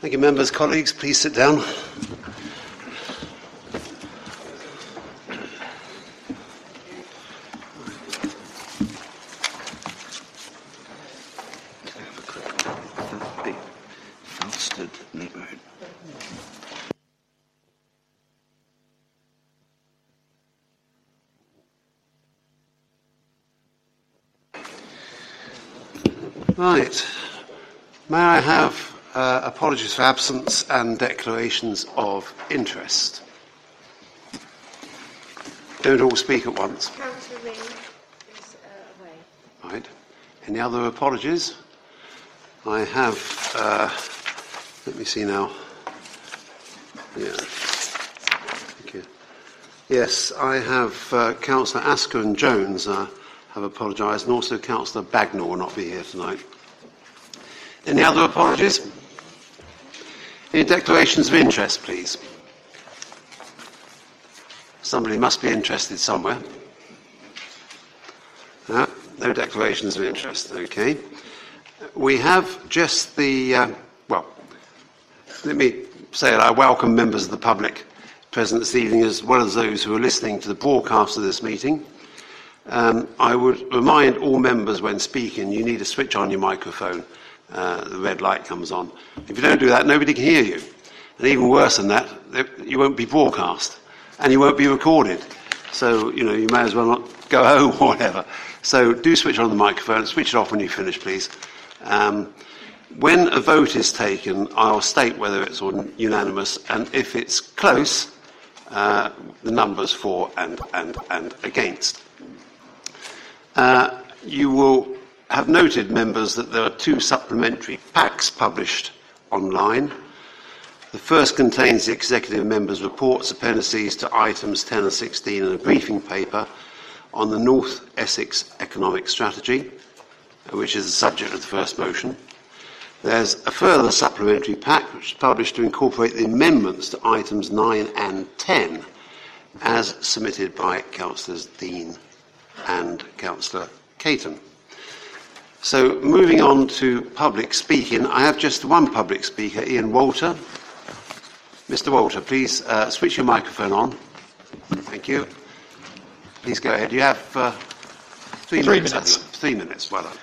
Thank you, members. Colleagues, please sit down. Falstead neighbourhood. Right. May I have uh, apologies for absence and declarations of interest? Don't all speak at once. Councillor Ring is uh, away. Right. Any other apologies? I have, uh, let me see now. Yeah. Thank you. Yes, I have uh, Councillor Asker and Jones uh, have apologised, and also Councillor Bagnall will not be here tonight. Any other apologies? Any declarations of interest, please? Somebody must be interested somewhere. No, no declarations of interest. Okay. We have just the, uh, well, let me say that I welcome members of the public present this evening as well as those who are listening to the broadcast of this meeting. Um, I would remind all members when speaking you need to switch on your microphone. Uh, the red light comes on. If you don't do that, nobody can hear you. And even worse than that, you won't be broadcast and you won't be recorded. So, you know, you may as well not go home or whatever. So do switch on the microphone, switch it off when you finish, please. Um, when a vote is taken, I'll state whether it's unanimous, and if it's close, uh, the numbers for and, and, and against. Uh, you will have noted, members, that there are two supplementary packs published online. The first contains the executive members' reports, appendices to items 10 and 16, and a briefing paper on the North Essex economic strategy, which is the subject of the first motion. There's a further supplementary pack which is published to incorporate the amendments to items 9 and 10 as submitted by Councillors Dean and Councillor Caton. So, moving on to public speaking, I have just one public speaker, Ian Walter. Mr. Walter, please uh, switch your microphone on. Thank you. Please go ahead. You have uh, three, Three minutes. minutes. Three minutes. Well done.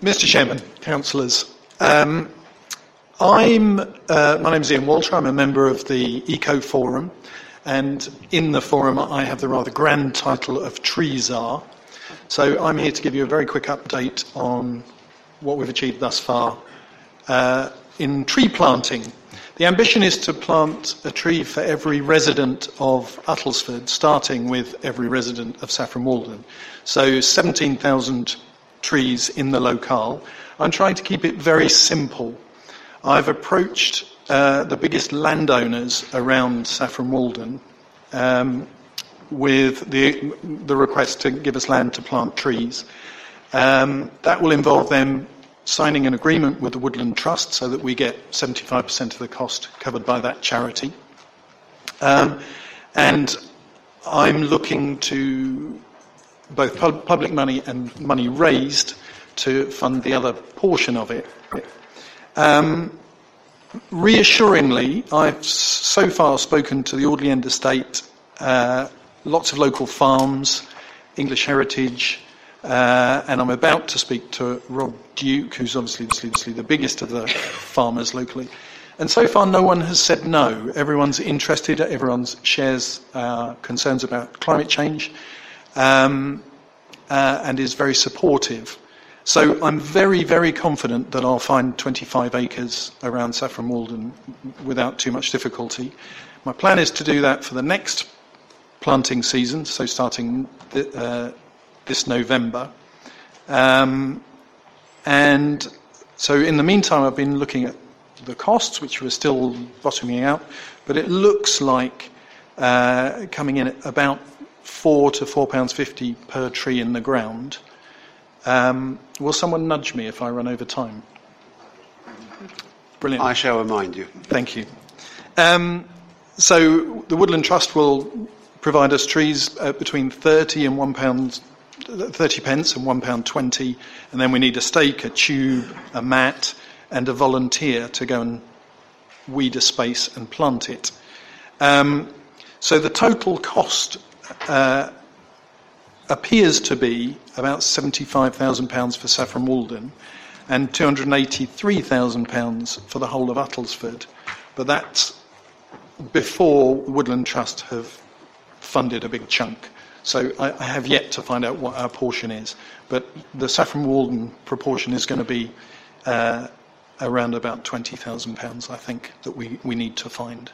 Mr. Chairman, councillors, um, I'm, uh, my name is Ian Walter. I'm a member of the Eco Forum, and in the forum, I have the rather grand title of Tree Czar. So I'm here to give you a very quick update on what we've achieved thus far uh, in tree planting. The ambition is to plant a tree for every resident of Uttlesford, starting with every resident of Saffron Walden. So 17,000 trees in the locale. I'm trying to keep it very simple. I've approached uh, the biggest landowners around Saffron Walden um, with the, the request to give us land to plant trees. Um, that will involve them signing an agreement with the Woodland Trust so that we get 75% of the cost covered by that charity. Um, and I'm looking to both pub- public money and money raised to fund the other portion of it. Um, reassuringly, I've so far spoken to the Audley End Estate, uh, lots of local farms, English Heritage, uh, and I'm about to speak to Rob Duke, who's obviously, obviously the biggest of the farmers locally. And so far, no one has said no. Everyone's interested, everyone shares uh, concerns about climate change, um, uh, and is very supportive. So I'm very, very confident that I'll find 25 acres around Saffron Walden without too much difficulty. My plan is to do that for the next planting season, so starting th- uh, this November. Um, and so in the meantime, I've been looking at the costs, which were still bottoming out, but it looks like uh, coming in at about four to four pounds fifty per tree in the ground. Um, will someone nudge me if I run over time? Brilliant. I shall remind you. Thank you. Um, so the Woodland Trust will provide us trees uh, between 30 and one pound, 30 pence and one pound 20, and then we need a stake, a tube, a mat, and a volunteer to go and weed a space and plant it. Um, so the total cost uh, appears to be about £75,000 for Saffron Walden and £283,000 for the whole of Uttlesford. But that's before Woodland Trust have funded a big chunk. So I, I have yet to find out what our portion is. But the Saffron Walden proportion is going to be uh, around about £20,000, I think, that we, we need to find.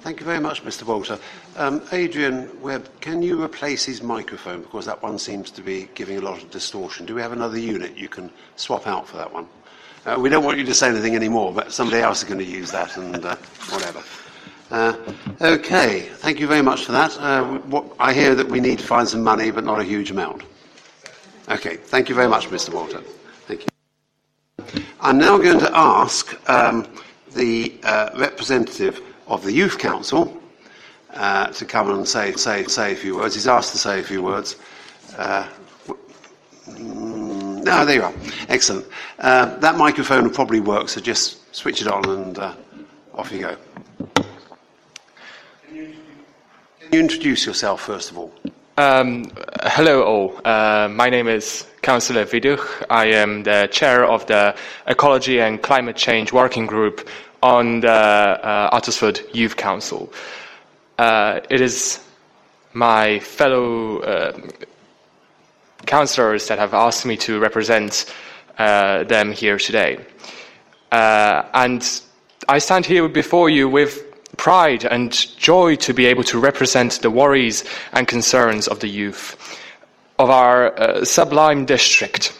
Thank you very much, Mr. Walter. Um, Adrian Webb, can you replace his microphone because that one seems to be giving a lot of distortion? Do we have another unit you can swap out for that one? Uh, we don't want you to say anything anymore, but somebody else is going to use that and uh, whatever. Uh, okay, thank you very much for that. Uh, what, I hear that we need to find some money, but not a huge amount. Okay, thank you very much, Mr. Walter. Thank you. I'm now going to ask um, the uh, representative of the Youth Council uh, to come and say, say, say a few words. He's asked to say a few words. No, there you are. Excellent. Uh, that microphone will probably work, so just switch it on and uh, off you go. Can you introduce yourself, first of all? Um, hello, all. Uh, my name is Councillor Viduch. I am the chair of the Ecology and Climate Change Working Group on the uh, Youth Council. Uh, it is my fellow uh, councillors that have asked me to represent uh, them here today. Uh, and I stand here before you with pride and joy to be able to represent the worries and concerns of the youth of our uh, sublime district.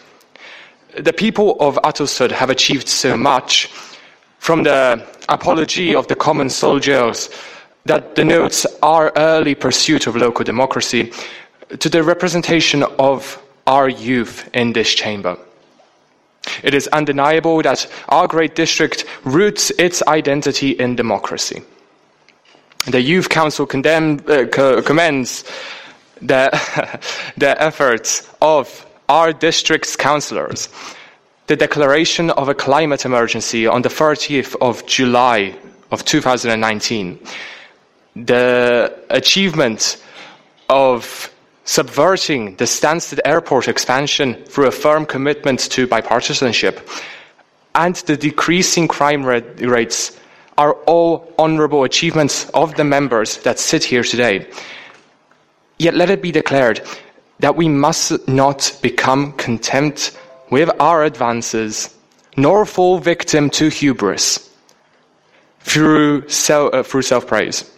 The people of Uttlesford have achieved so much from the apology of the common soldiers that denotes our early pursuit of local democracy to the representation of our youth in this chamber. It is undeniable that our great district roots its identity in democracy. The Youth Council uh, co- commends the, the efforts of our district's councillors. The declaration of a climate emergency on the 30th of July of 2019, the achievement of subverting the Stansted Airport expansion through a firm commitment to bipartisanship, and the decreasing crime rates are all honourable achievements of the members that sit here today. Yet let it be declared that we must not become contempt with our advances, nor fall victim to hubris through, self, uh, through self-praise.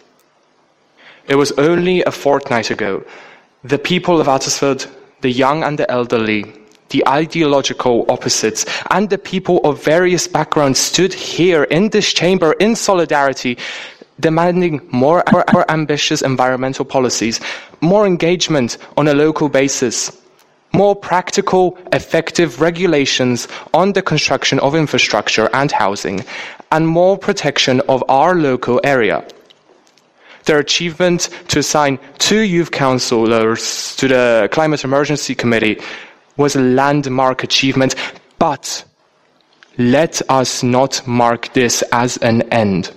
It was only a fortnight ago the people of Uttlesford, the young and the elderly, the ideological opposites, and the people of various backgrounds stood here in this chamber in solidarity, demanding more, more ambitious environmental policies, more engagement on a local basis, more practical, effective regulations on the construction of infrastructure and housing, and more protection of our local area. Their achievement to assign two youth councillors to the Climate Emergency Committee was a landmark achievement, but let us not mark this as an end.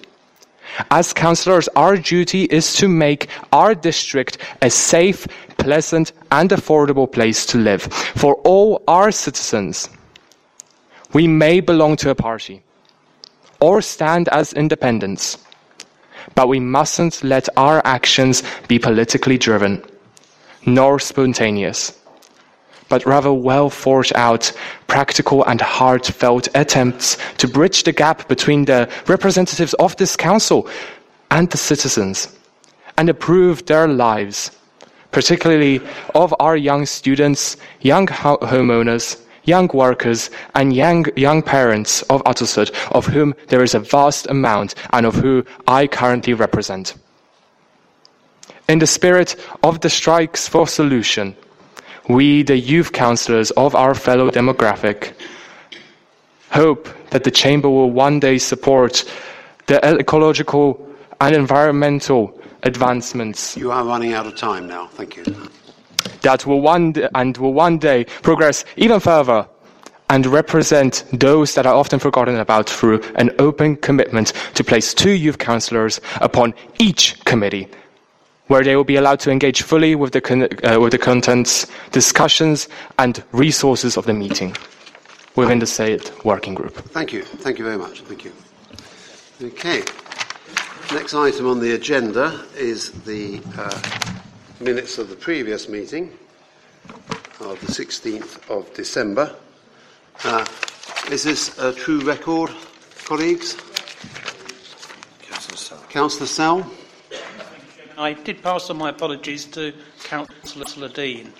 As councillors, our duty is to make our district a safe, pleasant, and affordable place to live for all our citizens. We may belong to a party or stand as independents, but we mustn't let our actions be politically driven nor spontaneous but rather well thought out, practical and heartfelt attempts to bridge the gap between the representatives of this council and the citizens and improve their lives, particularly of our young students, young homeowners, young workers, and young, young parents of Uttlesford, of whom there is a vast amount and of whom I currently represent. In the spirit of the strikes for solution, we, the youth councillors of our fellow demographic, hope that the Chamber will one day support the ecological and environmental advancements. You are running out of time now. Thank you. That will one day, and will one day progress even further and represent those that are often forgotten about through an open commitment to place two youth councillors upon each committee, where they will be allowed to engage fully with the, con- uh, with the contents, discussions, and resources of the meeting within the said working group. Thank you. Thank you very much. Thank you. Okay. Next item on the agenda is the uh, minutes of the previous meeting of the 16th of December. Uh, is this a true record, colleagues? Councillor Sell. I did pass on my apologies to Councillor Dean.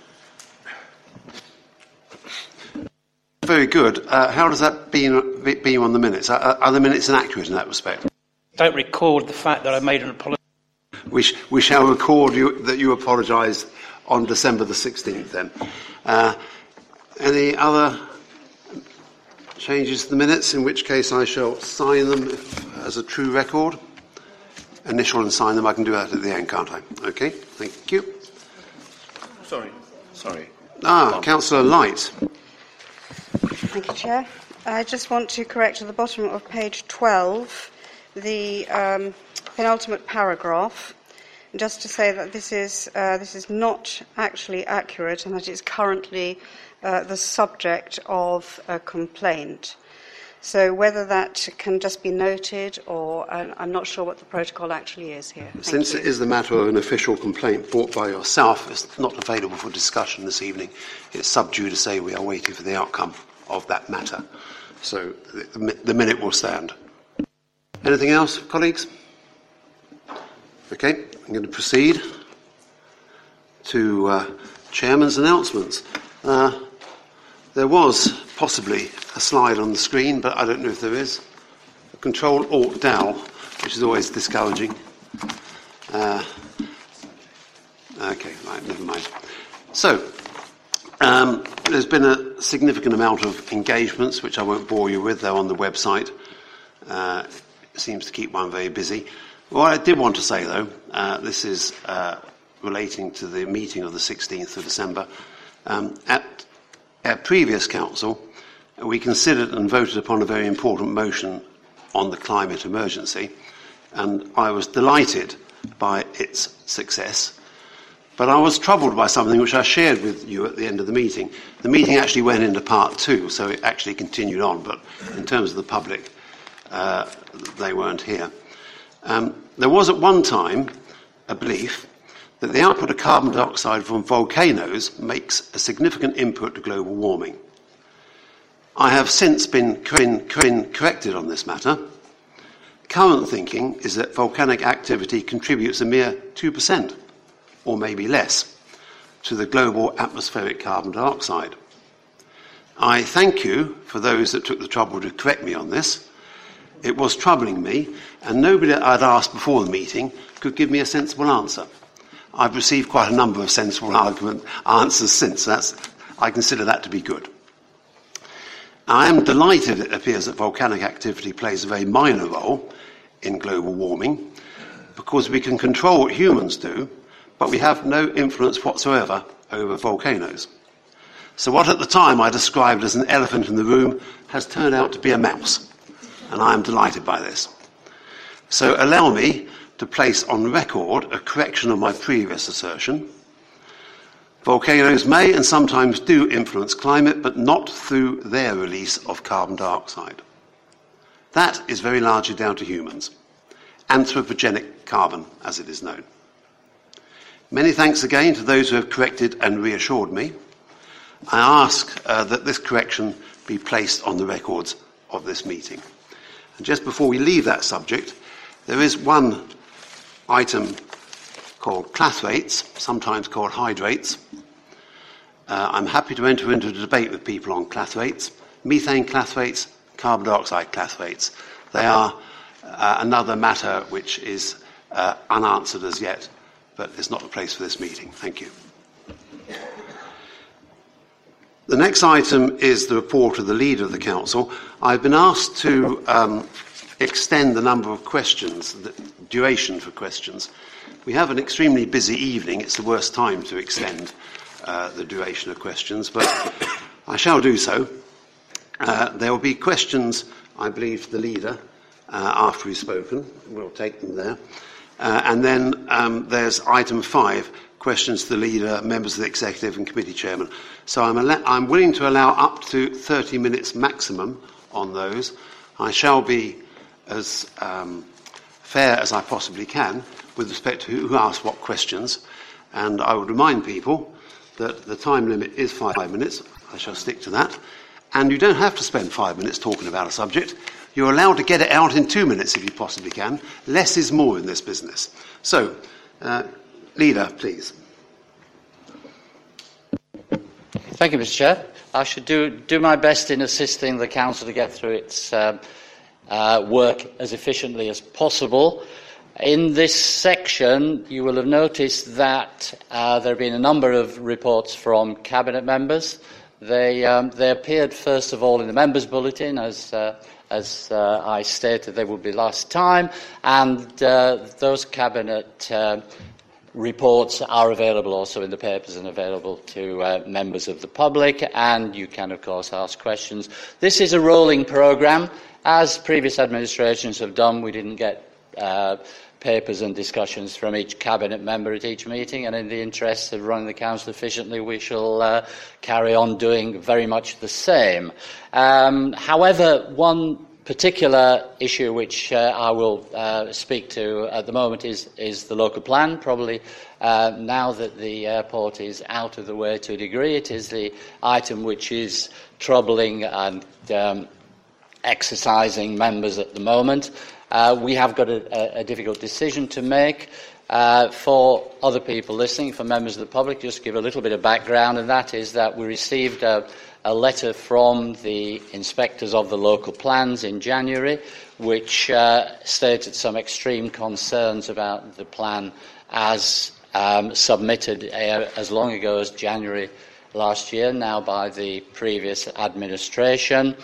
Very good. Uh, how does that beam on the minutes? Are, are the minutes inaccurate in that respect? Don't record the fact that I made an apology. We, sh- we shall record you, that you apologised on December the 16th then. Uh, any other changes to the minutes, in which case I shall sign them as a true record? Initial and sign them, I can do that at the end, can't I? Okay, thank you. Sorry, sorry. Ah, Councillor Light. Thank you, Chair. I just want to correct at the bottom of page 12 the um, penultimate paragraph, just to say that this is, uh, this is not actually accurate and that it's currently uh, the subject of a complaint. So whether that can just be noted, or I'm not sure what the protocol actually is here. Thank Since you. it is the matter of an official complaint brought by yourself, it's not available for discussion this evening. It's sub to say we are waiting for the outcome of that matter. So the, the minute will stand. Anything else, colleagues? Okay, I'm going to proceed to uh, chairman's announcements. Uh, there was possibly a slide on the screen, but I don't know if there is. Control Alt Down, which is always discouraging. Uh, okay, right, never mind. So, um, there's been a significant amount of engagements, which I won't bore you with. They're on the website. Uh, seems to keep one very busy. What I did want to say, though, uh, this is uh, relating to the meeting of the 16th of December. Um, at our previous council, we considered and voted upon a very important motion on the climate emergency, and I was delighted by its success. But I was troubled by something which I shared with you at the end of the meeting. The meeting actually went into part two, so it actually continued on, but in terms of the public, uh, they weren't here. Um, there was at one time a belief that the output of carbon dioxide from volcanoes makes a significant input to global warming. I have since been, corrected on this matter. Current thinking is that volcanic activity contributes a mere 2%, or maybe less, to the global atmospheric carbon dioxide. I thank you for those that took the trouble to correct me on this. It was troubling me, and nobody I'd asked before the meeting could give me a sensible answer. I've received quite a number of sensible argument answers since. That's, I consider that to be good. I am delighted it appears that volcanic activity plays a very minor role in global warming because we can control what humans do, but we have no influence whatsoever over volcanoes. So, what at the time I described as an elephant in the room has turned out to be a mouse, and I am delighted by this. So, allow me to place on record a correction of my previous assertion. Volcanoes may and sometimes do influence climate, but not through their release of carbon dioxide. That is very largely down to humans. Anthropogenic carbon, as it is known. Many thanks again to those who have corrected and reassured me. I ask uh, that this correction be placed on the records of this meeting. And just before we leave that subject, there is one item called clathrates, sometimes called hydrates. Uh, I'm happy to enter into a debate with people on clathrates, methane clathrates, carbon dioxide clathrates. They are uh, another matter which is uh, unanswered as yet, but it's not the place for this meeting. Thank you. The next item is the report of the leader of the council. I've been asked to um, extend the number of questions, the duration for questions. We have an extremely busy evening. It's the worst time to extend uh, the duration of questions, but I shall do so. Uh, there will be questions, I believe, to the leader uh, after he's spoken. We'll take them there. Uh, and then um, there's item five, questions to the leader, members of the executive, and committee chairman. So I'm, al- I'm willing to allow up to 30 minutes maximum on those. I shall be as um, fair as I possibly can with respect to who asks what questions. And I would remind people that the time limit is five minutes. I shall stick to that. And you don't have to spend five minutes talking about a subject. You're allowed to get it out in two minutes if you possibly can. Less is more in this business. So, uh, leader, please. Thank you, Mr. Chair. I should do, do my best in assisting the Council to get through its um, uh, work as efficiently as possible. In this section, you will have noticed that uh, there have been a number of reports from Cabinet members. They, um, they appeared, first of all, in the Members' Bulletin, as, uh, as uh, I stated they would be last time, and uh, those Cabinet uh, reports are available also in the papers and available to uh, members of the public, and you can, of course, ask questions. This is a rolling programme. As previous administrations have done, we didn't get uh, papers and discussions from each cabinet member at each meeting, and in the interests of running the council efficiently, we shall uh, carry on doing very much the same. Um, however, one particular issue which uh, I will uh, speak to at the moment is, is the local plan. Probably uh, now that the airport is out of the way to a degree, it is the item which is troubling and um, exercising members at the moment. Uh, we have got a, a, difficult decision to make. Uh, for other people listening, for members of the public, just give a little bit of background, and that is that we received a, a letter from the inspectors of the local plans in January, which uh, stated some extreme concerns about the plan as um, submitted uh, as long ago as January last year, now by the previous administration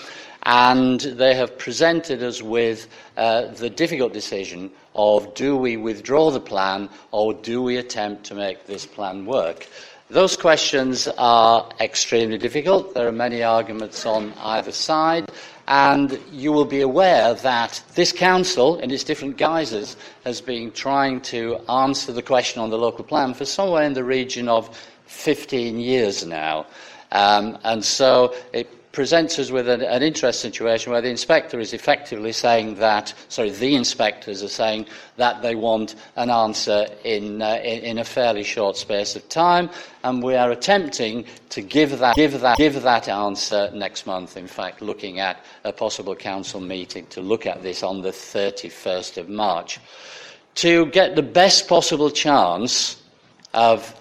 and they have presented us with uh, the difficult decision of do we withdraw the plan or do we attempt to make this plan work? Those questions are extremely difficult. There are many arguments on either side, and you will be aware that this council, in its different guises, has been trying to answer the question on the local plan for somewhere in the region of 15 years now. Um, and so it presents us with an, an interesting situation where the inspector is effectively saying that, sorry, the inspectors are saying that they want an answer in, uh, in, in, a fairly short space of time, and we are attempting to give that, give, that, give that answer next month. In fact, looking at a possible council meeting to look at this on the 31st of March. To get the best possible chance of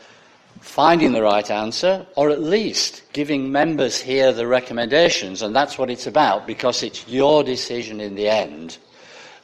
finding the right answer, or at least giving members here the recommendations, and that's what it's about because it's your decision in the end.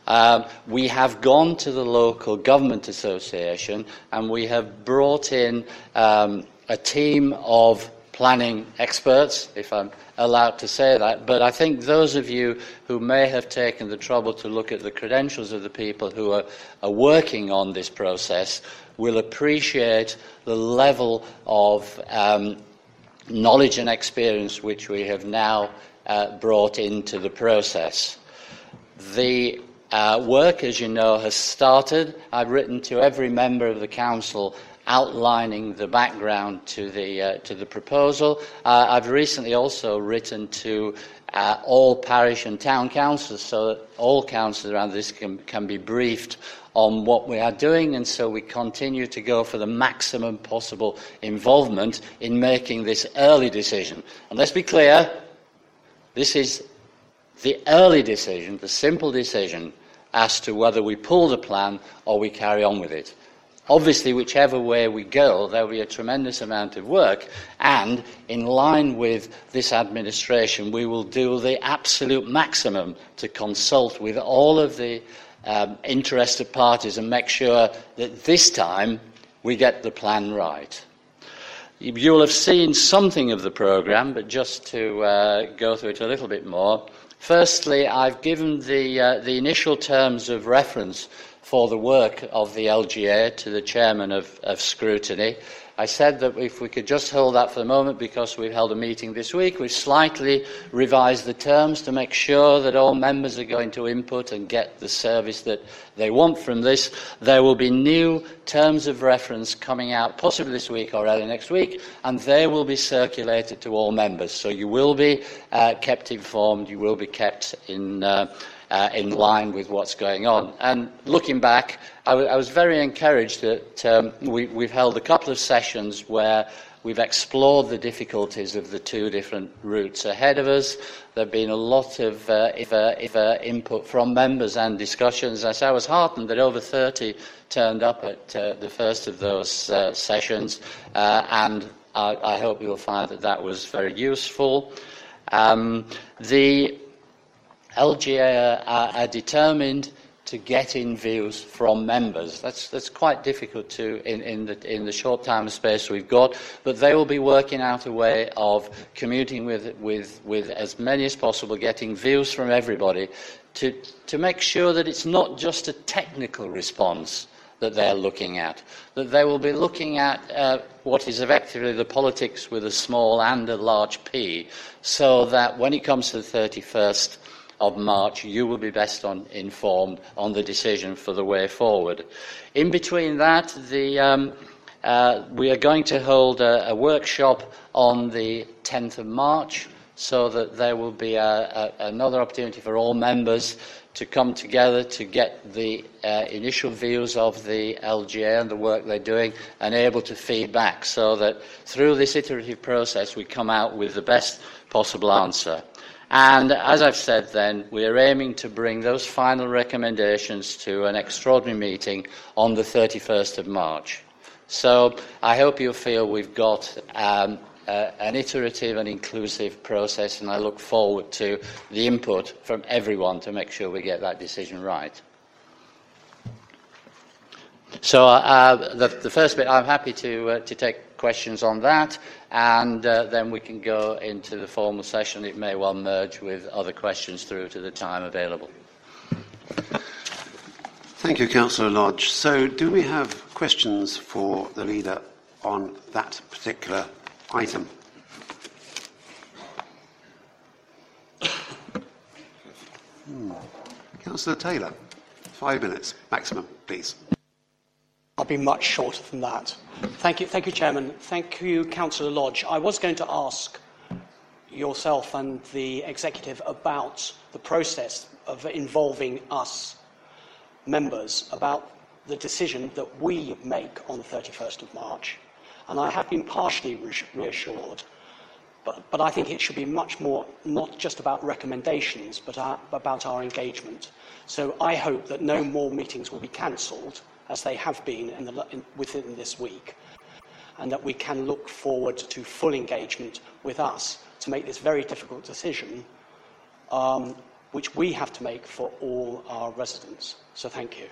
Um, we have gone to the local government association and we have brought in um, a team of planning experts, if I'm allowed to say that, but I think those of you who may have taken the trouble to look at the credentials of the people who are, are working on this process will appreciate the level of um, knowledge and experience which we have now uh, brought into the process. The uh, work, as you know, has started. I've written to every member of the Council outlining the background to the, uh, to the proposal. Uh, I've recently also written to uh, all parish and town councils so that all councils around this can, can be briefed on what we are doing, and so we continue to go for the maximum possible involvement in making this early decision. And let's be clear this is the early decision, the simple decision as to whether we pull the plan or we carry on with it. Obviously, whichever way we go, there will be a tremendous amount of work, and in line with this administration, we will do the absolute maximum to consult with all of the um, interested parties and make sure that this time we get the plan right. You will have seen something of the programme, but just to uh, go through it a little bit more. Firstly, I've given the, uh, the initial terms of reference for the work of the LGA to the chairman of, of scrutiny. I said that if we could just hold that for the moment because we've held a meeting this week, we've slightly revised the terms to make sure that all members are going to input and get the service that they want from this. There will be new terms of reference coming out possibly this week or early next week, and they will be circulated to all members. So you will be uh, kept informed, you will be kept in. Uh, uh, in line with what's going on. And looking back, I, w- I was very encouraged that um, we, we've held a couple of sessions where we've explored the difficulties of the two different routes ahead of us. There have been a lot of uh, if, uh, if, uh, input from members and discussions. I was heartened that over 30 turned up at uh, the first of those uh, sessions, uh, and I, I hope you'll find that that was very useful. Um, the LGA are, are determined to get in views from members. That's, that's quite difficult to in, in, the, in the short time and space we've got, but they will be working out a way of commuting with, with, with as many as possible, getting views from everybody to, to make sure that it's not just a technical response that they're looking at, that they will be looking at uh, what is effectively the politics with a small and a large p, so that when it comes to the 31st of March, you will be best on, informed on the decision for the way forward. In between that, the, um, uh, we are going to hold a, a, workshop on the 10th of March so that there will be a, a, another opportunity for all members to come together to get the uh, initial views of the LGA and the work they're doing and able to feed back so that through this iterative process we come out with the best possible answer. And as I've said then, we are aiming to bring those final recommendations to an extraordinary meeting on the 31st of March. So I hope you feel we've got um, uh, an iterative and inclusive process, and I look forward to the input from everyone to make sure we get that decision right. So uh, the, the, first bit, I'm happy to, uh, to take questions on that, and uh, then we can go into the formal session. It may well merge with other questions through to the time available. Thank you, Councillor Lodge. So, do we have questions for the leader on that particular item? Hmm. Councillor Taylor, five minutes maximum, please. I'll be much shorter than that. Thank you, thank you, Chairman. Thank you, Councillor Lodge. I was going to ask yourself and the executive about the process of involving us members about the decision that we make on the 31st of March. And I have been partially reassured, but, but I think it should be much more not just about recommendations, but our, about our engagement. So I hope that no more meetings will be cancelled as they have been in the, in, within this week, and that we can look forward to full engagement with us to make this very difficult decision, um, which we have to make for all our residents. So thank you.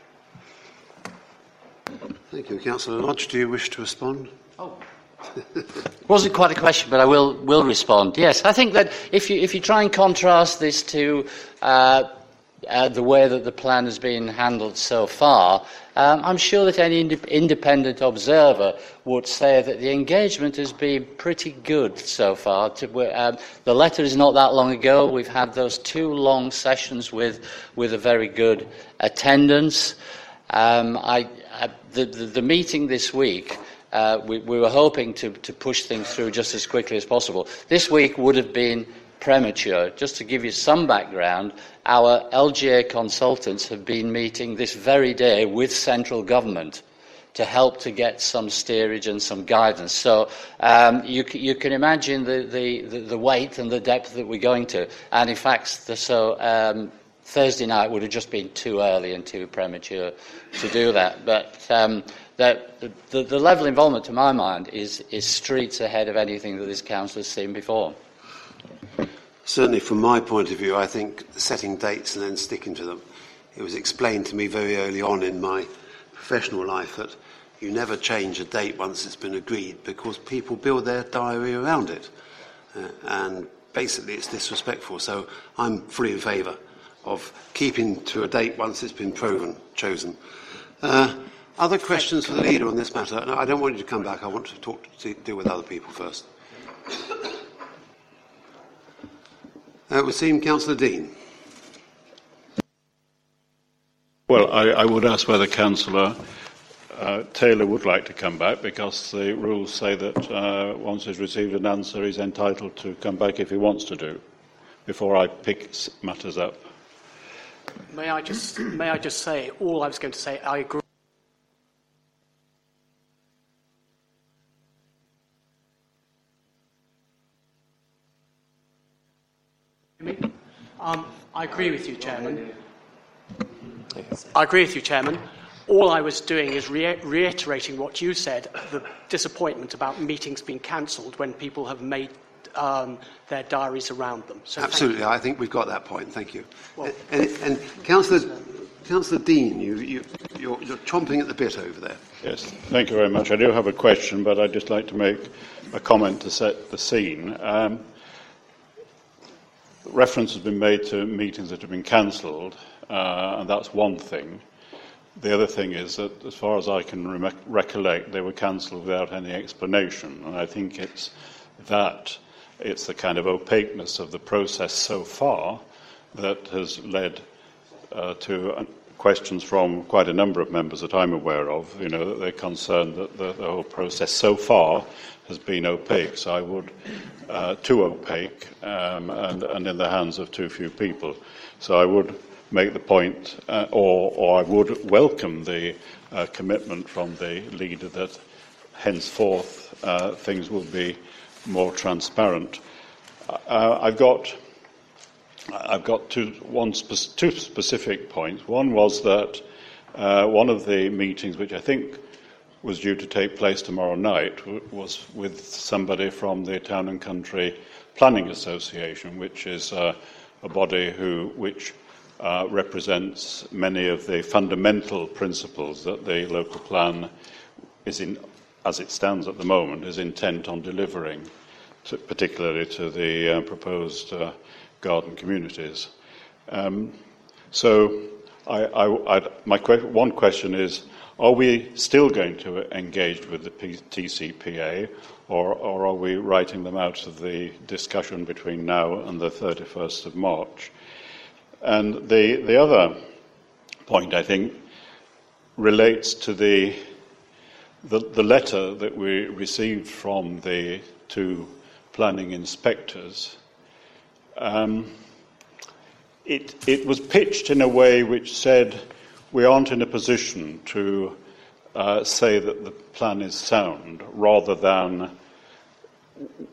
Thank you. Councillor Lodge, do you wish to respond? Oh. Wasn't quite a question, but I will, will respond. Yes, I think that if you, if you try and contrast this to uh, uh, the way that the plan has been handled so far, um, I'm sure that any ind- independent observer would say that the engagement has been pretty good so far. To, um, the letter is not that long ago. We've had those two long sessions with, with a very good attendance. Um, I, I, the, the, the, meeting this week, uh, we, we were hoping to, to push things through just as quickly as possible. This week would have been premature. Just to give you some background, our LGA consultants have been meeting this very day with central government to help to get some steerage and some guidance. So um, you, you, can imagine the, the, the, weight and the depth that we're going to. And in fact, the, so um, Thursday night would have just been too early and too premature to do that. But um, the, the level of involvement, to my mind, is, is streets ahead of anything that this council has seen before. Certainly, from my point of view, I think setting dates and then sticking to them. It was explained to me very early on in my professional life that you never change a date once it's been agreed because people build their diary around it. Uh, and basically, it's disrespectful. So I'm fully in favour of keeping to a date once it's been proven, chosen. Uh, other questions for the leader on this matter? No, I don't want you to come back. I want to talk to deal with other people first. Uh, it would seem Councillor Dean. Well, I, I would ask whether Councillor uh, Taylor would like to come back because the rules say that uh, once he's received an answer, he's entitled to come back if he wants to do, before I pick matters up. May I just, may I just say, all I was going to say, I agree. Um, I agree with you, Chairman. I agree with you, Chairman. All I was doing is re- reiterating what you said the disappointment about meetings being cancelled when people have made um, their diaries around them. So Absolutely, I think we've got that point. Thank you. Well, and, and Councillor, Councillor Dean, you, you, you're, you're chomping at the bit over there. Yes, thank you very much. I do have a question, but I'd just like to make a comment to set the scene. Um, reference has been made to meetings that have been cancelled, uh, and that's one thing. The other thing is that, as far as I can re- recollect, they were cancelled without any explanation, and I think it's that, it's the kind of opaqueness of the process so far that has led uh, to uh, questions from quite a number of members that I'm aware of, you know, that they're concerned that the, the whole process so far has been opaque. So I would, uh, too opaque, um, and, and in the hands of too few people. So I would make the point, uh, or, or I would welcome the uh, commitment from the leader that henceforth uh, things will be more transparent. Uh, I've got, I've got two, one spe- two specific points. One was that uh, one of the meetings, which I think was due to take place tomorrow night, w- was with somebody from the Town and Country Planning Association, which is uh, a body who, which uh, represents many of the fundamental principles that the local plan is in, as it stands at the moment, is intent on delivering, to, particularly to the uh, proposed uh, garden communities. Um, so, I, I, my que- one question is: Are we still going to engage with the P- TCPA, or, or are we writing them out of the discussion between now and the 31st of March? And the, the other point, I think, relates to the, the, the letter that we received from the two planning inspectors. Um, it, it was pitched in a way which said we aren't in a position to uh, say that the plan is sound rather than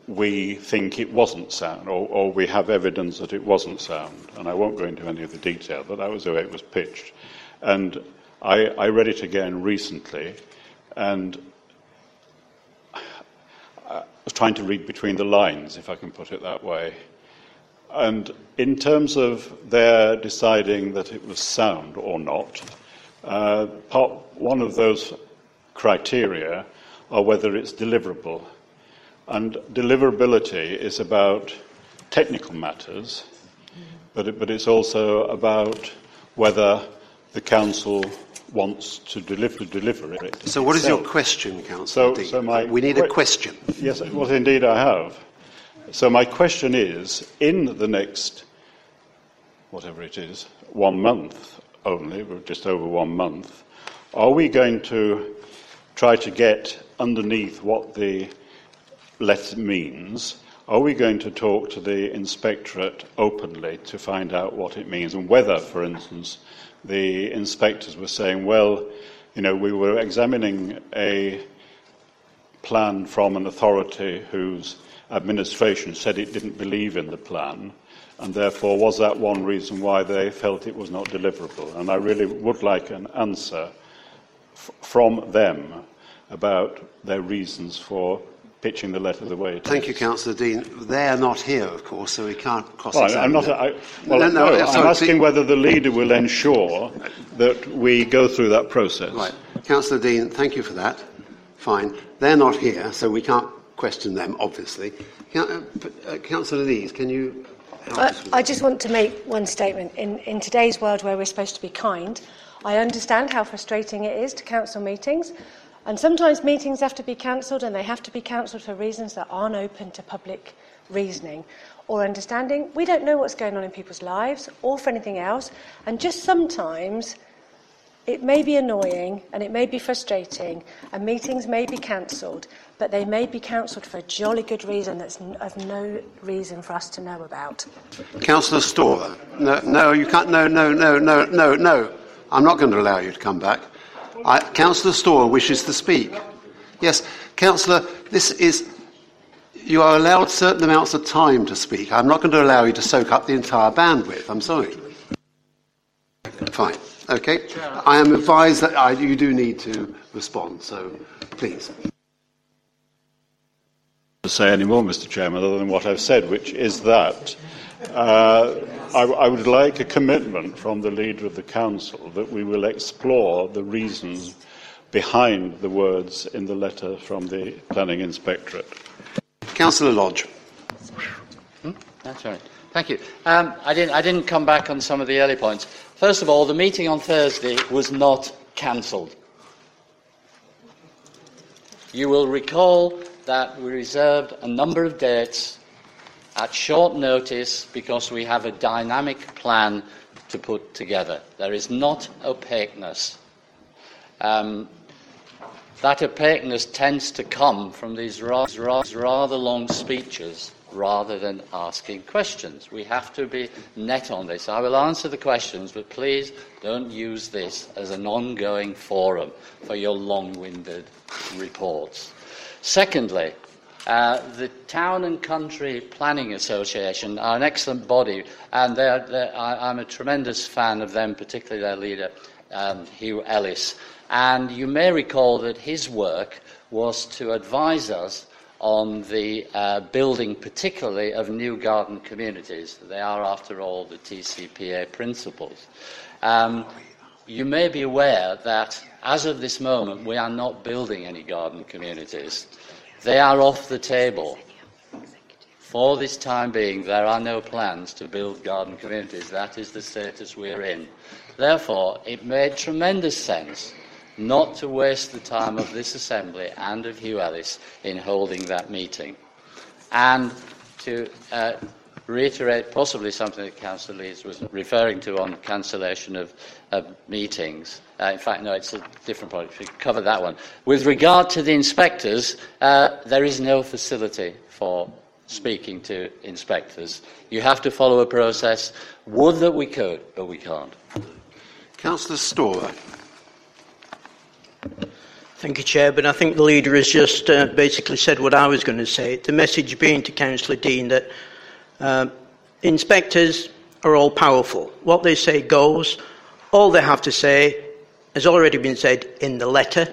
we think it wasn't sound, or, or, we have evidence that it wasn't sound. And I won't go into any of the detail, but that was the way it was pitched. And I, I read it again recently, and I was trying to read between the lines, if I can put it that way. And in terms of their deciding that it was sound or not, uh, part, one of those criteria are whether it's deliverable. And deliverability is about technical matters, but, it, but it's also about whether the council wants to deliver, deliver it. So, what is your question, Councillor? So, so my we need a question. Yes, well, indeed, I have. So, my question is: in the next, whatever it is, one month only, just over one month, are we going to try to get underneath what the letter means, are we going to talk to the inspectorate openly to find out what it means and whether, for instance, the inspectors were saying, well, you know, we were examining a plan from an authority whose administration said it didn't believe in the plan, and therefore was that one reason why they felt it was not deliverable? And I really would like an answer f- from them about their reasons for pitching the letter the way it Thank is. you, Councillor Dean. They're not here, of course, so we can't cross Well, I'm not. I, well, No, no, no, I'm sorry, asking whether the leader will ensure that we go through that process. Right. Councillor Dean, thank you for that. Fine. They're not here, so we can't question them, obviously. Uh, uh, Councillor Lees, can you I, I just want to make one statement. In, in today's world where we're supposed to be kind, I understand how frustrating it is to council meetings. And sometimes meetings have to be cancelled, and they have to be cancelled for reasons that aren't open to public reasoning or understanding. We don't know what's going on in people's lives or for anything else. And just sometimes it may be annoying and it may be frustrating, and meetings may be cancelled, but they may be cancelled for a jolly good reason that's of no reason for us to know about. Councillor Storah. No, no, you can't. No, no, no, no, no, no. I'm not going to allow you to come back. I, Councillor Storah wishes to speak. Yes, Councillor, this is. You are allowed certain amounts of time to speak. I'm not going to allow you to soak up the entire bandwidth. I'm sorry. Fine. Okay. I am advised that I, you do need to respond, so please. to say any more, Mr. Chairman, other than what I've said, which is that uh, I, I would like a commitment from the leader of the council that we will explore the reasons behind the words in the letter from the planning inspectorate. Councillor Lodge. That's right. Thank you. Um, I, didn't, I didn't come back on some of the early points. First of all, the meeting on Thursday was not cancelled. You will recall that we reserved a number of dates at short notice because we have a dynamic plan to put together. There is not opaqueness. Um, that opaqueness tends to come from these ra- ra- rather long speeches rather than asking questions. We have to be net on this. I will answer the questions, but please don't use this as an ongoing forum for your long winded reports. Secondly, uh, the Town and Country Planning Association are an excellent body, and they're, they're, I, I'm a tremendous fan of them, particularly their leader, um, Hugh Ellis. And you may recall that his work was to advise us on the uh, building, particularly of new garden communities. They are, after all, the TCPA principles. Um, you may be aware that, as of this moment, we are not building any garden communities. They are off the table. For this time being, there are no plans to build garden communities. That is the status we're in. Therefore, it made tremendous sense not to waste the time of this Assembly and of Hugh Ellis in holding that meeting. And to uh, reiterate possibly something that Councillor Lees was referring to on cancellation of, of meetings. Uh, in fact, no, it's a different point. We cover that one. With regard to the inspectors, uh, there is no facility for speaking to inspectors. You have to follow a process. Would that we could, but we can't. Councillor Storah. Thank you, Chair. But I think the leader has just uh, basically said what I was going to say. The message being to Councillor Dean that uh, inspectors are all powerful. What they say goes. All they have to say has already been said in the letter.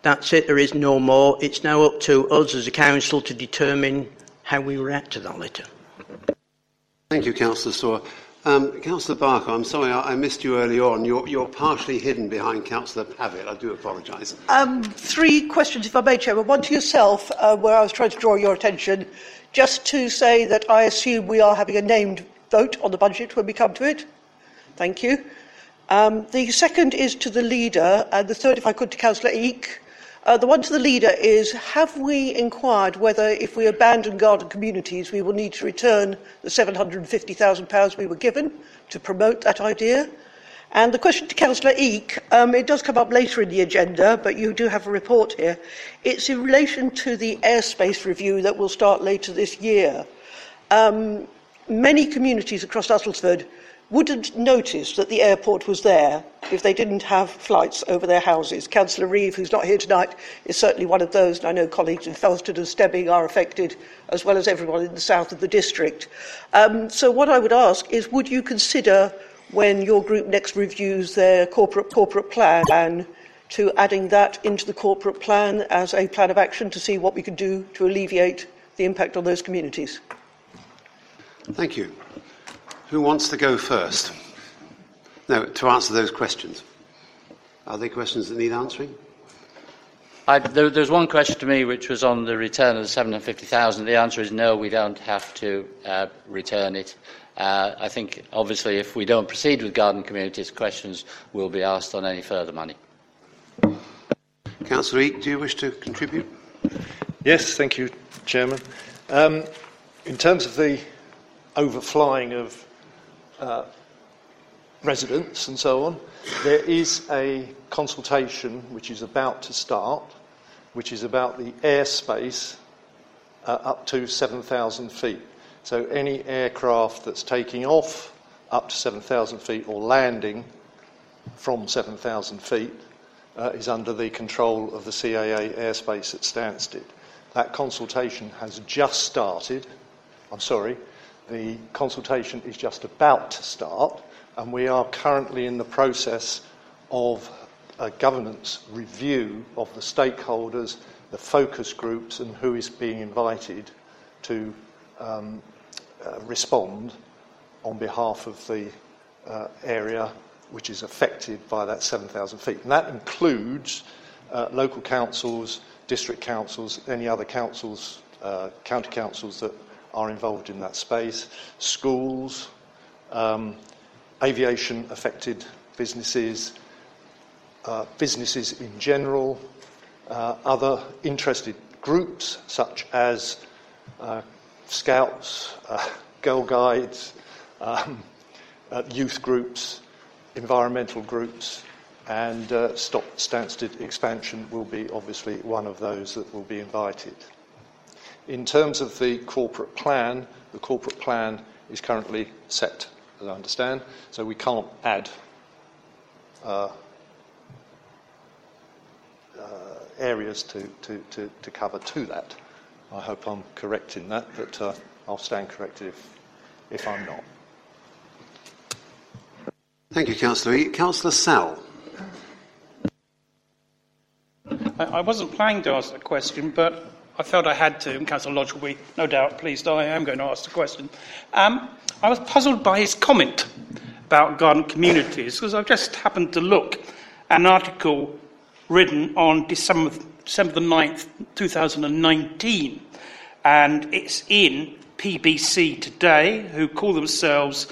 That's it. There is no more. It's now up to us as a council to determine how we react to that letter. Thank you, Councillor Storah. Um, Councillor Barker, I'm sorry I, I missed you early on. You're, you're partially hidden behind Councillor Pavitt. I do apologise. Um, three questions, if I may, Chairman. One to yourself, uh, where I was trying to draw your attention, just to say that I assume we are having a named vote on the budget when we come to it. Thank you. Um, the second is to the leader, and the third, if I could, to Councillor Eek. Uh, the one to the leader is Have we inquired whether, if we abandon garden communities, we will need to return the £750,000 we were given to promote that idea? And the question to Councillor Eek, um, it does come up later in the agenda, but you do have a report here. It's in relation to the airspace review that will start later this year. Um, many communities across Uttlesford wouldn't notice that the airport was there if they didn't have flights over their houses. Councillor Reeve, who's not here tonight, is certainly one of those, and I know colleagues in Felsted and Stebbing are affected, as well as everyone in the south of the district. Um, so what I would ask is, would you consider, when your group next reviews their corporate, corporate plan, to adding that into the corporate plan as a plan of action to see what we can do to alleviate the impact on those communities? Thank you. Who wants to go first? No, to answer those questions. Are they questions that need answering? I, there, there's one question to me which was on the return of the 750,000. The answer is no, we don't have to uh, return it. Uh, I think, obviously, if we don't proceed with garden communities, questions will be asked on any further money. Councillor Eek, do you wish to contribute? Yes, thank you, Chairman. Um, in terms of the overflying of uh, residents and so on, there is a consultation which is about to start, which is about the airspace uh, up to 7,000 feet. So any aircraft that's taking off up to 7,000 feet or landing from 7,000 feet uh, is under the control of the CAA airspace at Stansted. That consultation has just started. I'm sorry, the consultation is just about to start, and we are currently in the process of a governance review of the stakeholders, the focus groups, and who is being invited to um, uh, respond on behalf of the uh, area which is affected by that 7,000 feet. And that includes uh, local councils, district councils, any other councils, uh, county councils that are involved in that space, schools, um, aviation affected businesses, uh, businesses in general, uh, other interested groups such as uh, scouts, uh, girl guides, um, uh, youth groups, environmental groups, and uh, Stop Stansted expansion will be obviously one of those that will be invited. In terms of the corporate plan, the corporate plan is currently set, as I understand, so we can't add uh, uh, areas to, to, to, to, cover to that. I hope I'm correct in that, but uh, I'll stand corrected if, if I'm not. Thank you, Councillor. Councillor Sell. I wasn't planning to ask a question, but I felt I had to, and Councillor Lodge will be no doubt pleased I am going to ask the question. Um, I was puzzled by his comment about garden communities because I've just happened to look at an article written on December, December the 9th, 2019, and it's in PBC Today, who call themselves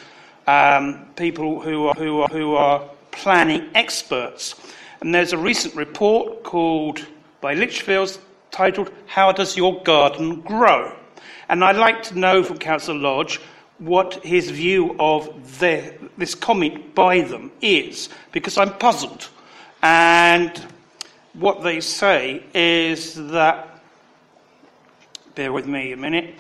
um, people who are, who, are, who are planning experts. And there's a recent report called by Lichfields titled How Does Your Garden Grow? And I'd like to know from Councillor Lodge what his view of the, this comment by them is, because I'm puzzled. And what they say is that, bear with me a minute,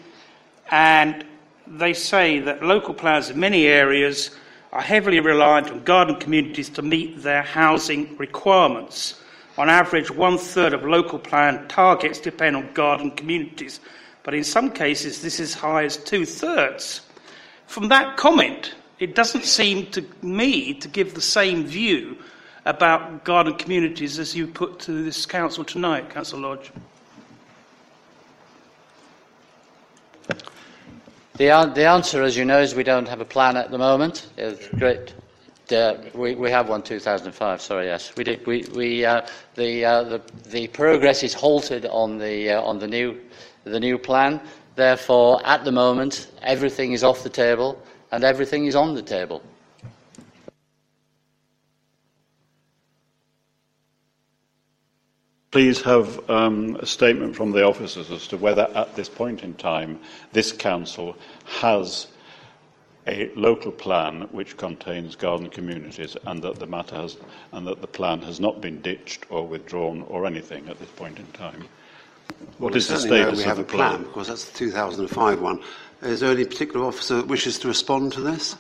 and they say that local planners in many areas are heavily reliant on garden communities to meet their housing requirements. On average, one third of local plan targets depend on garden communities, but in some cases, this is as high as two thirds. From that comment, it doesn't seem to me to give the same view about garden communities as you put to this council tonight, Councillor Lodge. The, the answer, as you know, is we don't have a plan at the moment. It's great uh, we, we have one 2005. Sorry, yes, we did. We, we uh, the, uh, the the progress is halted on the uh, on the new the new plan. Therefore, at the moment, everything is off the table and everything is on the table. Please have um, a statement from the officers as to whether, at this point in time, this council has a local plan which contains garden communities and that the matter has and that the plan has not been ditched or withdrawn or anything at this point in time. What well, is the status we have of the a plan? Because that's the 2005 one. Is there any particular officer that wishes to respond to this?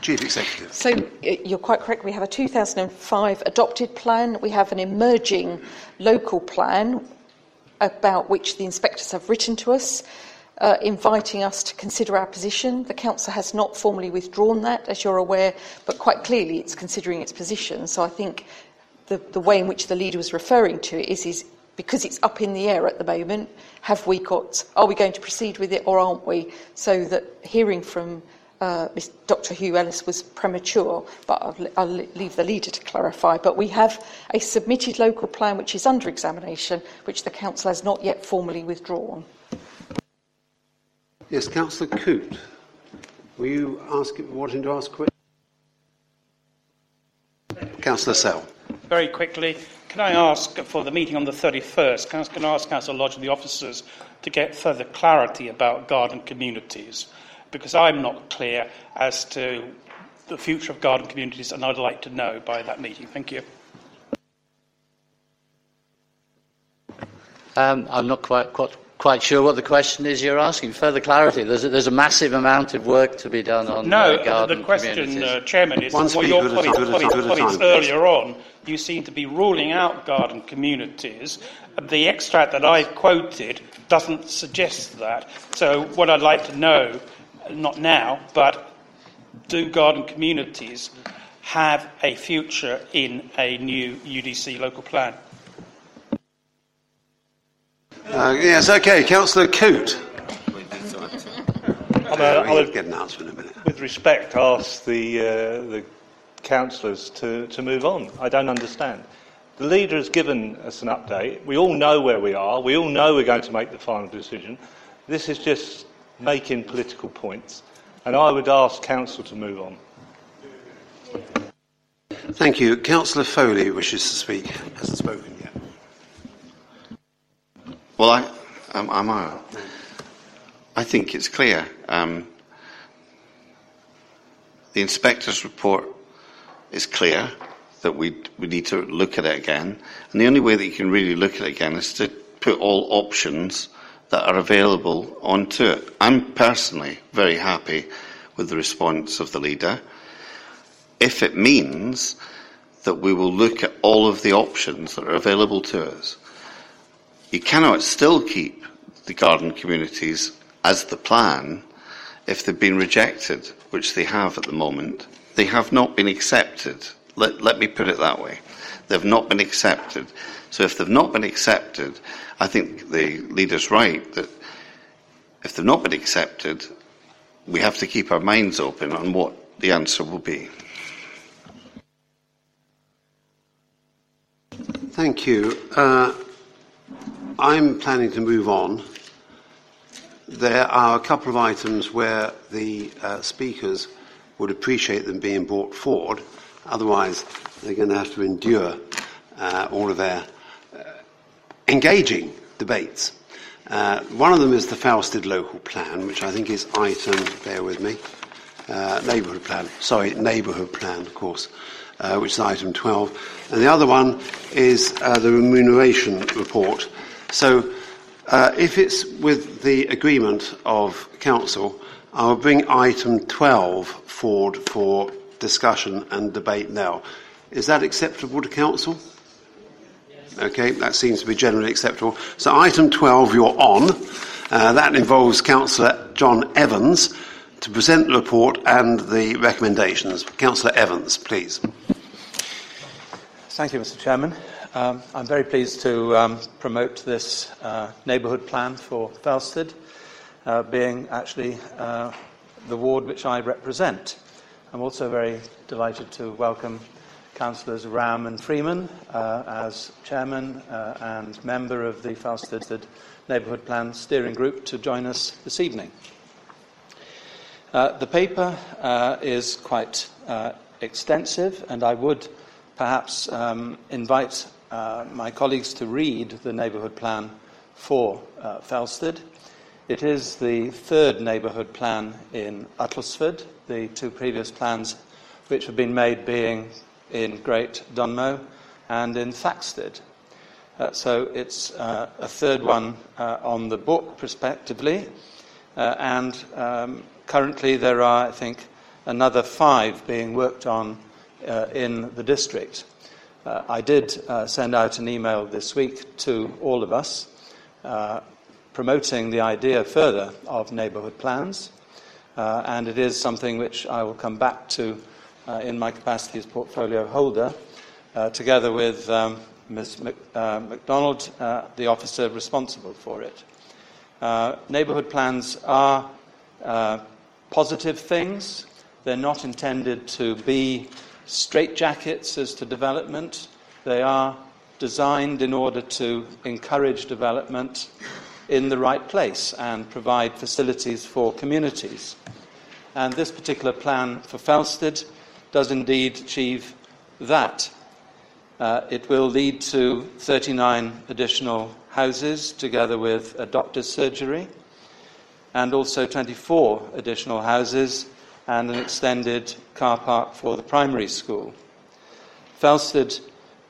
Chief Executive. So you're quite correct. We have a 2005 adopted plan. We have an emerging local plan about which the inspectors have written to us uh, inviting us to consider our position. The Council has not formally withdrawn that, as you're aware, but quite clearly it's considering its position. So I think the, the way in which the leader was referring to it is, is because it's up in the air at the moment, have we got, are we going to proceed with it or aren't we? So that hearing from uh, Dr. Hugh Ellis was premature, but I'll, I'll leave the leader to clarify. But we have a submitted local plan which is under examination, which the council has not yet formally withdrawn. Yes, Councillor Coote. Were you asking, wanting to ask a question? Councillor Sell. Very quickly, can I ask for the meeting on the 31st, can I, can I ask Councillor Lodge and the officers to get further clarity about garden communities? Because I'm not clear as to the future of garden communities, and I'd like to know by that meeting. Thank you. Um, I'm not quite, quite, quite sure what the question is you're asking. Further clarity. There's a, there's a massive amount of work to be done on no, uh, garden the question, uh, Chairman, is One what your speaker at a colleagues, time, colleagues, colleagues earlier on, you seem to be ruling out garden communities. The extract that I quoted doesn't suggest that. So what I'd like to know, not now, but do garden communities have a future in a new UDC local plan? Uh, yes, okay, Councillor Coote. I'm a, we'll get an answer in a minute. with respect, ask the, uh, the councillors to, to move on. I don't understand. The leader has given us an update. We all know where we are. We all know we're going to make the final decision. This is just making political points. And I would ask council to move on. Thank you. Councillor Foley wishes to speak. Hasn't spoken yet. Well, I, um, I'm, uh, I think it's clear. Um, the inspector's report is clear that we, we need to look at it again. And the only way that you can really look at it again is to put all options that are available onto it. I'm personally very happy with the response of the leader. If it means that we will look at all of the options that are available to us, you cannot still keep the garden communities as the plan if they've been rejected, which they have at the moment. They have not been accepted. Let, let me put it that way. They've not been accepted. So if they've not been accepted, I think the leader's right that if they've not been accepted, we have to keep our minds open on what the answer will be. Thank you. Uh, I'm planning to move on. There are a couple of items where the uh, speakers would appreciate them being brought forward. Otherwise, they're going to have to endure uh, all of their uh, engaging debates. Uh, one of them is the Felsted Local Plan, which I think is item, bear with me, uh, neighbourhood plan, sorry, neighbourhood plan, of course, uh, which is item 12. And the other one is the remuneration report. So uh, if it's with the agreement of council, I'll bring item 12 forward for discussion and debate now. Is that acceptable to council? Okay, that seems to be generally acceptable. So item 12 you're on. Uh, that involves Councillor John Evans to present the report and the recommendations. Councillor Evans, please. Thank you, Mr. Chairman. Um, I'm very pleased to um, promote this uh, neighbourhood plan for Felsted, uh, being actually uh, the ward which I represent. I'm also very delighted to welcome Councillors Ram and Freeman uh, as chairman uh, and member of the Felsted Neighbourhood Plan Steering Group to join us this evening. Uh, the paper is quite extensive, and I would perhaps um, invite uh, my colleagues to read the neighbourhood plan for uh, Felsted. It is the third neighbourhood plan in Uttlesford, the two previous plans which have been made being in Great Dunmow and in Thaxted. Uh, so it's uh, a third one uh, on the book, prospectively, uh, and um, currently there are, I think, another five being worked on in the district. Uh, I did uh, send out an email this week to all of us uh, promoting the idea further of neighbourhood plans, uh, and it is something which I will come back to uh, in my capacity as portfolio holder, uh, together with um, Ms. Mc, MacDonald, the officer responsible for it. neighbourhood plans are positive things. They're not intended to be straitjackets as to development. They are designed in order to encourage development in the right place and provide facilities for communities. And this particular plan for Felsted does indeed achieve that. Uh, it will lead to 39 additional houses, together with a doctor's surgery, and also 24 additional houses and an extended car park for the primary school. Felsted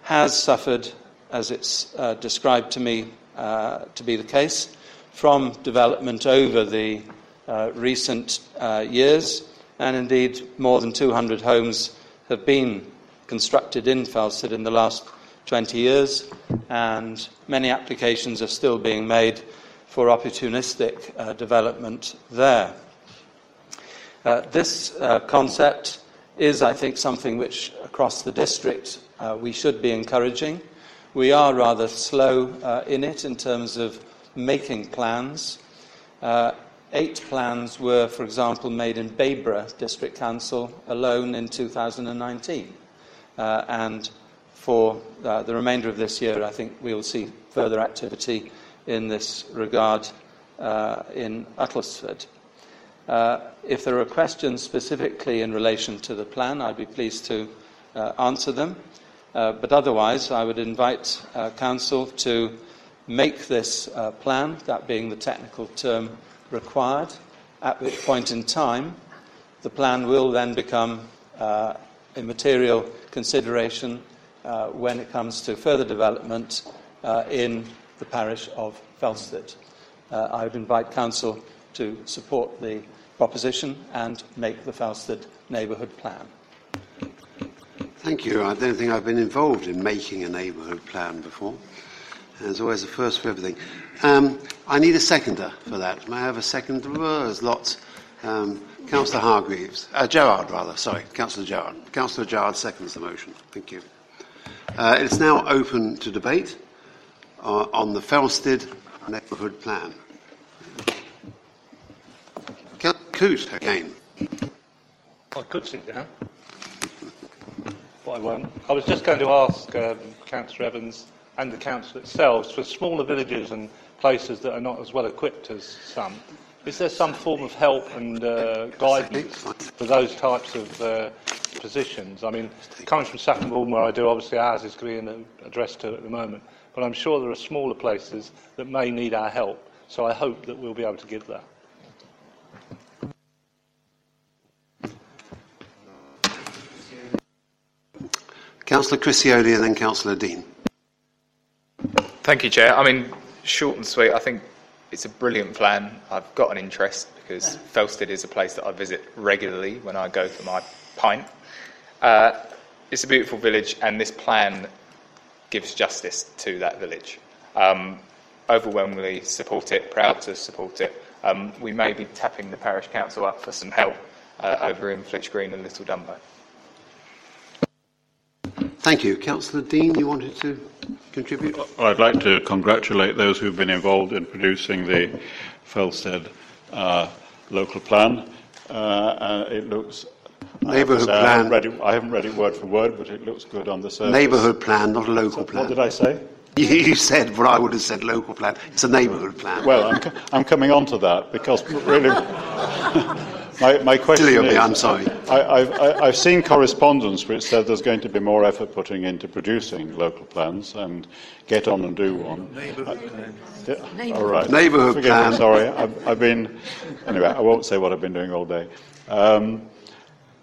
has suffered, as it's uh, described to me uh, to be the case, from development over the uh, recent uh, years, and indeed more than 200 homes have been constructed in Felsted in the last 20 years, and many applications are still being made for opportunistic uh, development there. Uh, this uh, concept is, I think, something which across the district uh, we should be encouraging. We are rather slow in it in terms of making plans. Eight plans were, for example, made in Babergh District Council alone in 2019. Uh, and for uh, the remainder of this year, I think we will see further activity in this regard uh, in Uttlesford. Uh, if there are questions specifically in relation to the plan, I'd be pleased to uh, answer them. Uh, but otherwise, I would invite Council to make this plan, that being the technical term required, at which point in time the plan will then become a material consideration uh, when it comes to further development uh, in the parish of Felsted. Uh, I would invite Council to support the proposition and make the Felsted neighbourhood plan. Thank you. I don't think I've been involved in making a neighbourhood plan before. There's always a first for everything. Um, I need a seconder for that. May I have a seconder? there's lots. Um, Councillor Hargreaves. Uh, Gerard, rather. Sorry, Councillor Gerard. Councillor Gerard seconds the motion. Thank you. Uh, it's now open to debate uh, on the Felsted neighbourhood plan. Again. I could sit down, but I won't. I was just going to ask um, Councillor Evans and the council itself for smaller villages and places that are not as well equipped as some. Is there some form of help and uh, guidance for those types of uh, positions. I mean, coming from Saffron where I do, obviously ours is being addressed to at the moment, but I'm sure there are smaller places that may need our help. So I hope that we'll be able to give that. Councillor Criscione and then Councillor Dean. Thank you, Chair. I mean, short and sweet, I think it's a brilliant plan. I've got an interest because Felsted is a place that I visit regularly when I go for my pint. Uh, it's a beautiful village, and this plan gives justice to that village. Um, overwhelmingly support it, proud to support it. Um, we may be tapping the parish council up for some help uh, over in Flitch Green and Little Dunmow. Thank you. Councillor Dean, you wanted to contribute? I'd like to congratulate those who've been involved in producing the Felsted uh, local plan. Uh, uh it looks Neighbourhood I plan. Haven't read it, I haven't read it word for word, but it looks good on the surface. Neighbourhood plan, not a local so, plan. What did I say? You said what I would have said local plan. It's a neighbourhood plan. Well, I'm, I'm coming on to that because really. My, my question is, I'm sorry. I, have I've seen correspondence which said there's going to be more effort putting into producing local plans and get on and do one. Neighbourhood yeah, All right. Neighbourhood Forgive plan. Me, sorry. I've, I've, been. Anyway, I won't say what I've been doing all day. Um,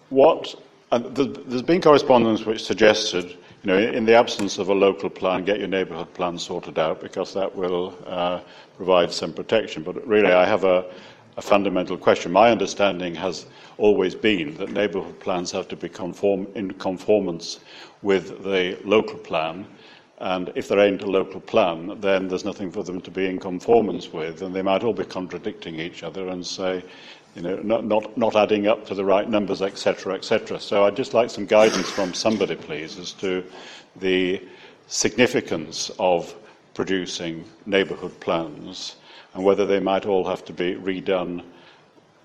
what there's been correspondence which suggested, you know, in the absence of a local plan, get your neighbourhood plan sorted out because that will uh, provide some protection. But really, I have a, a, fundamental question. My understanding has always been that neighbourhood plans have to be conform, in conformance with the local plan. And if there ain't a local plan, then there's nothing for them to be in conformance with, and they might all be contradicting each other and say, you know, not, not, not adding up to the right numbers, etc., etc. So I'd just like some guidance from somebody, please, as to the significance of producing neighbourhood plans and whether they might all have to be redone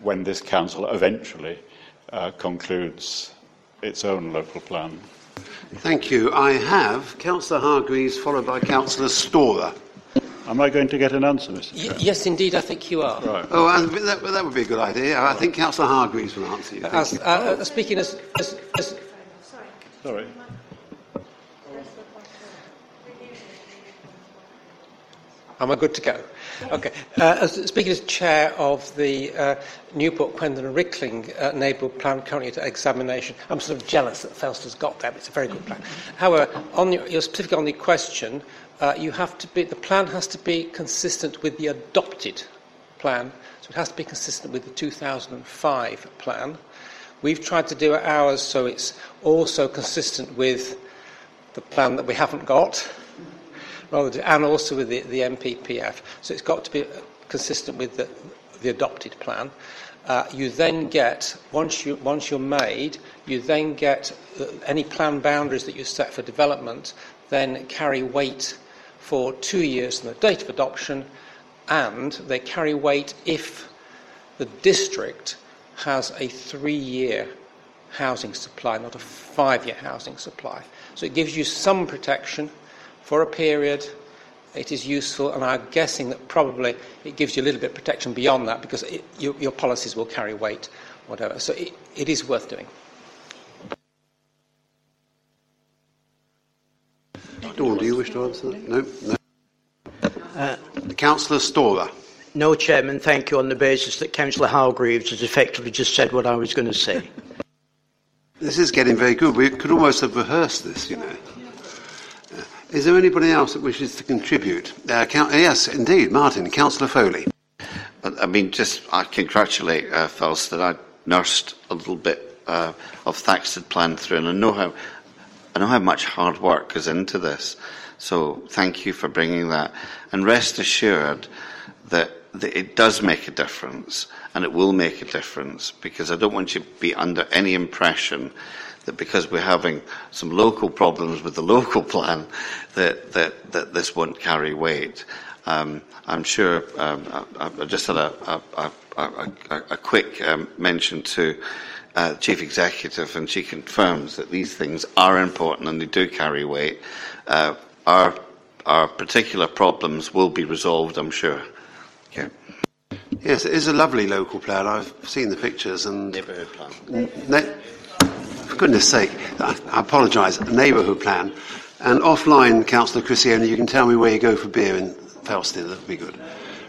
when this council eventually uh, concludes its own local plan. Thank you. I have Councillor Hargreaves, followed by Councillor Storah. Am I going to get an answer, Mr. Chair? Y- yes, indeed, I think you are. Right. Oh, and that, that would be a good idea. I think Councillor Hargreaves will answer you. Thank As, you. uh, uh, speaking as, as, as Sorry. Am I good to go? Okay. Uh, as, speaking as chair of the uh, Newport, Quendon and Rickling uh, neighbourhood plan currently at examination, I'm sort of jealous that Felsted's got that. It's a very good plan. However, on your, your specifically on the question, uh, you have to be, the plan has to be consistent with the adopted plan, so it has to be consistent with the 2005 plan. We've tried to do ours so it's also consistent with the plan that we haven't got, rather and also with the, the NPPF. So it's got to be consistent with the, the adopted plan. Uh, you then get, once, you, once you're made, you then get uh, any plan boundaries that you set for development, then carry weight for two years from the date of adoption, and they carry weight if the district has a three year housing supply, not a five year housing supply. So it gives you some protection for a period. It is useful, and I'm guessing that probably it gives you a little bit of protection beyond that because it, your, your policies will carry weight, whatever. So it, it is worth doing. Dawn, do you wish to answer that? No? No. Uh, Councillor Storah. no, Chairman, thank you on the basis that Councillor Hargreaves has effectively just said what I was going to say. This is getting very good. We could almost have rehearsed this, you know. Is there anybody else that wishes to contribute? Uh, yes, indeed, Martin. Councillor Foley. I mean, just I congratulate uh, that I nursed a little bit uh, of Thaxted plan through, and I know how I know how much hard work goes into this. So thank you for bringing that, and rest assured that, that it does make a difference, and it will make a difference because I don't want you to be under any impression that because we're having some local problems with the local plan, that that, that this won't carry weight. Um, I'm sure. Um, I, I just had a, a, a, a, quick um, mention to uh, chief executive, and she confirms that these things are important and they do carry weight. Uh, our our particular problems will be resolved, I'm sure. Okay. Yes, it is a lovely local plan. I've seen the pictures and. Neighbourhood plan. Ne- for goodness sake, I, I apologise. Neighbourhood plan. And offline, Councillor Criscione, you can tell me where you go for beer in Felsted. That would be good.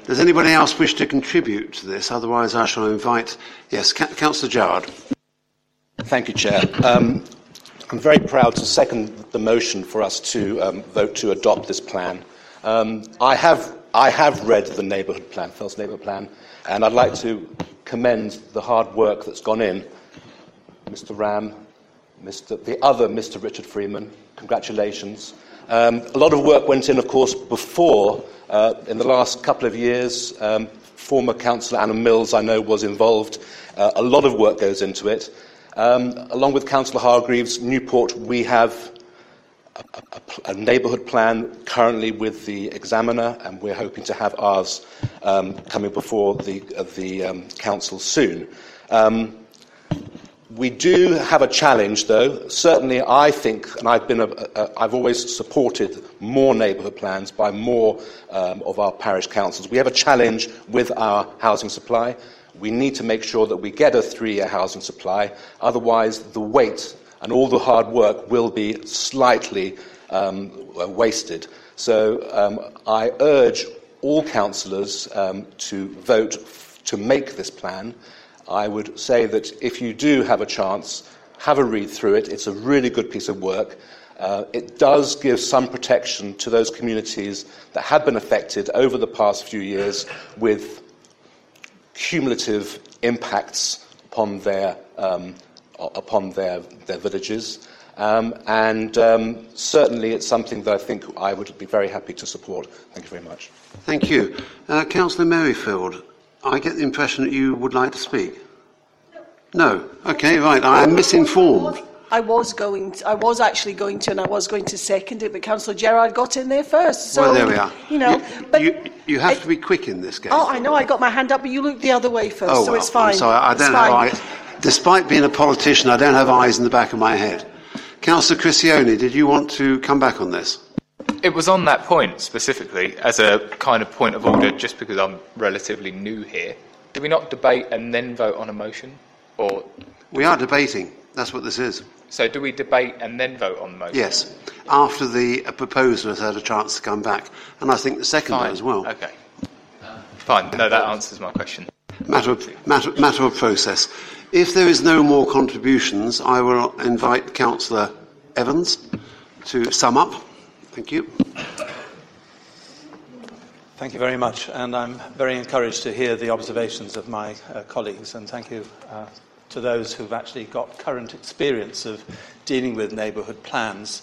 Does anybody else wish to contribute to this? Otherwise, I shall invite. Yes, Ca- Councillor Jard. Thank you, Chair. Um, I'm very proud to second the motion for us to um, vote to adopt this plan. Um, I, have, I have read the neighbourhood plan, Fels neighbourhood plan, and I'd like to commend the hard work that's gone in. Mr. Ram, Mr. the other Mr. Richard Freeman, congratulations. Um, a lot of work went in, of course, before. Uh, in the last couple of years, um, former councillor Anna Mills, I know, was involved. Uh, a lot of work goes into it. Um, along with Councillor Hargreaves, Newport, we have a, a, a neighbourhood plan currently with the examiner, and we're hoping to have ours um, coming before the, uh, the um, council soon. Um, we do have a challenge, though. Certainly, I think, and I've, been a, a, I've always supported more neighbourhood plans by more um, of our parish councils. We have a challenge with our housing supply. We need to make sure that we get a three year housing supply, otherwise, the weight and all the hard work will be slightly um, wasted. So um, I urge all councillors um, to vote f- to make this plan. I would say that if you do have a chance, have a read through it. It's a really good piece of work. Uh, it does give some protection to those communities that have been affected over the past few years with cumulative impacts upon their, um, upon their, their villages. Um, and um, certainly it's something that I think I would be very happy to support. Thank you very much. Thank you. Uh, Councillor Merrifield, I get the impression that you would like to speak. No. Okay, right. I am misinformed. I was going. To, I was actually going to, and I was going to second it, but Councillor Gerard got in there first. So, well, there we are. You know, you, but you, you have to be quick in this game. oh, I know. I got my hand up, but you looked the other way first, Oh, so well, it's fine. I'm sorry, I It's don't fine. have eyes. Despite being a politician, I don't have eyes in the back of my head. Councillor Criscione, did you want to come back on this? It was on that point specifically, as a kind of point of order, just because I'm relatively new here. Do we not debate and then vote on a motion? Or We are debating. That's what this is. so do we debate and then vote on the motion? Yes, after the uh, proposer has had a chance to come back, and I think the second Fine. as well. Okay. Fine. No, that answers my question. Matter of, matter, matter of process. If there is no more contributions, I will invite Councillor Evans to sum up. Thank you. Thank you very much, and I'm very encouraged to hear the observations of my uh, colleagues, and thank you uh, to those who've actually got current experience of dealing with neighbourhood plans.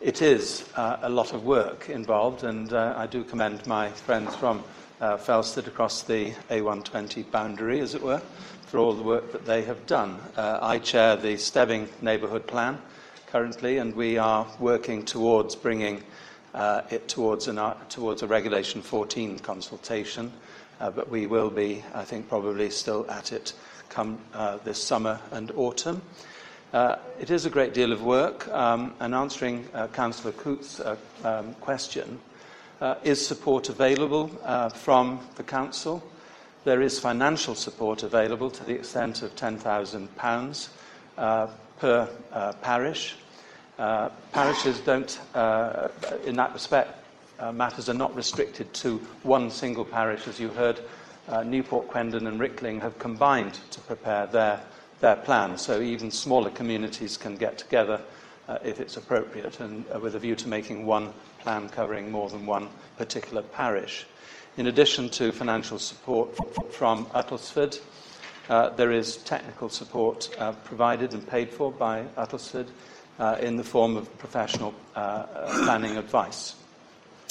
It is uh, a lot of work involved, and uh, I do commend my friends from uh, Felsted across the A120 boundary, as it were, for all the work that they have done. Uh, I chair the Stebbing Neighbourhood Plan currently, and we are working towards bringing it towards, an, uh, towards a Regulation 14 consultation, uh, but we will be, I think, probably still at it come uh, this summer and autumn. Uh, it is a great deal of work, um, and answering uh, Councillor Coote's uh, um, question, uh, is support available uh, from the Council? There is financial support available to the extent of £10,000 uh, per uh, parish. Uh, parishes don't, uh, in that respect, uh, matters are not restricted to one single parish. As you heard, uh, Newport, Quendon, and Rickling have combined to prepare their, their plan. So even smaller communities can get together if it's appropriate, and with a view to making one plan covering more than one particular parish. In addition to financial support from Uttlesford, uh, there is technical support uh, provided and paid for by Uttlesford uh, in the form of professional uh, uh, planning advice.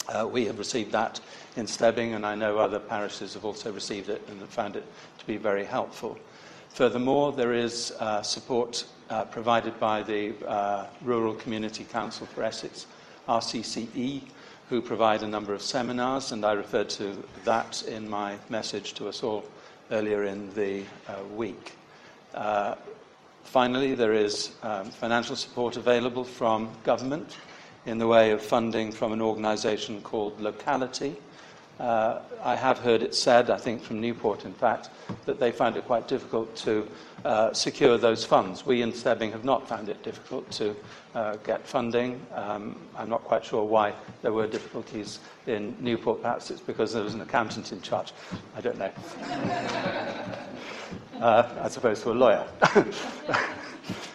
Uh, we have received that in Stebbing, and I know other parishes have also received it and found it to be very helpful. Furthermore, there is support provided by the Rural Community Council for Essex, RCCE, who provide a number of seminars, and I referred to that in my message to us all earlier in the uh, week. Uh, finally, there is um, financial support available from government in the way of funding from an organisation called Locality. Uh, I have heard it said, I think from Newport in fact, that they find it quite difficult to uh, secure those funds. We in Stebbing have not found it difficult to uh, get funding. Um, I'm not quite sure why there were difficulties in Newport. Perhaps it's because there was an accountant in charge. I don't know. uh, as opposed to a lawyer.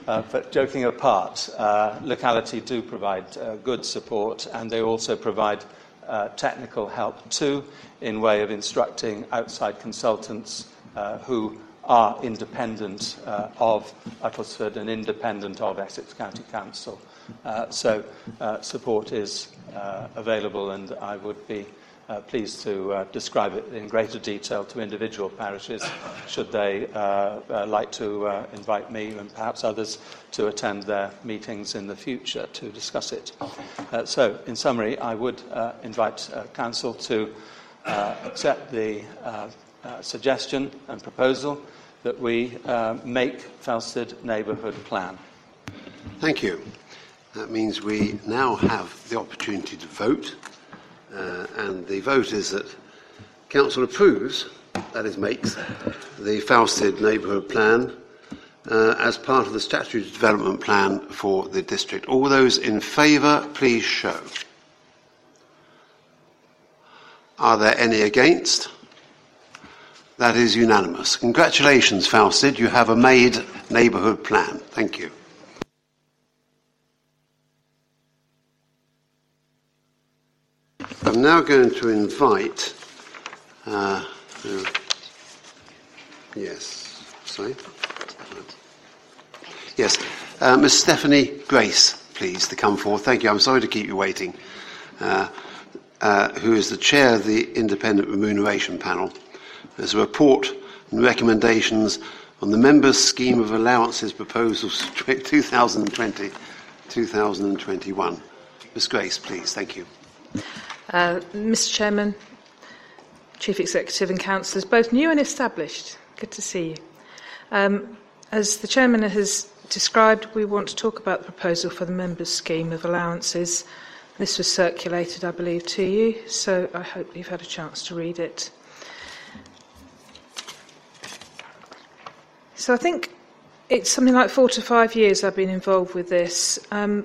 Uh, but joking apart, uh, locality do provide uh, good support and they also provide uh, technical help too in way of instructing outside consultants uh, who are independent uh, of Uttlesford and independent of Essex County Council. Uh, so uh, support is uh, available and I would be uh, pleased to uh, describe it in greater detail to individual parishes should they like to invite me and perhaps others to attend their meetings in the future to discuss it. So, in summary, I would invite Council to accept the uh, suggestion and proposal that we uh, make Felsted Neighbourhood Plan. Thank you. That means we now have the opportunity to vote, uh, and the vote is that Council approves, that is, makes, the Felsted Neighbourhood Plan uh, as part of the statutory development plan for the district. All those in favour, please show. Are there any against? That is unanimous. Congratulations, Felsted. You have a made neighbourhood plan. Thank you. I'm now going to invite. Uh, uh, yes, sorry. Yes, uh, Miss Stephanie Grace, please, to come forward. Thank you. I'm sorry to keep you waiting. Uh, uh, who is the chair of the Independent Remuneration Panel. There's a report and recommendations on the members' scheme of allowances proposals 2020 2021. Ms Grace, please. Thank you. Uh, Mr Chairman, Chief Executive and Councillors, both new and established. Good to see you. Um, as the Chairman has described, we want to talk about the proposal for the members' scheme of allowances. This was circulated, I believe, to you, so I hope you've had a chance to read it. So I think it's something like four to five years I've been involved with this. Um,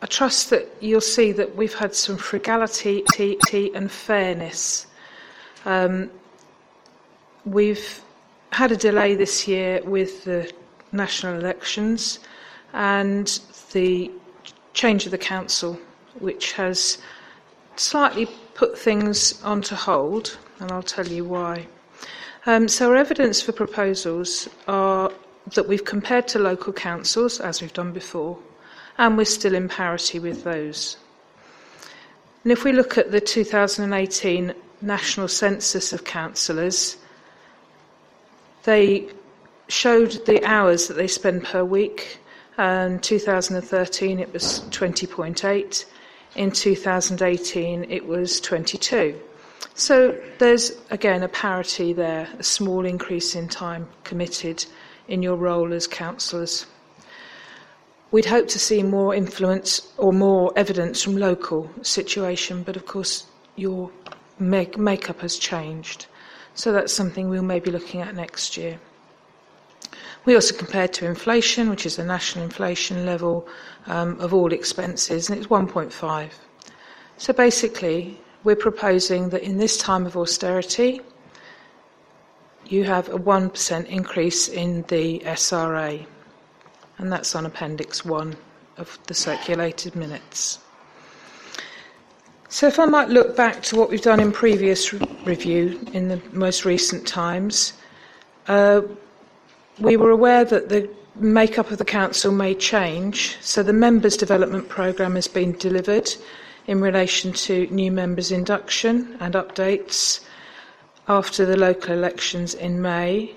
I trust that you'll see that we've had some frugality and fairness. Um, we've had a delay this year with the national elections and the change of the council, which has slightly put things onto hold, and I'll tell you why. Um, so, our evidence for proposals are that we've compared to local councils, as we've done before, and we're still in parity with those. And if we look at the 2018 national census of councillors, they showed the hours that they spend per week. In 2013, it was 20.8. In 2018, it was 22. So there's again a parity there, a small increase in time committed in your role as councillors. We'd hope to see more influence or more evidence from local situation, but of course your make, makeup has changed. So that's something we'll maybe looking at next year. We also compared to inflation, which is the national inflation level um, of all expenses, and it's 1.5. So basically, we're proposing that in this time of austerity, you have a 1% increase in the SRA, and that's on Appendix 1 of the circulated minutes. So, if I might look back to what we've done in previous re- review in the most recent times, uh, we were aware that the makeup of the council may change. So, the members' development programme has been delivered in relation to new members' induction and updates after the local elections in May.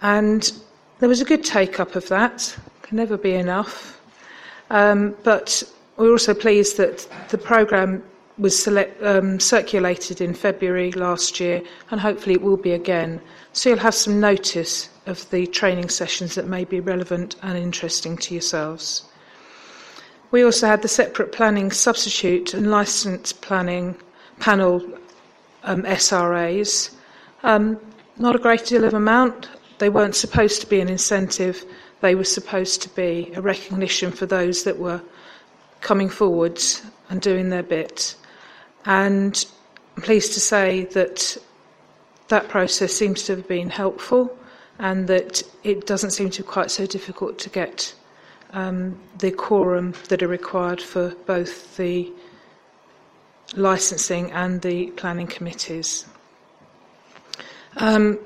And there was a good take up of that, can never be enough. Um, but we're also pleased that the programme was select, um, circulated in February last year, and hopefully it will be again. So you'll have some notice of the training sessions that may be relevant and interesting to yourselves. We also had the separate planning substitute and licence planning panel um, SRAs. Um, not a great deal of amount. They weren't supposed to be an incentive. They were supposed to be a recognition for those that were coming forwards and doing their bit. And I'm pleased to say that that process seems to have been helpful and that it doesn't seem to be quite so difficult to get um, the quorum that are required for both the licensing and the planning committees. Um,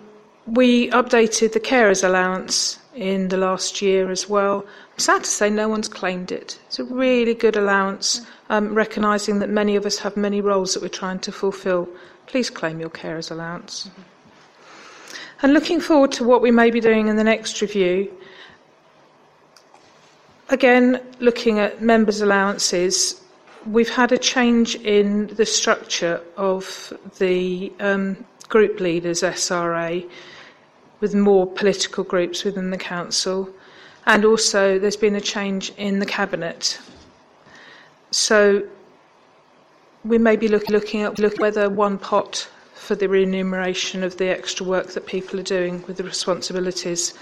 we updated the carers allowance in the last year as well. I'm sad to say no one's claimed it. It's a really good allowance, um, recognising that many of us have many roles that we're trying to fulfil. Please claim your carers allowance. Mm-hmm. And looking forward to what we may be doing in the next review, again, looking at members' allowances, we've had a change in the structure of the um, group leaders SRA with more political groups within the council, and also there's been a change in the cabinet. So we may be look, looking at look whether one pot for the remuneration of the extra work that people are doing with the responsibilities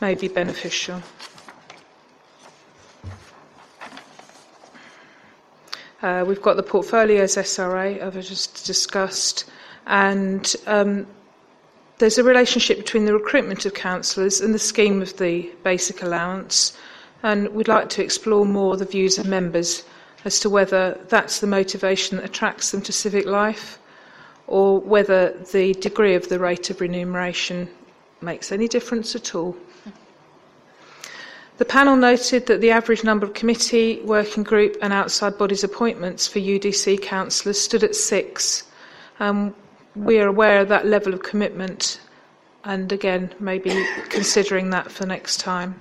may be beneficial. Uh, we've got the portfolios SRA, I've just discussed, and um, there's a relationship between the recruitment of councillors and the scheme of the basic allowance, and we'd like to explore more the views of members as to whether that's the motivation that attracts them to civic life or whether the degree of the rate of remuneration makes any difference at all. The panel noted that the average number of committee, working group, and outside bodies appointments for UDC councillors stood at six. Um, we are aware of that level of commitment and again, maybe considering that for next time.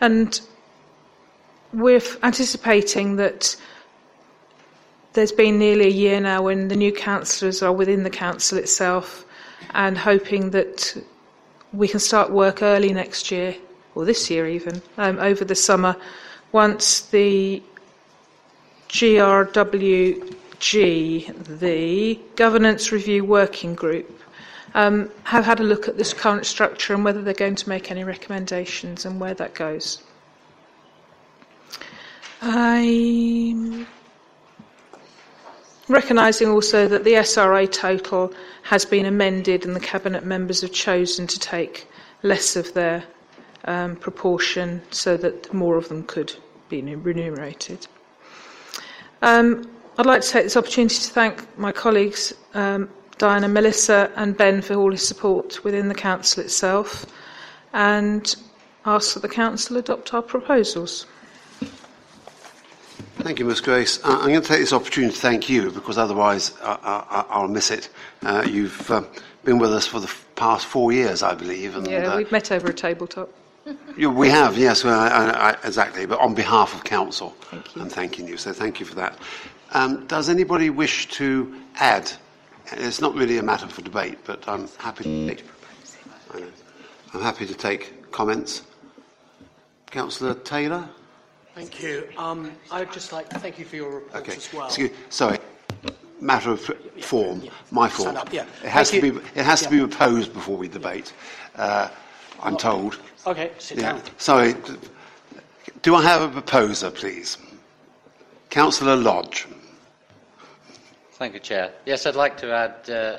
And we're anticipating that there's been nearly a year now when the new councillors are within the council itself, and hoping that we can start work early next year, or this year even, um, over the summer, once the GRWG, the Governance Review Working Group, um, have had a look at this current structure and whether they're going to make any recommendations and where that goes. I'm recognising also that the SRA total has been amended and the Cabinet members have chosen to take less of their um, proportion so that more of them could be remunerated. Um, I'd like to take this opportunity to thank my colleagues um, Diana, Melissa, and Ben for all his support within the Council itself, and ask that the Council adopt our proposals. Thank you, Ms. Grace. Uh, I'm going to take this opportunity to thank you because otherwise I, will miss it. Uh, you've uh, been with us for the past four years, I believe. And, yeah, uh, we've met over a tabletop. We have, yes, well, I, I, exactly. But on behalf of Council, thank I'm thanking you. So thank you for that. Um, does anybody wish to add it's not really a matter for debate, but I'm happy to take, I'm happy to take comments. Councillor Taylor? Thank you. Um, I would just like to thank you for your report okay. as well. Excuse, sorry, matter of form, yeah. my fault. Up, yeah. It has thank to you. be. It has yeah. to be proposed before we debate. Uh, I'm told. Okay, sit down. Sorry. Do I have a proposer, please? Councillor Lodge. Thank you, Chair. Yes, I'd like to add uh,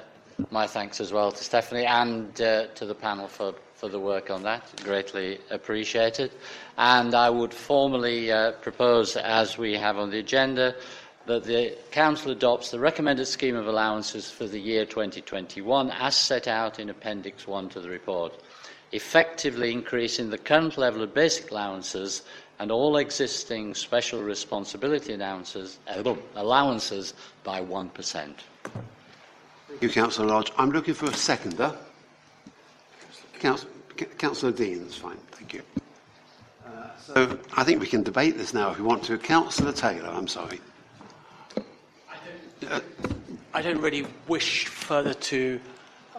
my thanks as well to Stephanie and uh, to the panel for, for the work on that. Greatly appreciated. And I would formally uh, propose, as we have on the agenda, that the Council adopts the recommended scheme of allowances for the year 2021 as set out in Appendix 1 to the report, effectively increasing the current level of basic allowances and all existing special responsibility allowances, uh, allowances by 1%. Thank you, Councillor Lodge. I'm looking for a seconder. Councillor Dean, that's fine. Thank you. Uh, so I think we can debate this now if we want to. Councillor Taylor, I'm sorry. Uh, I don't really wish further to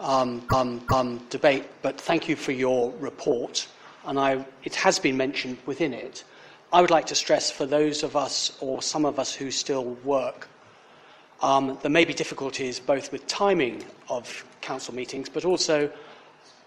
um, um, um, debate, but thank you for your report. And I, it has been mentioned within it I would like to stress for those of us, or some of us who still work, um, there may be difficulties both with timing of council meetings, but also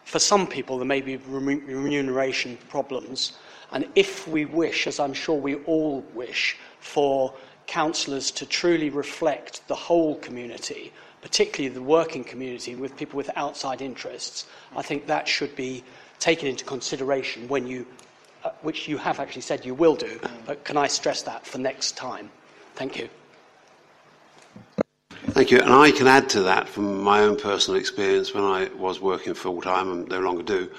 for some people there may be remuneration problems. And if we wish, as I'm sure we all wish, for councillors to truly reflect the whole community, particularly the working community with people with outside interests, I think that should be taken into consideration when you uh, which you have actually said you will do, but can I stress that for next time? Thank you. Thank you. And I can add to that from my own personal experience when I was working full time and no longer do,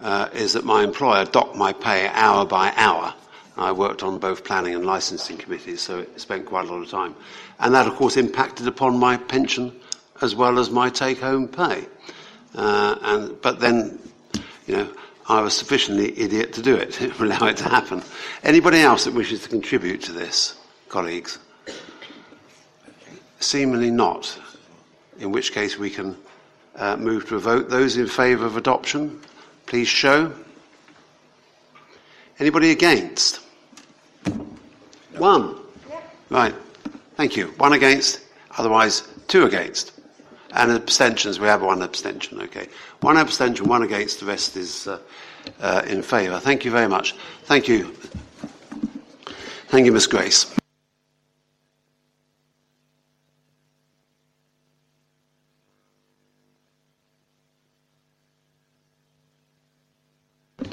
uh, is that my employer docked my pay hour by hour. I worked on both planning and licensing committees, so it spent quite a lot of time. And that, of course, impacted upon my pension as well as my take home pay. Uh, and, but then, you know, I was sufficiently idiot to do it, allow it to happen. Anybody else that wishes to contribute to this, colleagues? Seemingly not, in which case we can uh, move to a vote. Those in favour of adoption, please show. Anybody against? One. Right. Thank you. One against, otherwise two against. And abstentions, we have one abstention, okay. One abstention, one against, the rest is uh, uh, in favour. Thank you very much. Thank you. Thank you, Ms Grace.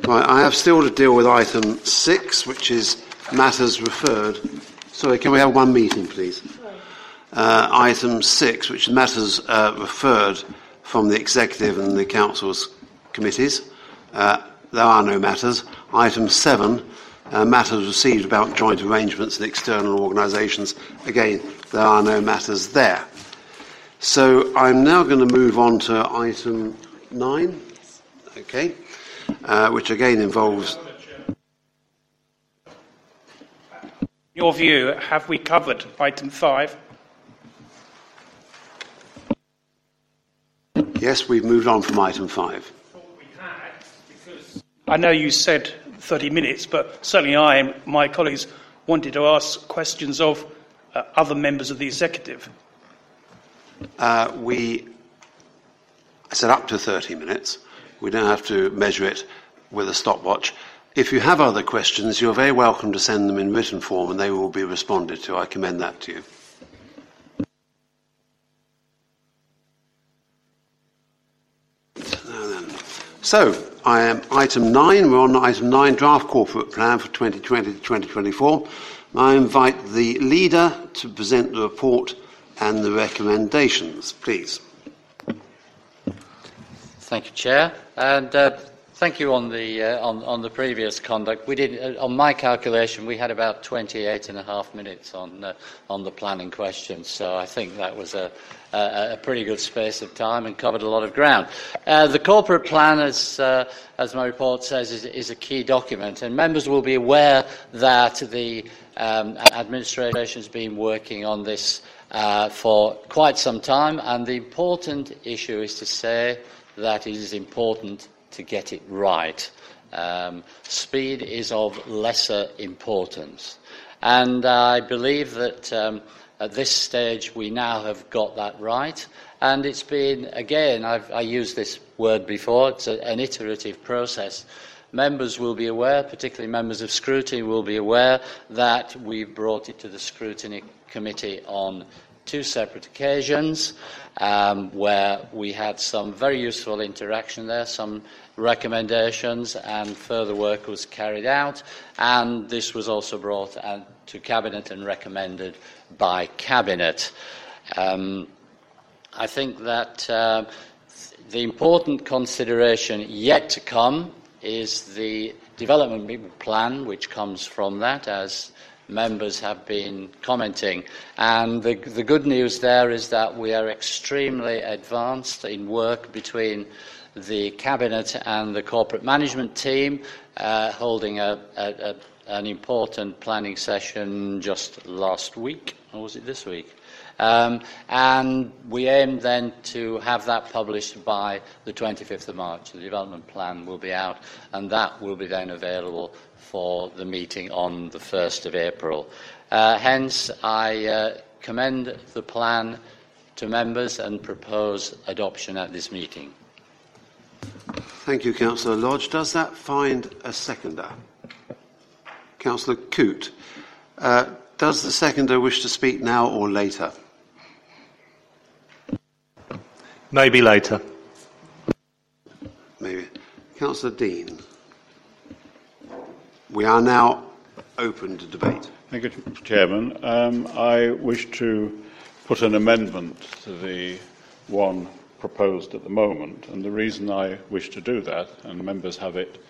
Right, I have still to deal with item six, which is matters referred. Sorry, can we have one meeting, please? Uh, item six, which matters uh, referred from the executive and the council's committees. Uh, there are no matters. Item seven, matters received about joint arrangements and external organisations. Again, there are no matters there. So I'm now going to move on to item nine? Okay. Which again involves. Your view, have we covered item five? Yes, we've moved on from item five. I know you said 30 minutes, but certainly I and my colleagues wanted to ask questions of uh, other members of the executive. Uh, we said up to 30 minutes. We don't have to measure it with a stopwatch. If you have other questions, you're very welcome to send them in written form and they will be responded to. I commend that to you. So, I am item nine. We're on item nine, draft corporate plan for 2020 to 2024. I invite the leader to present the report and the recommendations, please. Thank you, Chair. And uh, thank you on the, uh, on, on, the previous conduct. We did, uh, on my calculation, we had about 28 and a half minutes on, uh, on the planning question. So I think that was a, a, pretty good space of time and covered a lot of ground. Uh, the corporate plan, as, uh, as my report says, is, is, a key document. And members will be aware that the um, administration has been working on this for quite some time. And the important issue is to say that it is important to get it right. Um, speed is of lesser importance. And I believe that um, at this stage we now have got that right. And it's been, again, I've I used this word before, it's a, an iterative process. Members will be aware, particularly members of scrutiny will be aware, that we've brought it to the scrutiny committee on two separate occasions um, where we had some very useful interaction there, some recommendations, and further work was carried out. And this was also brought uh, to Cabinet and recommended by Cabinet. Um, I think that uh, the important consideration yet to come is the development plan, which comes from that, as members have been commenting. And the, the good news there is that we are extremely advanced in work between the Cabinet and the corporate management team, uh, holding a, a, an important planning session just last week, or was it this week? Um, and we aim then to have that published by the 25th of March. The development plan will be out, and that will be then available for the meeting on the 1st of April. Uh, hence, I uh, commend the plan to members and propose adoption at this meeting. Thank you, Councillor Lodge. Does that find a seconder? Councillor Coote. Uh, does the seconder wish to speak now or later? Maybe later. Maybe. Councillor Dean. We are now open to debate. Thank you, Chairman. Um, I wish to put an amendment to the one proposed at the moment, and the reason I wish to do that, and members have it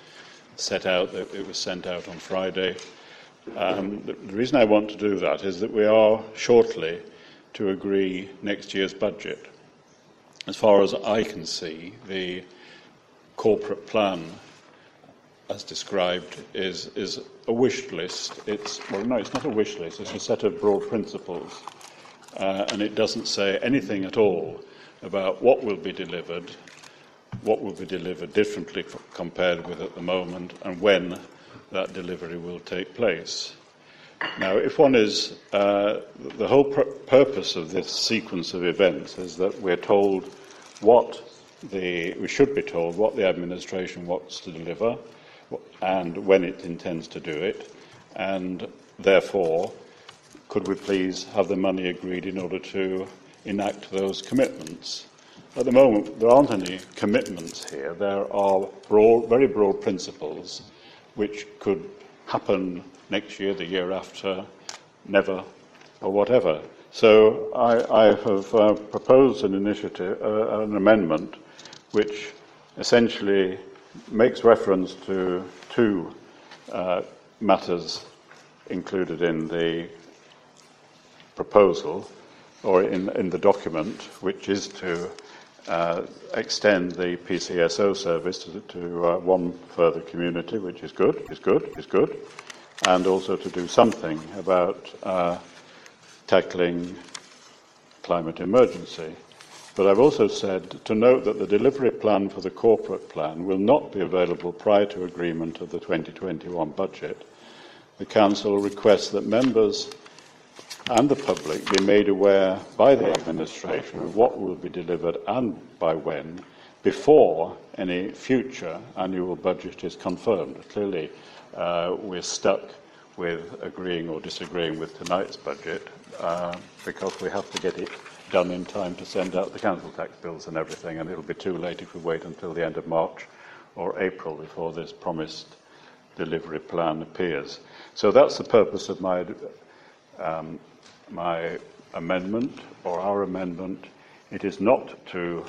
set out, it was sent out on Friday. Um, the, reason I want to do that is that we are shortly to agree next year's budget. As far as I can see, the corporate plan as described, is, is a wish list. It's, well, no, it's not a wish list, it's a set of broad principles. Uh, and it doesn't say anything at all about what will be delivered, what will be delivered differently compared with at the moment, and when that delivery will take place. Now, if one is, uh, the whole pr- purpose of this sequence of events is that we're told what the, we should be told what the administration wants to deliver, and when it intends to do it, and therefore, could we please have the money agreed in order to enact those commitments? At the moment, there aren't any commitments here. There are broad, very broad principles which could happen next year, the year after, never, or whatever. So I, I have uh, proposed an initiative, uh, an amendment, which essentially makes reference to two uh, matters included in the proposal or in, in the document, which is to uh, extend the PCSO service to, to uh, one further community, which is good, is good, is good, and also to do something about uh, tackling climate emergency. But I've also said to note that the delivery plan for the corporate plan will not be available prior to agreement of the 2021 budget. The Council requests that members and the public be made aware by the administration of what will be delivered and by when before any future annual budget is confirmed. Clearly, uh, we're stuck with agreeing or disagreeing with tonight's budget uh, because we have to get it done in time to send out the council tax bills and everything, and it'll be too late if we wait until the end of March or April before this promised delivery plan appears. So that's the purpose of my um, my amendment or our amendment. It is not to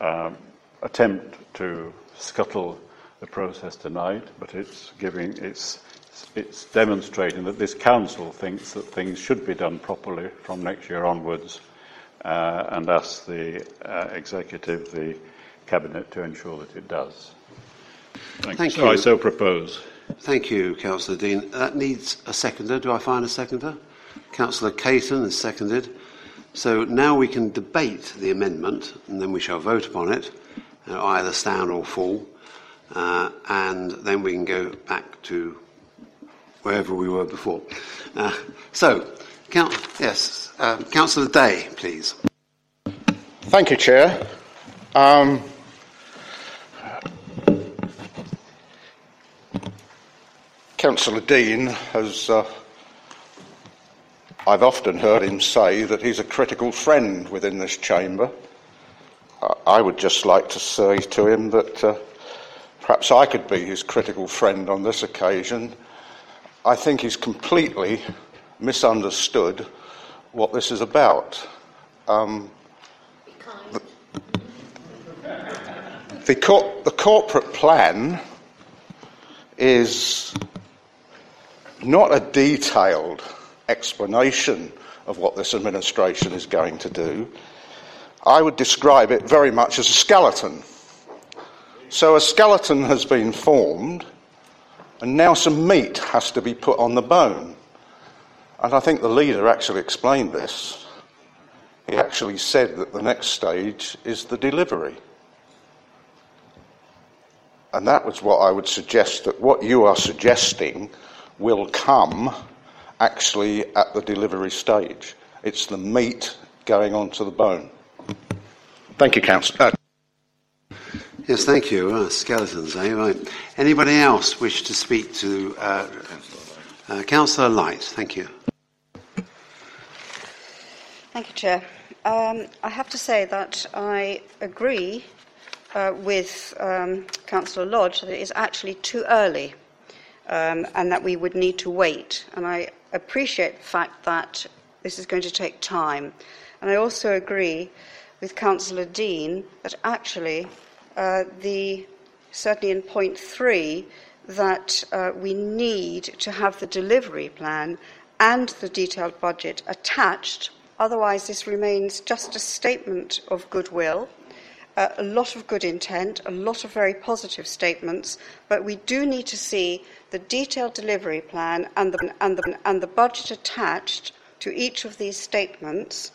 um, attempt to scuttle the process tonight, but it's giving it's it's demonstrating that this council thinks that things should be done properly from next year onwards, uh, and asks the uh, executive, the cabinet, to ensure that it does. Thank, Thank so you. I so propose. Thank you, Councillor Dean. That needs a seconder. Do I find a seconder? Councillor Caton is seconded. So now we can debate the amendment, and then we shall vote upon it, uh, either stand or fall, uh, and then we can go back to wherever we were before. Uh, so, count, yes, um, Councillor Day, please. Thank you, Chair. Um, Councillor Dean has. Uh, I've often heard him say that he's a critical friend within this chamber. I would just like to say to him that uh, perhaps I could be his critical friend on this occasion. I think he's completely misunderstood what this is about. Um, the, cor- the corporate plan is not a detailed explanation of what this administration is going to do. I would describe it very much as a skeleton. So a skeleton has been formed, and now some meat has to be put on the bone. And I think the leader actually explained this. He actually said that the next stage is the delivery. And that was what I would suggest that what you are suggesting will come actually at the delivery stage. It's the meat going onto the bone. Thank you, Councillor. Uh, Yes, thank you. Uh, skeletons, eh? Right. Anybody else wish to speak to uh, uh, Councillor Light? Thank you. Thank you, Chair. Um, I have to say that I agree uh, with um, Councillor Lodge that it is actually too early um, and that we would need to wait. And I appreciate the fact that this is going to take time. And I also agree with Councillor Dean that actually uh, the certainly in point three that uh, we need to have the delivery plan and the detailed budget attached. Otherwise, this remains just a statement of goodwill uh, a lot of good intent, a lot of very positive statements, but we do need to see the detailed delivery plan and the, and the, and the budget attached to each of these statements.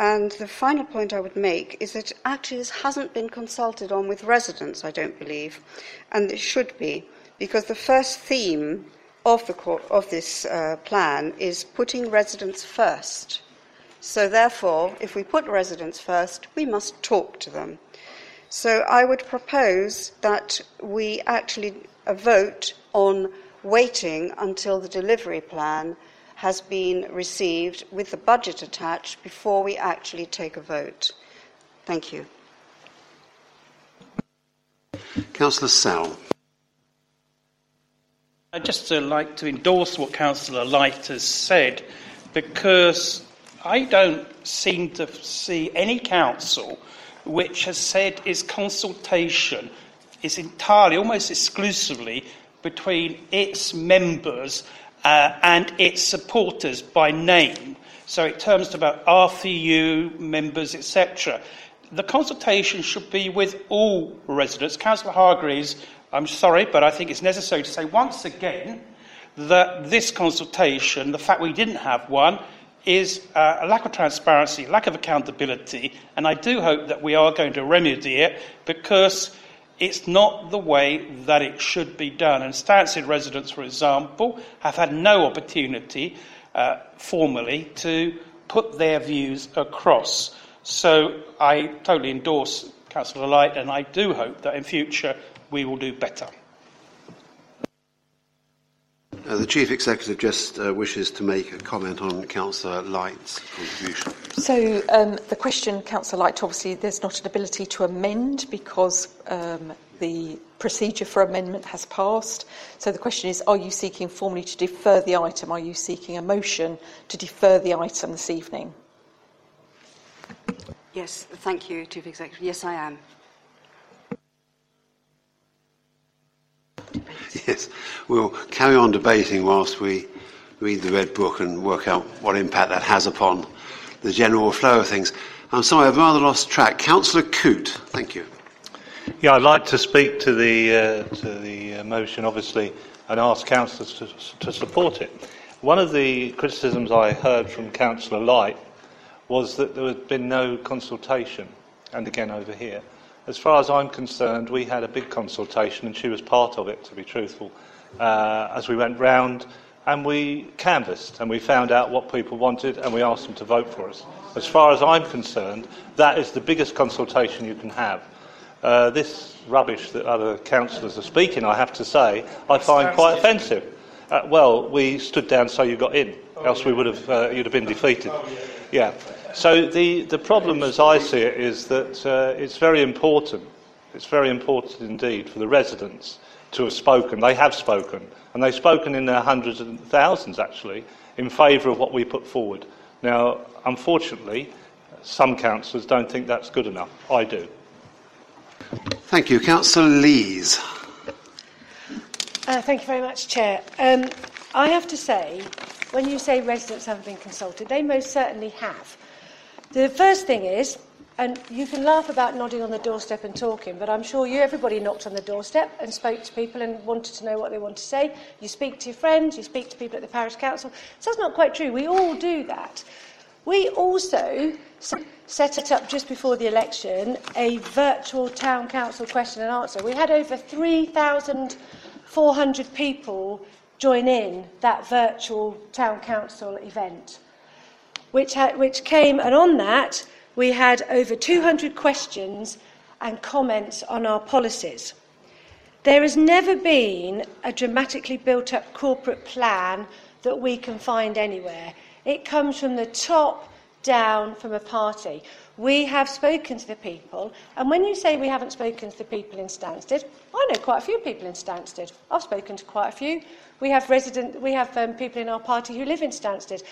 And the final point I would make is that actually this hasn't been consulted on with residents, I don't believe, and it should be, because the first theme of, the, of this uh, plan is putting residents first. So, therefore, if we put residents first, we must talk to them. So, I would propose that we actually uh, vote on waiting until the delivery plan has been received with the budget attached before we actually take a vote. Thank you. Councillor Sell. I'd just uh, like to endorse what Councillor Light has said because I don't seem to see any council which has said its consultation is entirely, almost exclusively, between its members uh, and its supporters by name. So it turns to about R4U members, etc. the consultation should be with all residents. Councillor Hargreaves, I'm sorry, but I think it's necessary to say once again that this consultation, the fact we didn't have one, is uh, a lack of transparency, lack of accountability, and I do hope that we are going to remedy it because it's not the way that it should be done. And Stansted residents, for example, have had no opportunity uh, formally to put their views across. So I totally endorse Councillor Light, and I do hope that in future we will do better. Uh, the Chief Executive just uh, wishes to make a comment on Councillor Light's contribution. So um, the question, Councillor Light, obviously there's not an ability to amend because um, the procedure for amendment has passed. So the question is, are you seeking formally to defer the item? Are you seeking a motion to defer the item this evening? Yes, thank you, Chief Executive. Yes, I am. Yes, we'll carry on debating whilst we read the Red Book and work out what impact that has upon the general flow of things. I'm sorry, I've rather lost track. Councillor Coote, thank you. Yeah, I'd like to speak to the, uh, to the uh, motion, obviously, and ask councillors to, to support it. One of the criticisms I heard from Councillor Light was that there had been no consultation, and again over here. As far as I'm concerned, we had a big consultation, and she was part of it, to be truthful, uh, as we went round and we canvassed and we found out what people wanted and we asked them to vote for us. As far as I'm concerned, that is the biggest consultation you can have. Uh, this rubbish that other councillors are speaking, I have to say, I find quite offensive. Uh, well, we stood down so you got in, else we would have, uh, you'd have been defeated. Yeah. So the, the problem, as I see it, is that uh, it's very important. It's very important indeed for the residents to have spoken. They have spoken, and they've spoken in their hundreds and thousands, actually, in favour of what we put forward. Now, unfortunately, some councillors don't think that's good enough. I do. Thank you. Councillor Lees. Uh, thank you very much, Chair. Um, I have to say, when you say residents haven't been consulted, they most certainly have. The first thing is, and you can laugh about nodding on the doorstep and talking, but I'm sure you, everybody knocked on the doorstep and spoke to people and wanted to know what they want to say. You speak to your friends, you speak to people at the parish council. So that's not quite true. We all do that. We also set it up just before the election a virtual town council question and answer. We had over 3,400 people join in that virtual town council event which, ha- which came, and on that, we had over 200 questions and comments on our policies. There has never been a dramatically built up corporate plan that we can find anywhere. It comes from the top down from a party. We have spoken to the people, and when you say we haven't spoken to the people in Stansted, I know quite a few people in Stansted. I've spoken to quite a few. We have resident, we have um, people in our party who live in Stansted.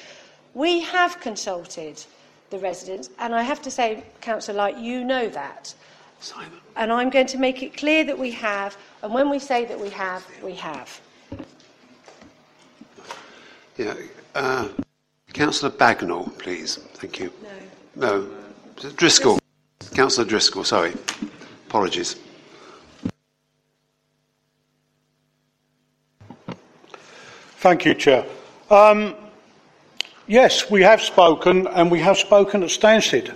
We have consulted the residents, and I have to say, Councillor Light, you know that. Simon. And I'm going to make it clear that we have, and when we say that we have, we have. Yeah. Uh, Councillor Bagnall, please. Thank you. No. No. Driscoll. Councillor Driscoll, sorry. Apologies. Thank you, Chair. Um, yes, we have spoken, and we have spoken at Stansted.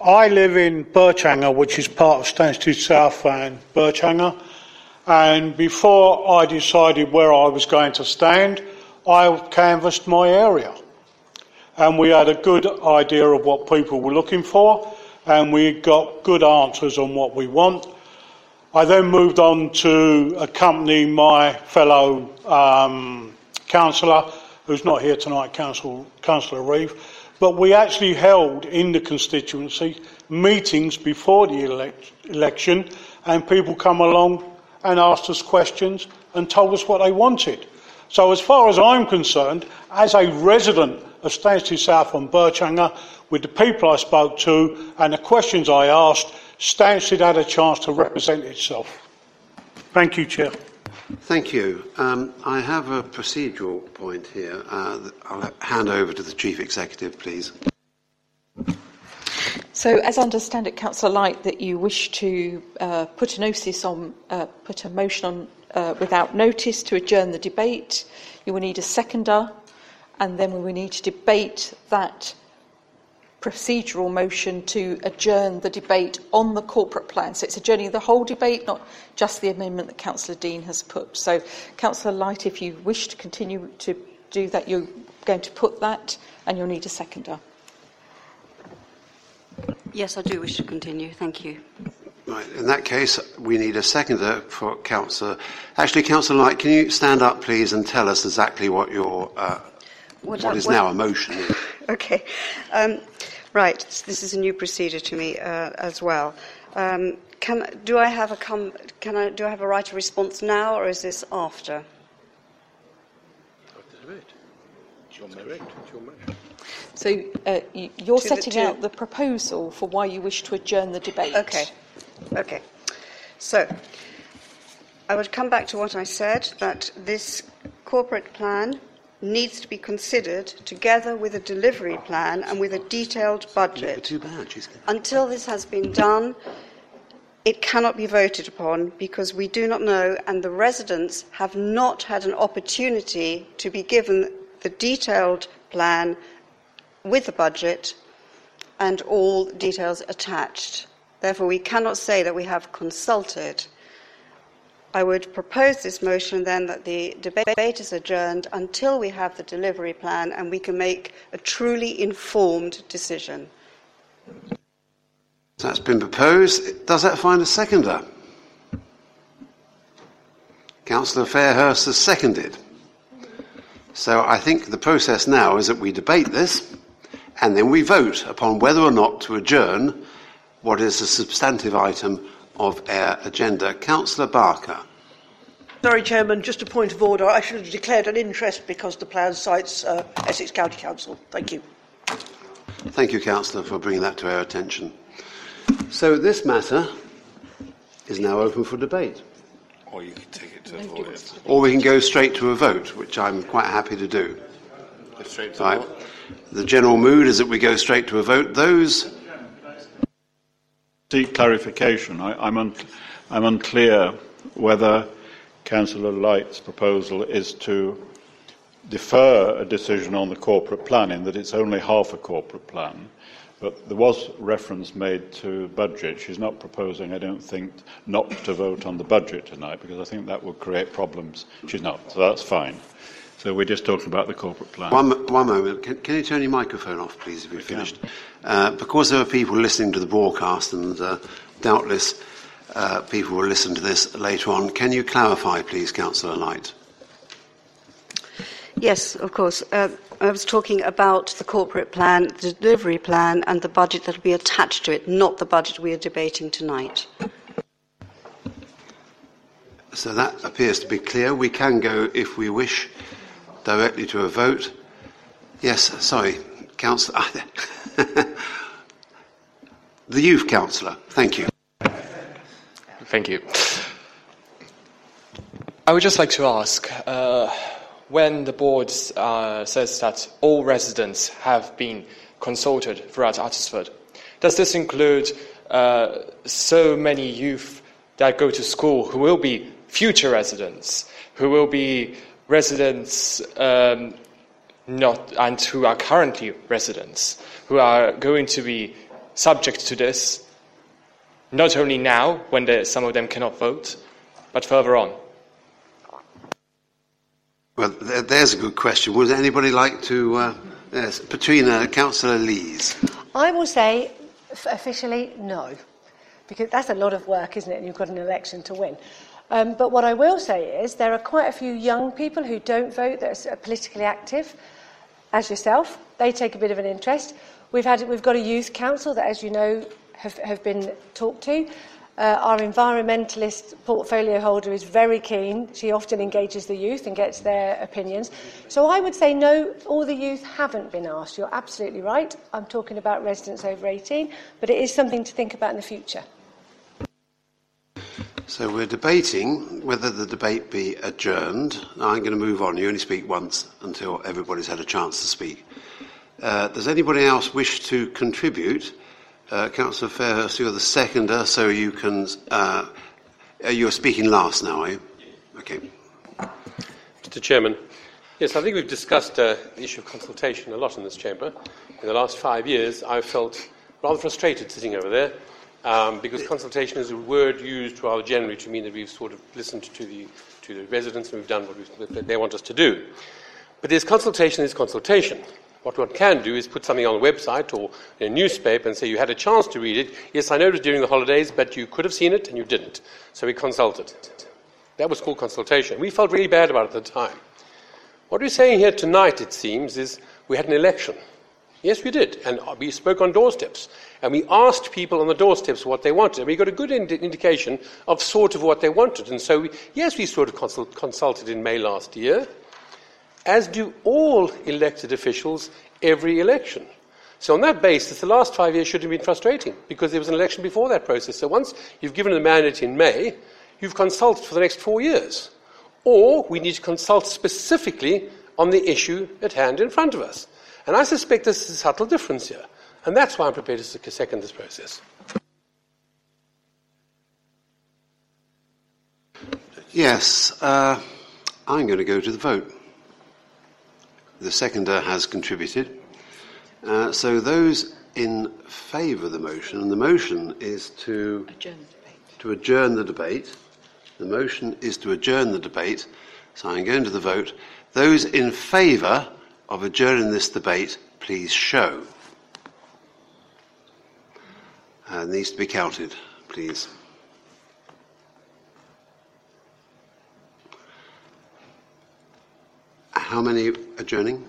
I live in Birchanger, which is part of Stansted South and Birchanger. And before I decided where I was going to stand, I canvassed my area. And we had a good idea of what people were looking for, and we got good answers on what we want. I then moved on to accompany my fellow um, councillor, who's not here tonight, Council, Councillor Reeve, but we actually held in the constituency meetings before the elect- election, and people come along and asked us questions and told us what they wanted. So, as far as I'm concerned, as a resident of Stansted South and Birchanger, with the people I spoke to and the questions I asked, Stansted had a chance to represent itself. Thank you, Chair. Thank you. Um, I have a procedural point here. Uh, I'll hand over to the Chief Executive, please. So, as I understand it, Councillor Light, that you wish to uh, put on, uh, put a motion on uh, without notice to adjourn the debate. You will need a seconder, and then we will need to debate that procedural motion to adjourn the debate on the corporate plan. So it's adjourning the whole debate, not just the amendment that Councillor Dean has put. So, Councillor Light, if you wish to continue to do that, you're going to put that, and you'll need a seconder. Yes, I do wish to continue. Thank you. Right, in that case, we need a seconder for Councillor. Actually, Councillor Light, can you stand up, please, and tell us exactly what your uh, What what I- is what- now a motion? Okay. Um, right. This is a new procedure to me uh, as well. Um, can do I have a com- Can I do I have a right of response now, or is this after? After debate. So uh, you, you're To setting to- out the proposal for why you wish to adjourn the debate. Okay. Okay. So, I would come back to what I said that this corporate plan needs to be considered together with a delivery plan and with a detailed budget. Too bad. Until this has been done, it cannot be voted upon because we do not know, and the residents have not had an opportunity to be given the detailed plan with the budget and all details attached. Therefore, we cannot say that we have consulted. I would propose this motion then that the debate is adjourned until we have the delivery plan and we can make a truly informed decision. That's been proposed. Does that find a seconder? Councillor Fairhurst has seconded. So I think the process now is that we debate this and then we vote upon whether or not to adjourn what is a substantive item of our agenda. Councillor Barker. Sorry, Chairman, just a point of order. I should have declared an interest because the plan cites uh, Essex County Council. Thank you. Thank you, Councillor, for bringing that to our attention. So this matter is now open for debate. Or you could take it to a vote. Or we can go straight to a vote, which I'm quite happy to do. Straight to Right. The general mood is that we go straight to a vote. Those Seek clarification. I, I'm, un, unclear whether Councillor Light's proposal is to defer a decision on the corporate plan, in that it's only half a corporate plan. But there was reference made to budget. She's not proposing, I don't think, not to vote on the budget tonight, because I think that would create problems. She's not, so that's fine. So we're just talking about the corporate plan. One, one moment. Can, can you turn your microphone off, please, if you're finished? Uh, because there are people listening to the broadcast, and uh, doubtless uh, people will listen to this later on, can you clarify, please, Councillor Light? Yes, of course. Uh, I was talking about the corporate plan, the delivery plan, and the budget that will be attached to it, not the budget we are debating tonight. So that appears to be clear. We can go, if we wish, directly to a vote. Yes, sorry, Councillor. the Youth Councillor. Thank you. Thank you. I would just like to ask uh, when the board uh, says that all residents have been consulted throughout Uttlesford, does this include uh, so many youth that go to school who will be future residents, who will be residents um, not and who are currently residents, who are going to be subject to this not only now, when there, some of them cannot vote, but further on. Well, there's a good question. Would anybody like to? Uh, yes, Petrina, Councillor Lees. I will say officially no, because that's a lot of work, isn't it? And you've got an election to win. Um, but what I will say is there are quite a few young people who don't vote that are politically active, as yourself. They take a bit of an interest. We've had we've got a youth council that, as you know, have, have been talked to. Uh, our environmentalist portfolio holder is very keen. She often engages the youth and gets their opinions. So I would say no, all the youth haven't been asked. You're absolutely right. I'm talking about residents over 18, but it is something to think about in the future. So we're debating whether the debate be adjourned. Now, I'm going to move on. You only speak once until everybody's had a chance to speak. Uh, does anybody else wish to contribute Uh, Councillor Fairhurst, you're the seconder, so you can. Uh, uh, you're speaking last now, are you? Okay. Mr. Chairman, yes, I think we've discussed uh, the issue of consultation a lot in this chamber. In the last five years, I've felt rather frustrated sitting over there um, because consultation is a word used rather generally to mean that we've sort of listened to the, to the residents and we've done what they want us to do. But there's consultation, there's consultation. What one can do is put something on a website or in a newspaper and say, You had a chance to read it. Yes, I noticed during the holidays, but you could have seen it and you didn't. So we consulted. That was called consultation. We felt really bad about it at the time. What we're saying here tonight, it seems, is we had an election. Yes, we did. And we spoke on doorsteps. And we asked people on the doorsteps what they wanted. And we got a good ind- indication of sort of what they wanted. And so, we, yes, we sort of consult- consulted in May last year as do all elected officials every election. So, on that basis, the last five years should have been frustrating because there was an election before that process. So, once you've given the mandate in May, you've consulted for the next four years. Or we need to consult specifically on the issue at hand in front of us. And I suspect there's a subtle difference here. And that's why I'm prepared to second this process. Yes, uh, I'm going to go to the vote. The seconder has contributed. Uh, so those in favour of the motion, and the motion is to adjourn the debate. To adjourn the debate. The motion is to adjourn the debate. So I'm going to the vote. Those in favour of adjourning this debate, please show. Uh, needs to be counted, please. How many adjourning?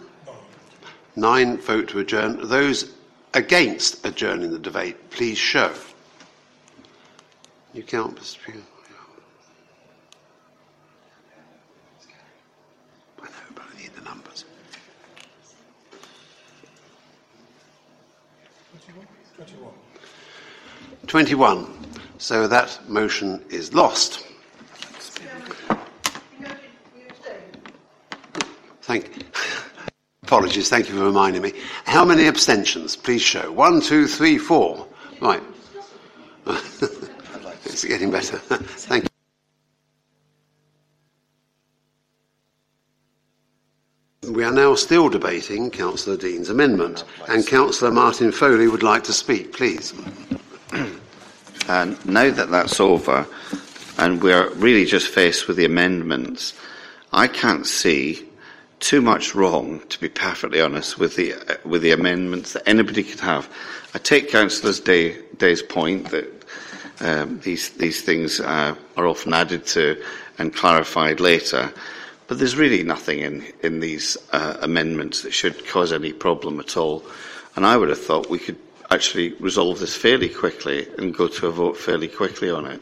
Nine vote to adjourn. Those against adjourning the debate, please show. You count, Mr. Speaker. I know, but I need the numbers. 21. So that motion is lost. Thank Apologies, thank you for reminding me. How many abstentions? Please show. One, two, three, four. Right. it's getting better. thank you. We are now still debating Councillor Dean's amendment, and Councillor Martin Foley would like to speak. Please. And now that that's over, and we're really just faced with the amendments, I can't see too much wrong, to be perfectly honest, with the uh, with the amendments that anybody could have. I take Councillor Day, Day's point that um, these these things uh, are often added to and clarified later, but there's really nothing in in these uh, amendments that should cause any problem at all. And I would have thought we could actually resolve this fairly quickly and go to a vote fairly quickly on it.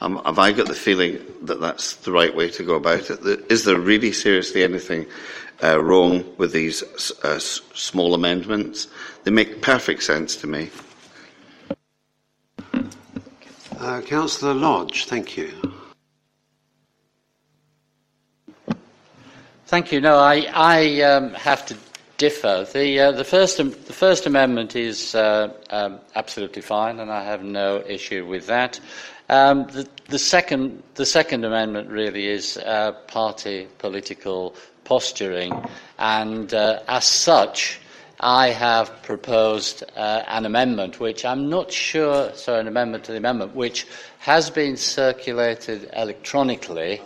Um, have I got the feeling that that's the right way to go about it? Is there really seriously anything uh, wrong with these uh, small amendments? They make perfect sense to me. Uh, Councillor Lodge, thank you. Thank you. No, I, I um, have to differ. The, uh, the, first, the first amendment is uh, um, absolutely fine, and I have no issue with that. Um, the, the, second, the second amendment really is uh, party political posturing, and uh, as such, I have proposed uh, an amendment which I'm not sure, so an amendment to the amendment, which has been circulated electronically,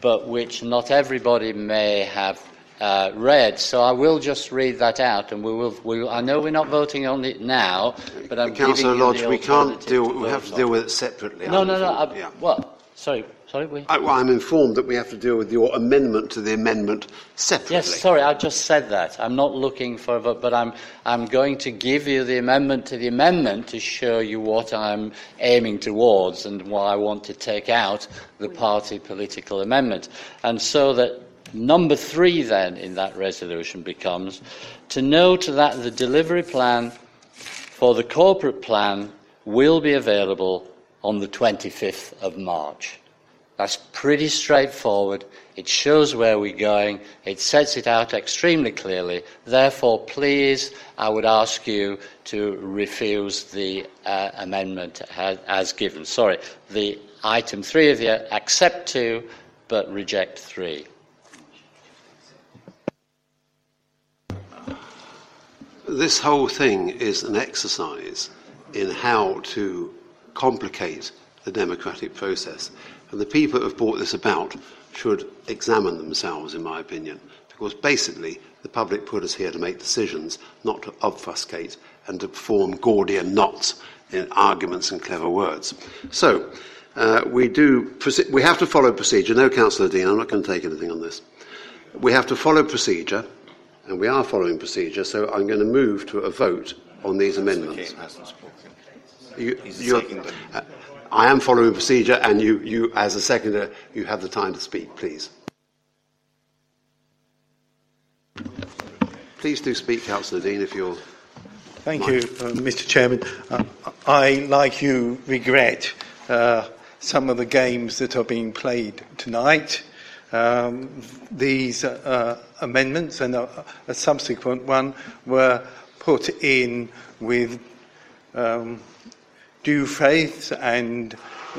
but which not everybody may have uh, read. So I will just read that out, and we will. We will I know we're not voting on it now, but I'm Councillor Lodge, you the we can't deal. We have to deal with it separately. No, I'm no, no. I, Yeah. What? Sorry, sorry. We. I, well, I'm informed that we have to deal with your amendment to the amendment separately. Yes, sorry, I just said that. I'm not looking for a vote, but I'm, I'm going to give you the amendment to the amendment to show you what I'm aiming towards and why I want to take out the party political amendment. And so that number three then in that resolution becomes to note that the delivery plan for the corporate plan will be available on the 25th of March. That's pretty straightforward. It shows where we're going. It sets it out extremely clearly. Therefore, please, I would ask you to refuse the uh, amendment as, as given. Sorry, the item three of the accept two, but reject three. This whole thing is an exercise in how to complicate the democratic process. And the people that have brought this about should examine themselves, in my opinion, because basically the public put us here to make decisions, not to obfuscate and to form Gordian knots in arguments and clever words. So, uh, we do, we have to follow procedure. No, Councillor Dean, I'm not going to take anything on this. We have to follow procedure and we are following procedure, so I'm going to move to a vote on these amendments. You, I am following procedure, and you, you, as a seconder, you have the time to speak, please. Please do speak, Councillor Dean, if you're. Thank you, uh, Mr. Chairman. Uh, I, like you, regret uh, some of the games that are being played tonight. Um, these uh, amendments and a, a, subsequent one were put in with um, due faith and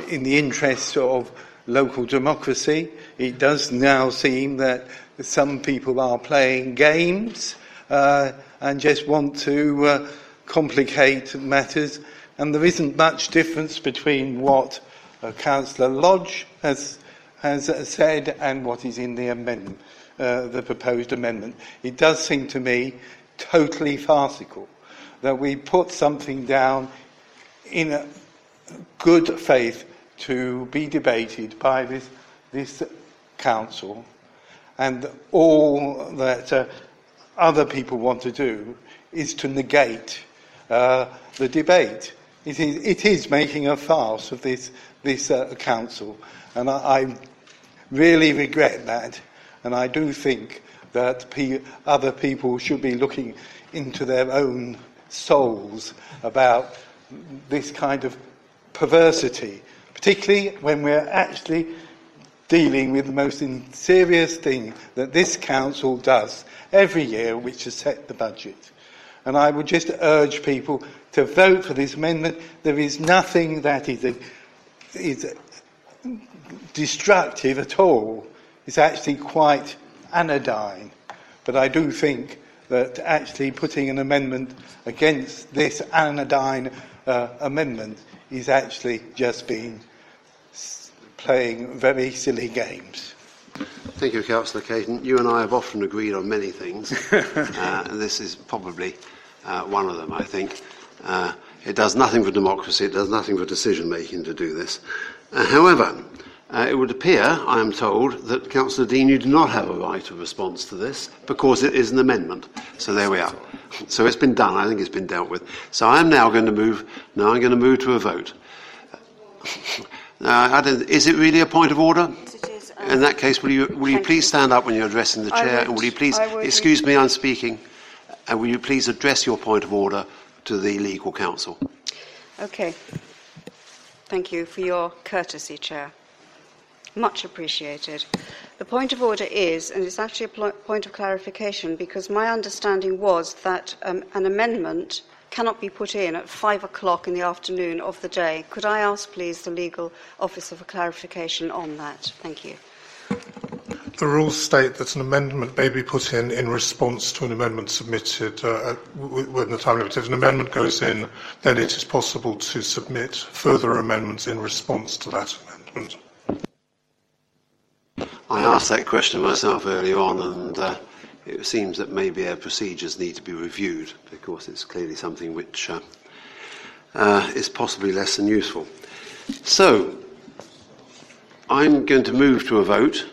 in the interests of local democracy. It does now seem that some people are playing games uh, and just want to uh, complicate matters. And there isn't much difference between what uh, Councillor Lodge has has said and what is in the amendment, uh, the proposed amendment. It does seem to me totally farcical that we put something down in good faith to be debated by this, this council and all that uh, other people want to do is to negate uh, the debate. It is, it is, making a farce of this, this uh, council. And I, I, really regret that. And I do think that pe- other people should be looking into their own souls about this kind of perversity, particularly when we're actually dealing with the most serious thing that this council does every year, which is set the budget. And I would just urge people to vote for this amendment. There is nothing that is, a, is destructive at all. It's actually quite anodyne. But I do think that actually putting an amendment against this anodyne uh, amendment is actually just being playing very silly games. Thank you, Councillor Caton. You and I have often agreed on many things. uh, and this is probably uh, one of them, I think. Uh, it does nothing for democracy, it does nothing for decision making to do this. Uh, however, uh, it would appear, I am told, that Councillor Dean, you do not have a right of response to this because it is an amendment. So there we are. So it's been done. I think it's been dealt with. So I am now going to move. Now I'm going to move to a vote. Uh, is it really a point of order? Um, In that case, will you, will you please stand up when you're addressing the chair, would, and will you please excuse me? I'm speaking, and will you please address your point of order to the legal counsel? Okay. Thank you for your courtesy, Chair. Much appreciated. The point of order is, and it's actually a point of clarification, because my understanding was that um, an amendment cannot be put in at five o'clock in the afternoon of the day. Could I ask, please, the legal officer for clarification on that? Thank you. The rules state that an amendment may be put in in response to an amendment submitted uh, when the time limit. If an amendment goes in, then it is possible to submit further amendments in response to that amendment. I asked that question myself earlier on, and uh, it seems that maybe our procedures need to be reviewed because it's clearly something which uh, uh, is possibly less than useful. So, I'm going to move to a vote,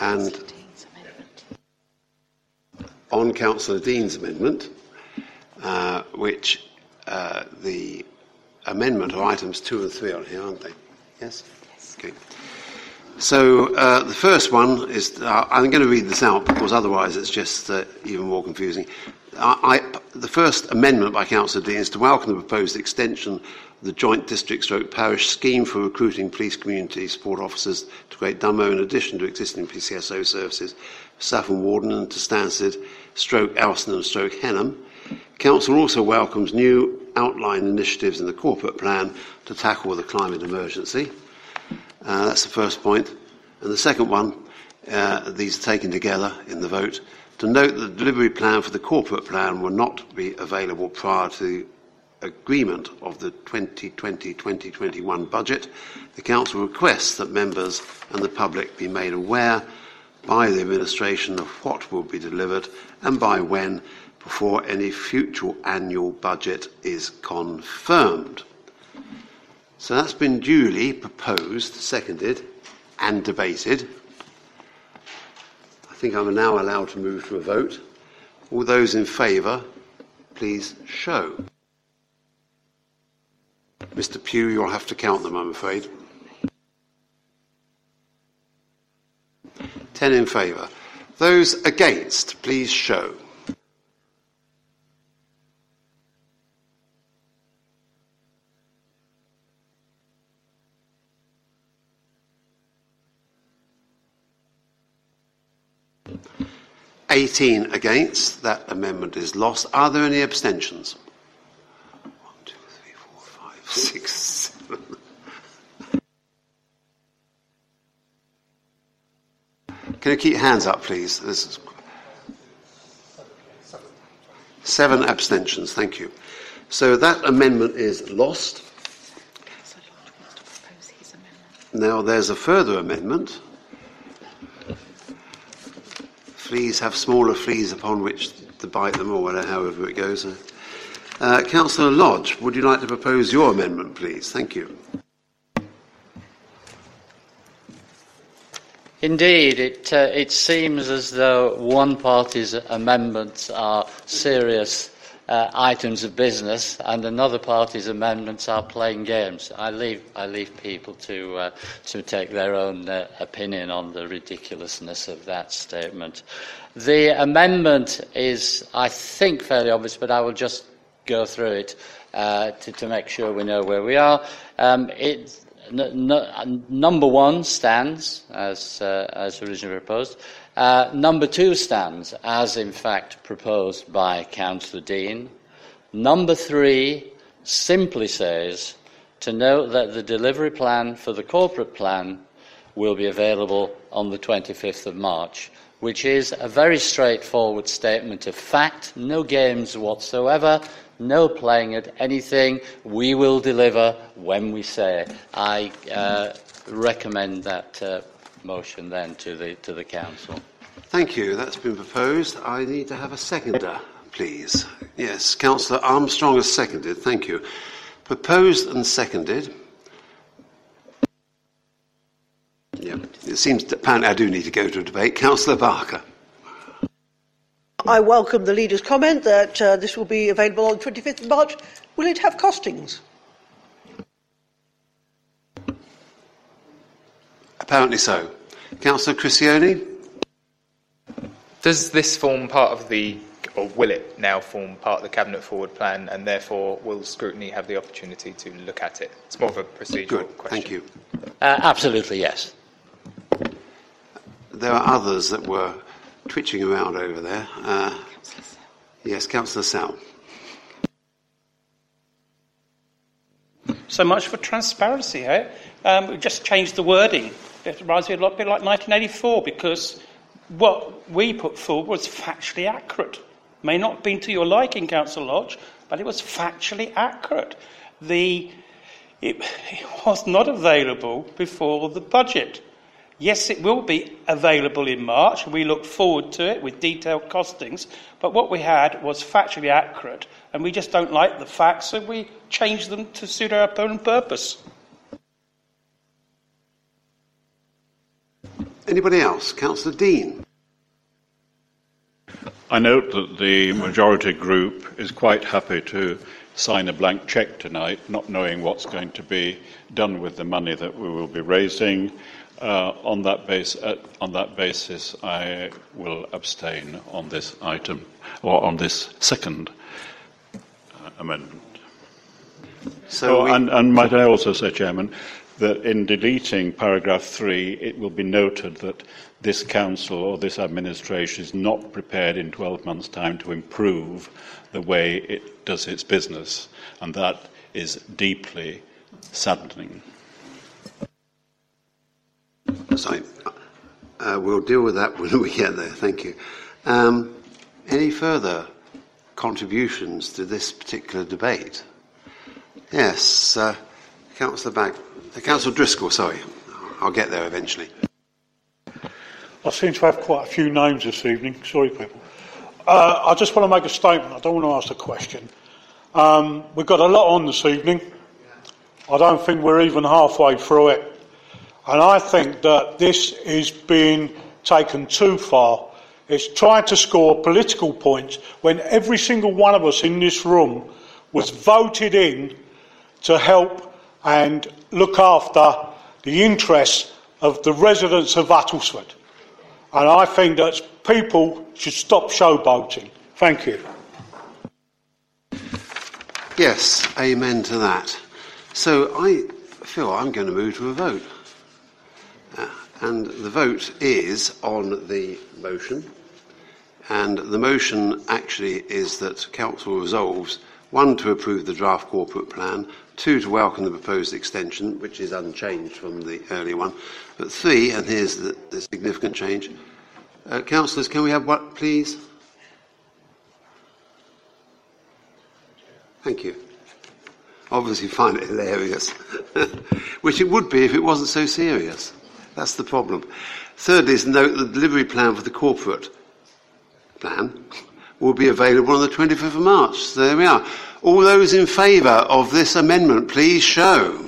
and on Councillor Dean's amendment, uh, which uh, the amendment of items two and three on here, aren't they? Yes. yes. Okay. So uh, the first one is uh, I'm going to read this out because otherwise it's just uh, even more confusing. I, the first amendment by Councillor Dean is to welcome the proposed extension of the joint district stroke parish scheme for recruiting police community support officers to Great Dunmow in addition to existing PCSO services for Saffron Walden and to Stansted, stroke Elsenham and stroke Henham. Council also welcomes new outline initiatives in the corporate plan to tackle the climate emergency. Uh, that's the first point. And the second one, uh, these are taken together in the vote, to note that the delivery plan for the corporate plan will not be available prior to agreement of the 2020-2021 budget. The Council requests that members and the public be made aware by the administration of what will be delivered and by when before any future annual budget is confirmed. So that's been duly proposed, seconded, and debated. I think I'm now allowed to move to a vote. All those in favour, please show. Mr. Pugh, you'll have to count them, I'm afraid. Ten in favour. Those against, please show. Eighteen against. That amendment is lost. Are there any abstentions? One, two, three, four, five, six, seven. Can you keep your hands up, please? This is seven abstentions. Thank you. So that amendment is lost. Now there's a further amendment. Fleas have smaller fleas upon which to bite them, or whatever, however it goes. Uh, Councillor Lodge, would you like to propose your amendment, please? Thank you. Indeed, it, uh, it seems as though one party's amendments are serious uh, items of business and another party's amendments are playing games. I leave, I leave people to, uh, to take their own uh, opinion on the ridiculousness of that statement. The amendment is, I think, fairly obvious, but I will just go through it uh, to, to make sure we know where we are. Um, it, n- n- number one stands as, uh, as originally proposed. Uh, number two stands as, in fact, proposed by Councillor Dean. Number three simply says to note that the delivery plan for the corporate plan will be available on the 25th of March, which is a very straightforward statement of fact, no games whatsoever, no playing at anything. We will deliver when we say. I uh, recommend that uh, motion then to the, to the Council. Thank you. That's been proposed. I need to have a seconder, please. Yes, Councillor Armstrong has seconded. Thank you. Proposed and seconded. Yeah, it seems that apparently I do need to go to a debate. Councillor Barker. I welcome the leader's comment that uh, this will be available on 25th of March. Will it have costings? Apparently so. Councillor Criscione. Does this form part of the, or will it now form part of the Cabinet Forward Plan, and therefore will scrutiny have the opportunity to look at it? It's more of a procedural Good, question. thank you. Uh, absolutely, yes. There are others that were twitching around over there. Uh, yes, Councillor Sal. So much for transparency, eh? Um, we just changed the wording. It reminds me a lot, bit like 1984 because what we put forward was factually accurate. May not have been to your liking, Council Lodge, but it was factually accurate. The, it, it was not available before the budget. Yes, it will be available in March. We look forward to it with detailed costings. But what we had was factually accurate, and we just don't like the facts, so we changed them to suit our own purpose. Anybody else? Councillor Dean. I note that the majority group is quite happy to sign a blank cheque tonight, not knowing what's going to be done with the money that we will be raising. Uh, on, that base, uh, on that basis, I will abstain on this item, or on this second uh, amendment. So oh, we- and, and might I also say, Chairman, that in deleting paragraph three, it will be noted that this council or this administration is not prepared in 12 months' time to improve the way it does its business, and that is deeply saddening. Sorry. Uh, we'll deal with that when we get there. Thank you. Um, any further contributions to this particular debate? Yes, uh, Councillor uh, Councillor Driscoll. Sorry, I'll get there eventually. I seem to have quite a few names this evening. Sorry, people. Uh, I just want to make a statement. I don't want to ask a question. Um, we've got a lot on this evening. I don't think we're even halfway through it. And I think that this is being taken too far. It's trying to score political points when every single one of us in this room was voted in to help and look after the interests of the residents of Uttlesford. And I think that people should stop showboating. Thank you. Yes, amen to that. So I feel I'm going to move to a vote. Uh, and the vote is on the motion. And the motion actually is that Council resolves one, to approve the draft corporate plan, two, to welcome the proposed extension, which is unchanged from the earlier one, but three, and here's the, the significant change. Uh, councillors, can we have what, please? Thank you. Obviously, find it hilarious, which it would be if it wasn't so serious. That's the problem. Thirdly, is note the delivery plan for the corporate plan will be available on the 25th of March. So there we are. All those in favour of this amendment, please show.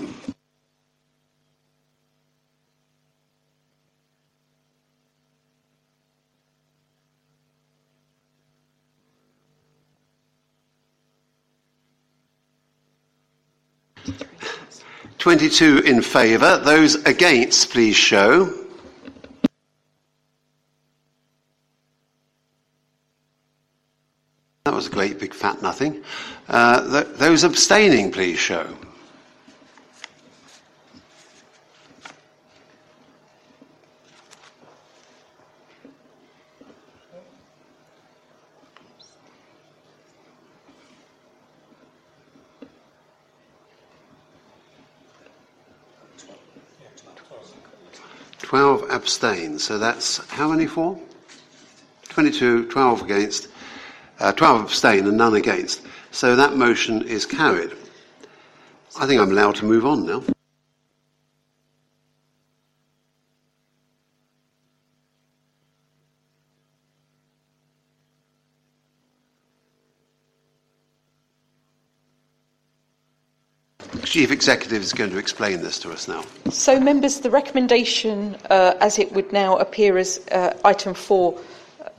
Twenty-two in favour. Those against, please show. That was a great big fat nothing. Uh, th- those abstaining, please show. Twelve abstain. So that's how many for? 22, 12 against, uh, 12 abstain and none against. So that motion is carried. I think I'm allowed to move on now. Chief Executive is going to explain this to us now. So, members, the recommendation, uh, as it would now appear as uh, item four,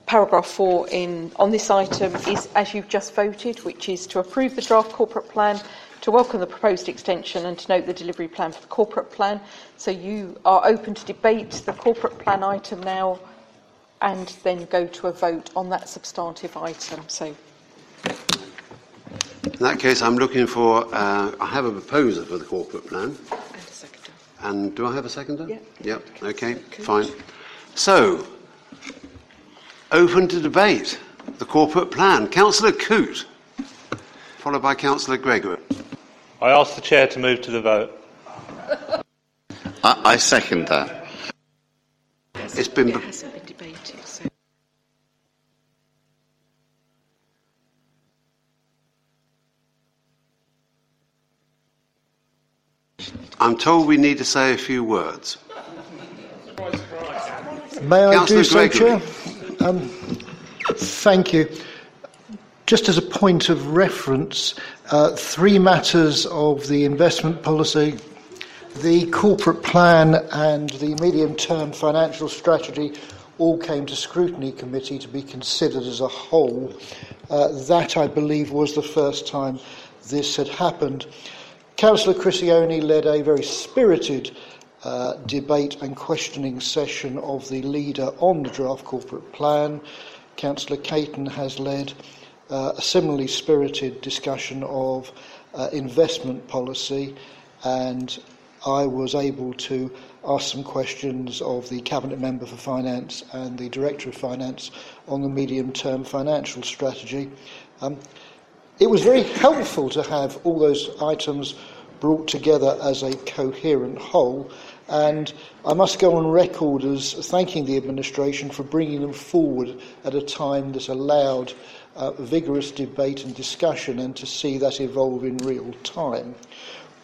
paragraph four in, on this item, is as you've just voted, which is to approve the draft corporate plan, to welcome the proposed extension, and to note the delivery plan for the corporate plan. So, you are open to debate the corporate plan item now, and then go to a vote on that substantive item. So, In that case, I'm looking for, uh, I have a proposer for the corporate plan. And do I have a seconder? Yeah. Yep, okay, fine. So, open to debate, the corporate plan. Councillor Coote, followed by Councillor Gregory. I ask the chair to move to the vote. I, I second that. It's been. It hasn't been debated, so. I'm told we need to say a few words. May I Councillor do so, Gregory. Chair? Um, thank you. Just as a point of reference, uh, three matters of the investment policy, the corporate plan, and the medium term financial strategy all came to scrutiny committee to be considered as a whole. Uh, that, I believe, was the first time this had happened. Councillor Criscione led a very spirited uh, debate and questioning session of the leader on the draft corporate plan. Councillor Caton has led uh, a similarly spirited discussion of uh, investment policy, and I was able to ask some questions of the Cabinet Member for Finance and the Director of Finance on the medium term financial strategy. Um, it was very helpful to have all those items brought together as a coherent whole. And I must go on record as thanking the administration for bringing them forward at a time that allowed uh, vigorous debate and discussion and to see that evolve in real time.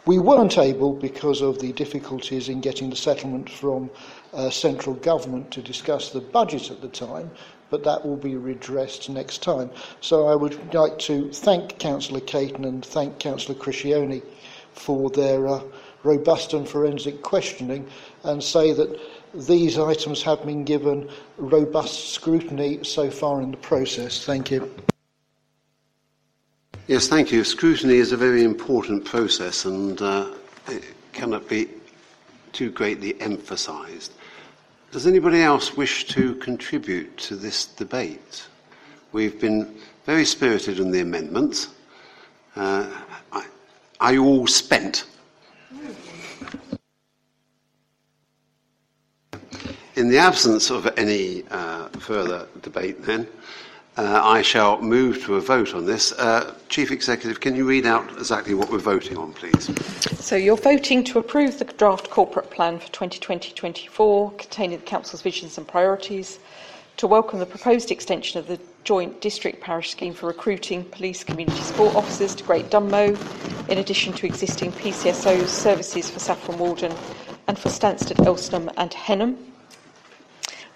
We weren't able, because of the difficulties in getting the settlement from uh, central government, to discuss the budget at the time, but that will be redressed next time. So I would like to thank Councillor Caton and thank Councillor Criscione for their uh, robust and forensic questioning and say that these items have been given robust scrutiny so far in the process. Thank you. Yes, thank you. Scrutiny is a very important process and uh, it cannot be too greatly emphasised. Does anybody else wish to contribute to this debate? We've been very spirited in the amendments. Uh, are you all spent? In the absence of any uh, further debate, then, uh, I shall move to a vote on this. Uh, Chief Executive, can you read out exactly what we're voting on, please? So you're voting to approve the draft corporate plan for 2020-24 containing the Council's visions and priorities, to welcome the proposed extension of the joint district parish scheme for recruiting police community support officers to Great Dunmow, in addition to existing PCSO services for Saffron Walden and for Stansted, Elsenham and Henham,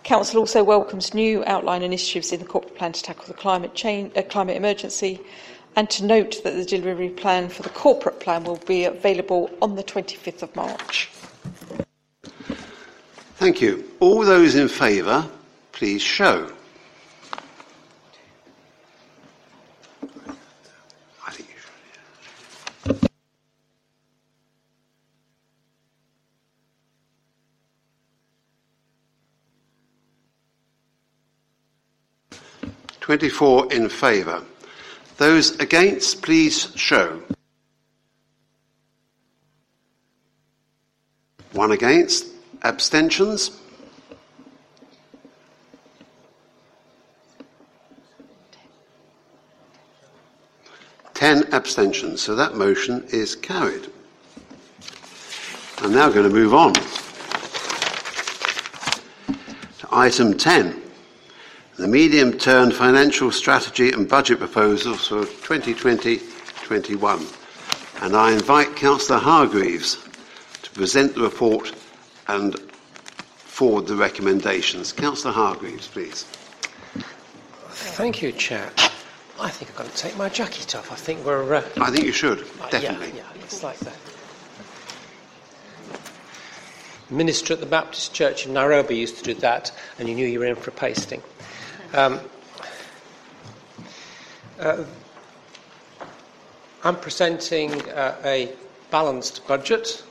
Council also welcomes new outline initiatives in the corporate plan to tackle the climate, change, uh, climate emergency and to note that the delivery plan for the corporate plan will be available on the 25th of March. Thank you. All those in favour, please show. 24 in favour. Those against, please show. One against. Abstentions? Ten abstentions. So that motion is carried. I'm now going to move on to item 10 the medium term financial strategy and budget proposals for 2020-21. And I invite Councillor Hargreaves to present the report and forward the recommendations. Councillor Hargreaves, please. Thank you, Chair. I think I've got to take my jacket off. I think we're. Uh... I think you should, definitely. Yeah, yeah, it's like that. minister at the Baptist Church in Nairobi used to do that, and you knew you were in for a pasting. Um, uh, I'm presenting uh, a balanced budget.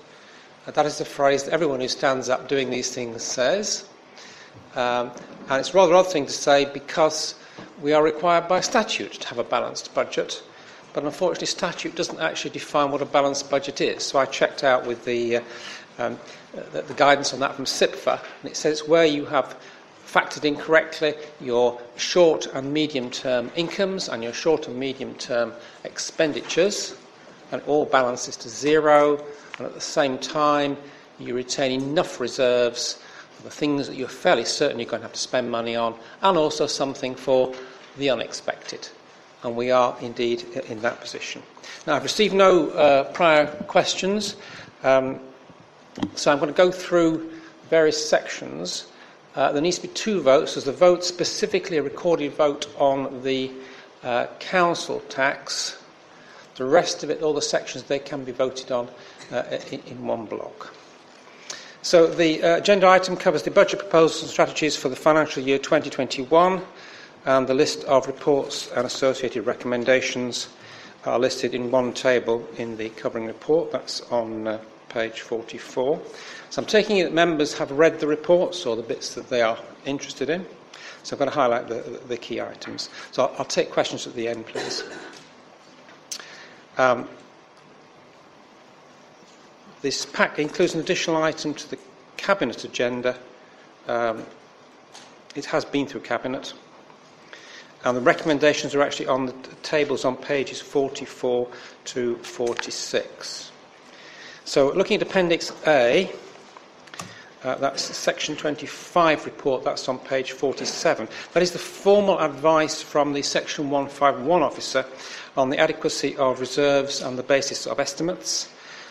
Uh, that is the phrase that everyone who stands up doing these things says. Um, and it's a rather odd thing to say because we are required by statute to have a balanced budget. But unfortunately, statute doesn't actually define what a balanced budget is. So I checked out with the, uh, um, the, the guidance on that from CIPFA, and it says where you have factored in correctly your short and medium term incomes and your short and medium term expenditures, and all balances to zero, and at the same time, you retain enough reserves the things that you're fairly certain you're going to have to spend money on, and also something for the unexpected. And we are indeed in that position. Now, I've received no uh, prior questions, um, so I'm going to go through various sections uh, there needs to be two votes. There's a vote, specifically a recorded vote on the uh, council tax. The rest of it, all the sections, they can be voted on uh, in, in, one block. So the uh, agenda item covers the budget proposals and strategies for the financial year 2021, and the list of reports and associated recommendations are listed in one table in the covering report. That's on uh, page 44. So I'm taking it that members have read the reports or the bits that they are interested in. So I'm going to highlight the, the key items. So I'll, I'll take questions at the end, please. Um, this pack includes an additional item to the Cabinet agenda. Um, it has been through Cabinet. And the recommendations are actually on the tables on pages 44 to 46. So, looking at Appendix A, uh, that's Section 25 report, that's on page 47. That is the formal advice from the Section 151 officer on the adequacy of reserves and the basis of estimates.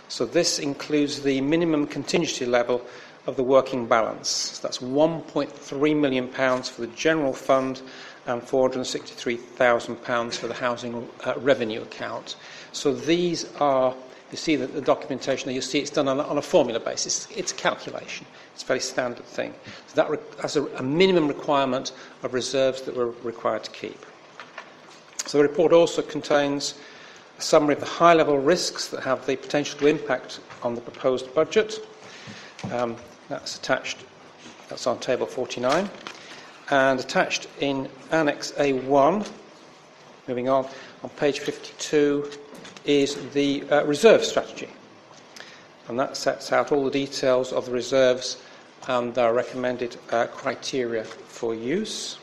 So, this includes the minimum contingency level of the working balance. So that's £1.3 million for the general fund and £463,000 for the housing uh, revenue account. So these are, you see the, the documentation there, you see it's done on a, on a formula basis. It's a calculation. It's a very standard thing. So that re- a, a minimum requirement of reserves that we're required to keep. So the report also contains a summary of the high level risks that have the potential to impact on the proposed budget. Um, that's attached, that's on table 49. And attached in Annex A1, moving on, on page 52, is the uh, reserve strategy. And that sets out all the details of the reserves and their recommended uh, criteria for use.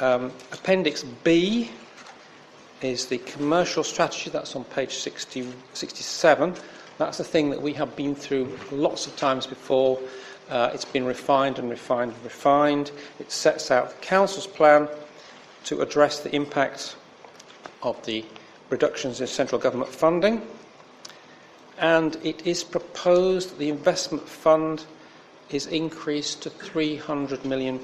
Um, Appendix B is the commercial strategy, that's on page 60, 67. That's a thing that we have been through lots of times before. Uh, it's been refined and refined and refined. It sets out the Council's plan to address the impact of the reductions in central government funding. And it is proposed that the investment fund is increased to £300 million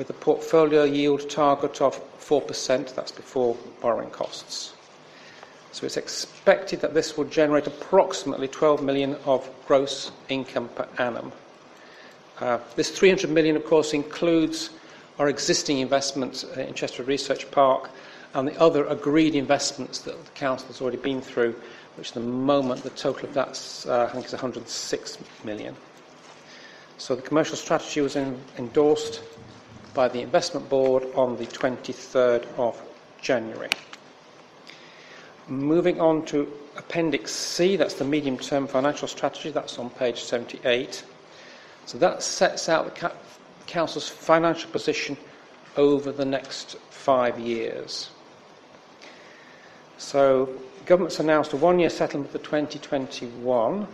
with a portfolio yield target of 4%, that's before borrowing costs. So it's expected that this will generate approximately 12 million of gross income per annum. Uh, this 300 million, of course, includes our existing investments in Chester Research Park and the other agreed investments that the council has already been through, which at the moment the total of that uh, I think is 106 million. So the commercial strategy was in, endorsed by the investment board on the 23rd of January. Moving on to Appendix C, that's the medium term financial strategy, that's on page 78. So that sets out the Council's financial position over the next five years. So, government's announced a one year settlement for 2021.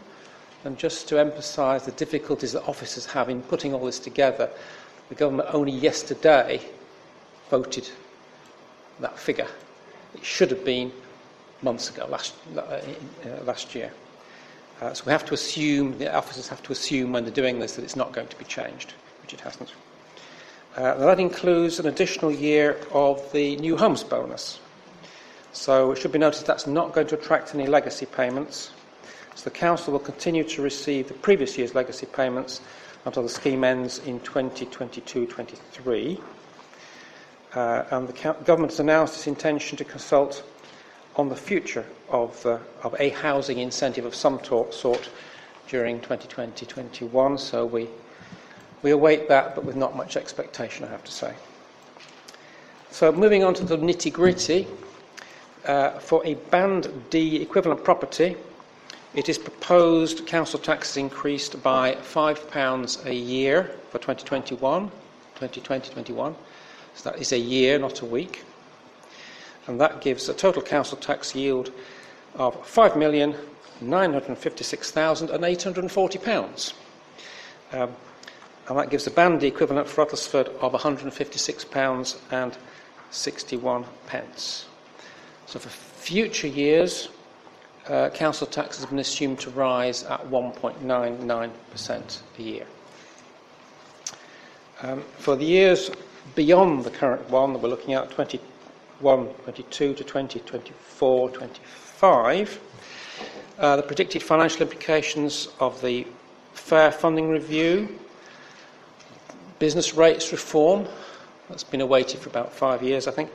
And just to emphasise the difficulties that officers have in putting all this together, the government only yesterday voted that figure. It should have been months ago, last, uh, last year. Uh, so we have to assume, the officers have to assume when they're doing this that it's not going to be changed, which it hasn't. Uh, that includes an additional year of the new homes bonus. So it should be noted that's not going to attract any legacy payments. So the council will continue to receive the previous year's legacy payments until the scheme ends in 2022-23. Uh, and the government has announced its intention to consult on the future of, uh, of a housing incentive of some sort during 2020-21. So we, we await that, but with not much expectation, I have to say. So moving on to the nitty gritty, uh, for a Band D equivalent property, it is proposed council tax is increased by £5 a year for 2021, 2020-21. So that is a year, not a week and that gives a total council tax yield of £5,956,840. Um, and that gives the band equivalent for Uttlesford of £156 and 61 pence. So for future years, uh, council tax has been assumed to rise at 1.99% a year. Um, for the years beyond the current one that we're looking at, 20, 2022 to 2024 25. Uh, the predicted financial implications of the fair funding review, business rates reform, that's been awaited for about five years, I think,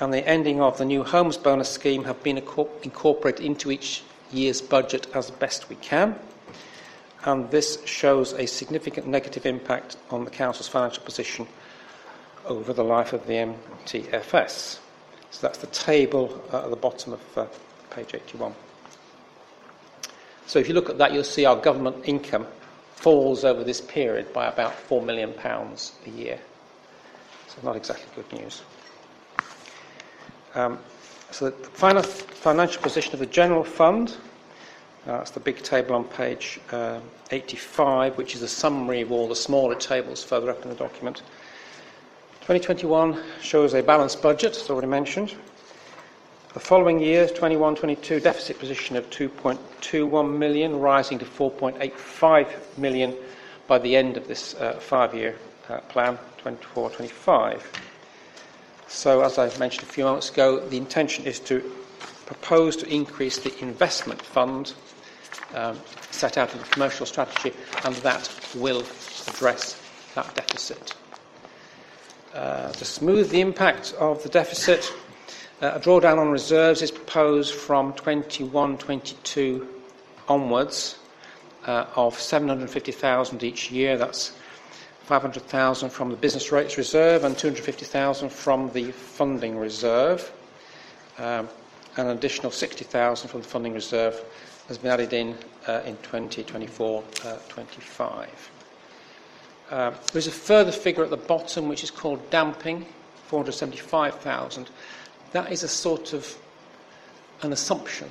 and the ending of the new homes bonus scheme have been incorporated into each year's budget as best we can. And this shows a significant negative impact on the Council's financial position over the life of the MTFS. So that's the table uh, at the bottom of uh, page 81. So if you look at that, you'll see our government income falls over this period by about £4 million a year. So not exactly good news. Um, so the final financial position of the general fund, uh, that's the big table on page uh, 85, which is a summary of all the smaller tables further up in the document. 2021 shows a balanced budget, as already mentioned. The following year, 21-22, deficit position of 2.21 million, rising to 4.85 million by the end of this uh, five-year uh, plan, 24-25. So, as I mentioned a few moments ago, the intention is to propose to increase the investment fund um, set out in the commercial strategy, and that will address that deficit. Uh, to smooth the impact of the deficit, uh, a drawdown on reserves is proposed from 21 22 onwards uh, of 750,000 each year. That's 500,000 from the business rates reserve and 250,000 from the funding reserve. Um, an additional 60,000 from the funding reserve has been added in uh, in 2024 uh, 25. Uh, there's a further figure at the bottom which is called damping, 475,000. That is a sort of an assumption.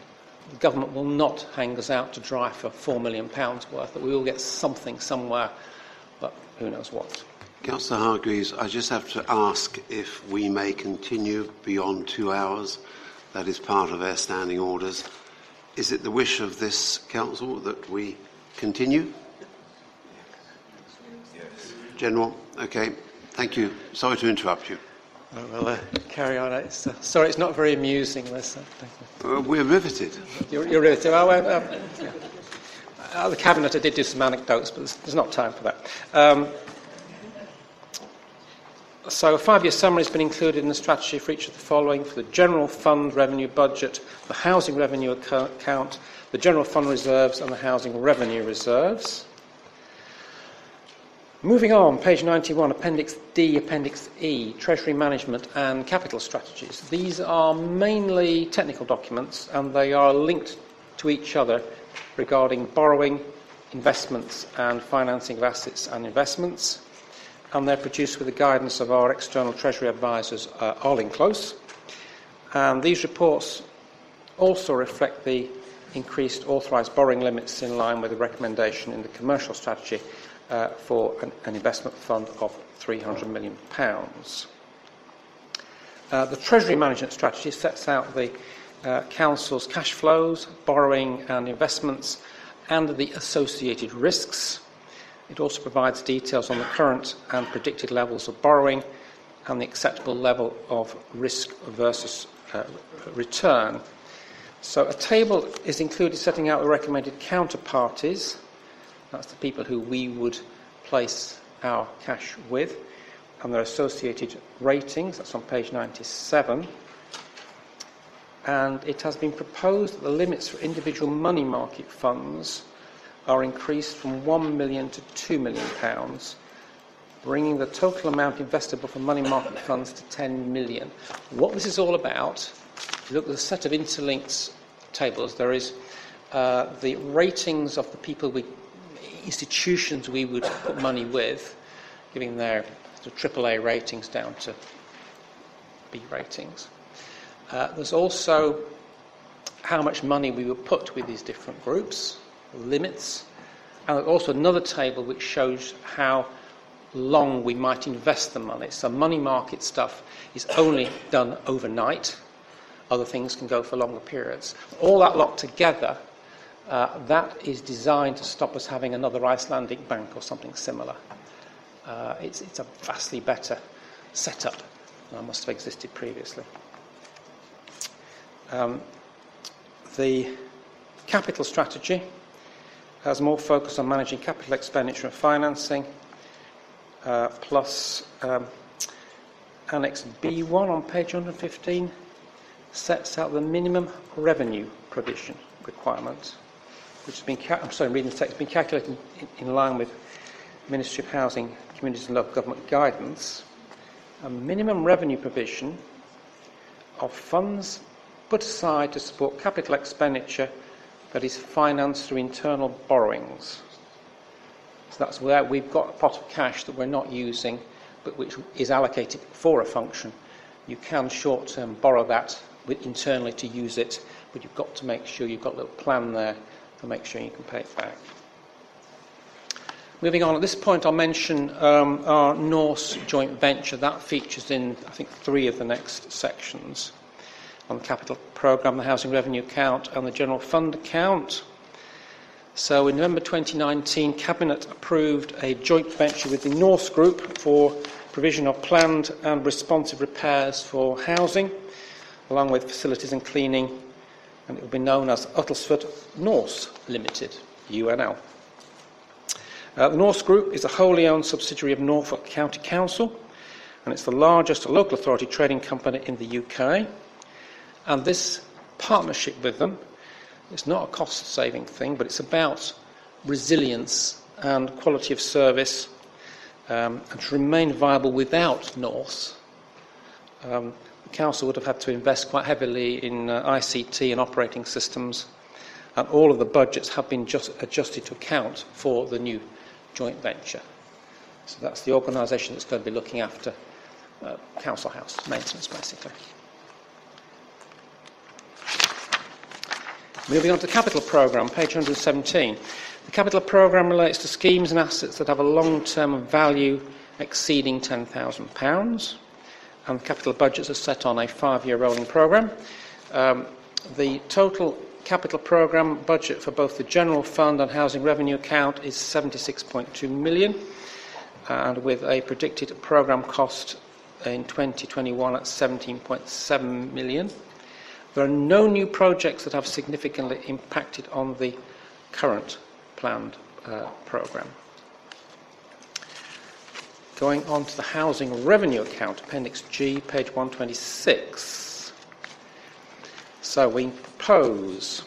The government will not hang us out to dry for £4 million worth, that we will get something somewhere who knows what. Councillor Hargreaves, I just have to ask if we may continue beyond two hours. That is part of our standing orders. Is it the wish of this council that we continue? Yes. General, okay. Thank you. Sorry to interrupt you. Oh, well, uh, carry on. It's, uh, sorry, it's not very amusing. This. Uh, we're riveted. You're, you're riveted. Well, um, yeah. Uh, the cabinet, I did do some anecdotes, but there's, there's not time for that. Um, so a five-year summary has been included in the strategy for each of the following: for the general fund revenue budget, the housing revenue account, the general fund reserves, and the housing revenue reserves. Moving on, page 91, Appendix D, Appendix E, Treasury Management and Capital Strategies. These are mainly technical documents and they are linked to each other regarding borrowing, investments, and financing of assets and investments. And they're produced with the guidance of our external Treasury advisors, uh, Arlingclose. And these reports also reflect the increased authorised borrowing limits in line with the recommendation in the commercial strategy uh, for an, an, investment fund of £300 million. Uh, the Treasury management strategy sets out the uh, Council's cash flows, borrowing and investments, and the associated risks. It also provides details on the current and predicted levels of borrowing and the acceptable level of risk versus uh, return. So, a table is included setting out the recommended counterparties. That's the people who we would place our cash with, and their associated ratings. That's on page 97 and it has been proposed that the limits for individual money market funds are increased from 1 million to 2 million pounds, bringing the total amount investable for money market funds to 10 million. What this is all about, if you look at the set of interlinked tables, there is uh, the ratings of the people we, institutions we would put money with, giving their AAA ratings down to B ratings. Uh, there's also how much money we would put with these different groups, limits, and also another table which shows how long we might invest the money. So, money market stuff is only done overnight, other things can go for longer periods. All that locked together, uh, that is designed to stop us having another Icelandic bank or something similar. Uh, it's, it's a vastly better setup than must have existed previously. Um, the capital strategy has more focus on managing capital expenditure and financing, uh, plus um, Annex B1 on page 115 sets out the minimum revenue provision requirement, which has been, ca- I'm sorry, I'm reading the text, been calculated in, in line with Ministry of Housing, Communities and Local Government guidance, a minimum revenue provision of funds put aside to support capital expenditure that is financed through internal borrowings. So that's where we've got a pot of cash that we're not using, but which is allocated for a function. You can short term borrow that internally to use it, but you've got to make sure you've got a little plan there to make sure you can pay it back. Moving on, at this point, I'll mention um, our Norse joint venture. That features in, I think, three of the next sections on the capital programme, the housing revenue account, and the general fund account. So, in November 2019, Cabinet approved a joint venture with the Norse Group for provision of planned and responsive repairs for housing, along with facilities and cleaning, and it will be known as Uttlesford Norse Limited, UNL. Uh, the Norse Group is a wholly owned subsidiary of Norfolk County Council, and it's the largest local authority trading company in the UK. And this partnership with them is not a cost saving thing, but it's about resilience and quality of service um, and to remain viable without Norse. Um, the council would have had to invest quite heavily in uh, ICT and operating systems, and all of the budgets have been just adjusted to account for the new joint venture. So that's the organisation that's going to be looking after uh, council house maintenance, basically. Moving on to the capital programme, page 117. The capital programme relates to schemes and assets that have a long term value exceeding £10,000, and the capital budgets are set on a five year rolling programme. Um, the total capital programme budget for both the general fund and housing revenue account is 76.2 million, and with a predicted programme cost in 2021 at 17.7 million. There are no new projects that have significantly impacted on the current planned uh, programme. Going on to the housing revenue account, Appendix G, page 126. So we propose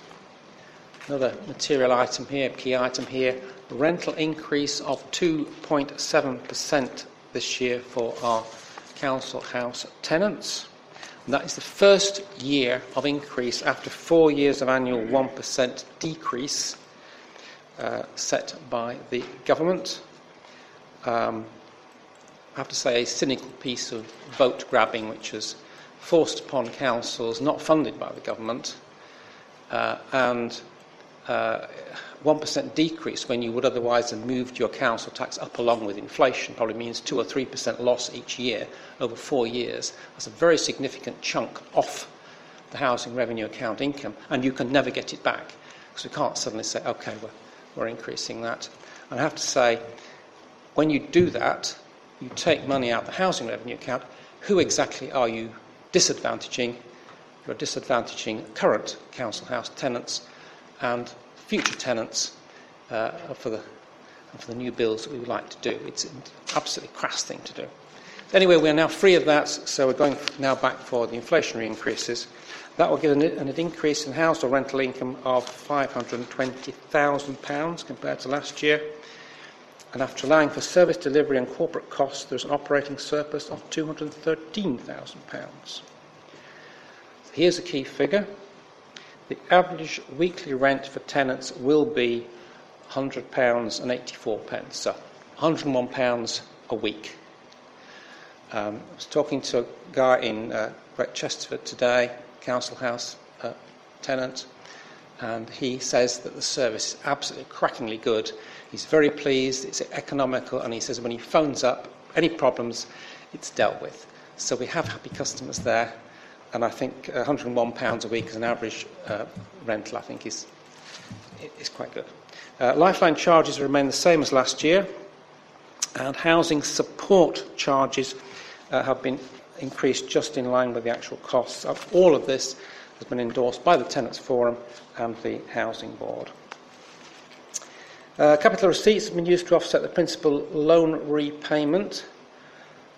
another material item here, key item here, rental increase of 2.7% this year for our council house tenants. And that is the first year of increase after four years of annual 1% decrease uh, set by the government. Um, I have to say, a cynical piece of vote grabbing, which has forced upon councils, not funded by the government, uh, and uh, 1% decrease when you would otherwise have moved your council tax up along with inflation probably means 2 or 3% loss each year over four years. That's a very significant chunk off the housing revenue account income, and you can never get it back. Because we can't suddenly say, okay, we're, we're increasing that. And I have to say, when you do that, you take money out of the housing revenue account, who exactly are you disadvantaging, you're disadvantaging current council house tenants and future tenants uh, for, the, for the new bills that we would like to do. It's an absolutely crass thing to do. Anyway, we're now free of that, so we're going now back for the inflationary increases. That will give an, an increase in household rental income of £520,000 compared to last year. And after allowing for service delivery and corporate costs, there's an operating surplus of £213,000. Here's a key figure. The average weekly rent for tenants will be £100 and 84 pence, so £101 a week. Um, I was talking to a guy in uh, Great Chesterford today, council house uh, tenant, and he says that the service is absolutely crackingly good. He's very pleased, it's economical, and he says when he phones up, any problems, it's dealt with. So we have happy customers there, and I think £101 a week as an average uh, rental, I think, is, is quite good. Uh, Lifeline charges remain the same as last year, and housing support charges uh, have been increased just in line with the actual costs. All of this has been endorsed by the Tenants Forum and the Housing Board. Uh, capital receipts have been used to offset the principal loan repayment.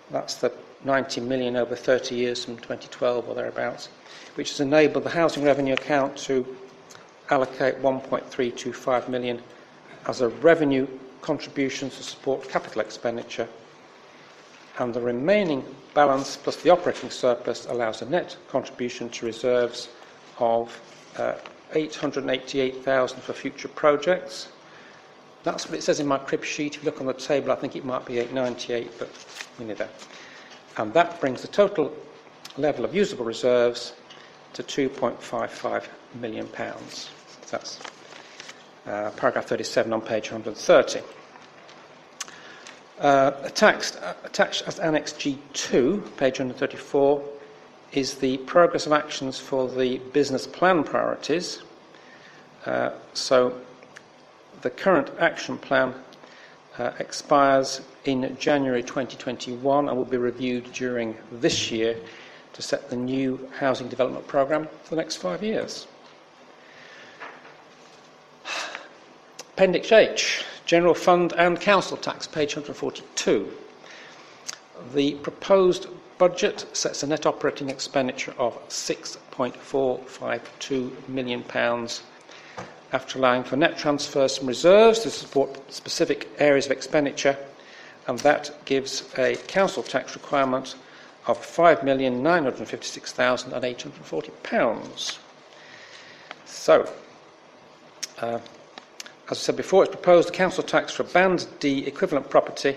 That's the 90 million over 30 years from 2012 or thereabouts, which has enabled the housing revenue account to allocate 1.325 million as a revenue contribution to support capital expenditure, and the remaining balance plus the operating surplus allows a net contribution to reserves of uh, 888,000 for future projects. That's what it says in my crib sheet. If you look on the table, I think it might be 898, but we need that. And that brings the total level of usable reserves to 2.55 million pounds. That's uh, paragraph 37 on page 130. Uh, attached, uh, attached as Annex G2, page 134, is the progress of actions for the business plan priorities. Uh, so the current action plan uh, expires in January 2021 and will be reviewed during this year to set the new housing development programme for the next five years. Appendix H, General Fund and Council Tax, page 142. The proposed budget sets a net operating expenditure of £6.452 million after allowing for net transfers from reserves to support specific areas of expenditure, and that gives a council tax requirement of £5,956,840. So, uh, as I said before, it's proposed the council tax for Band D equivalent property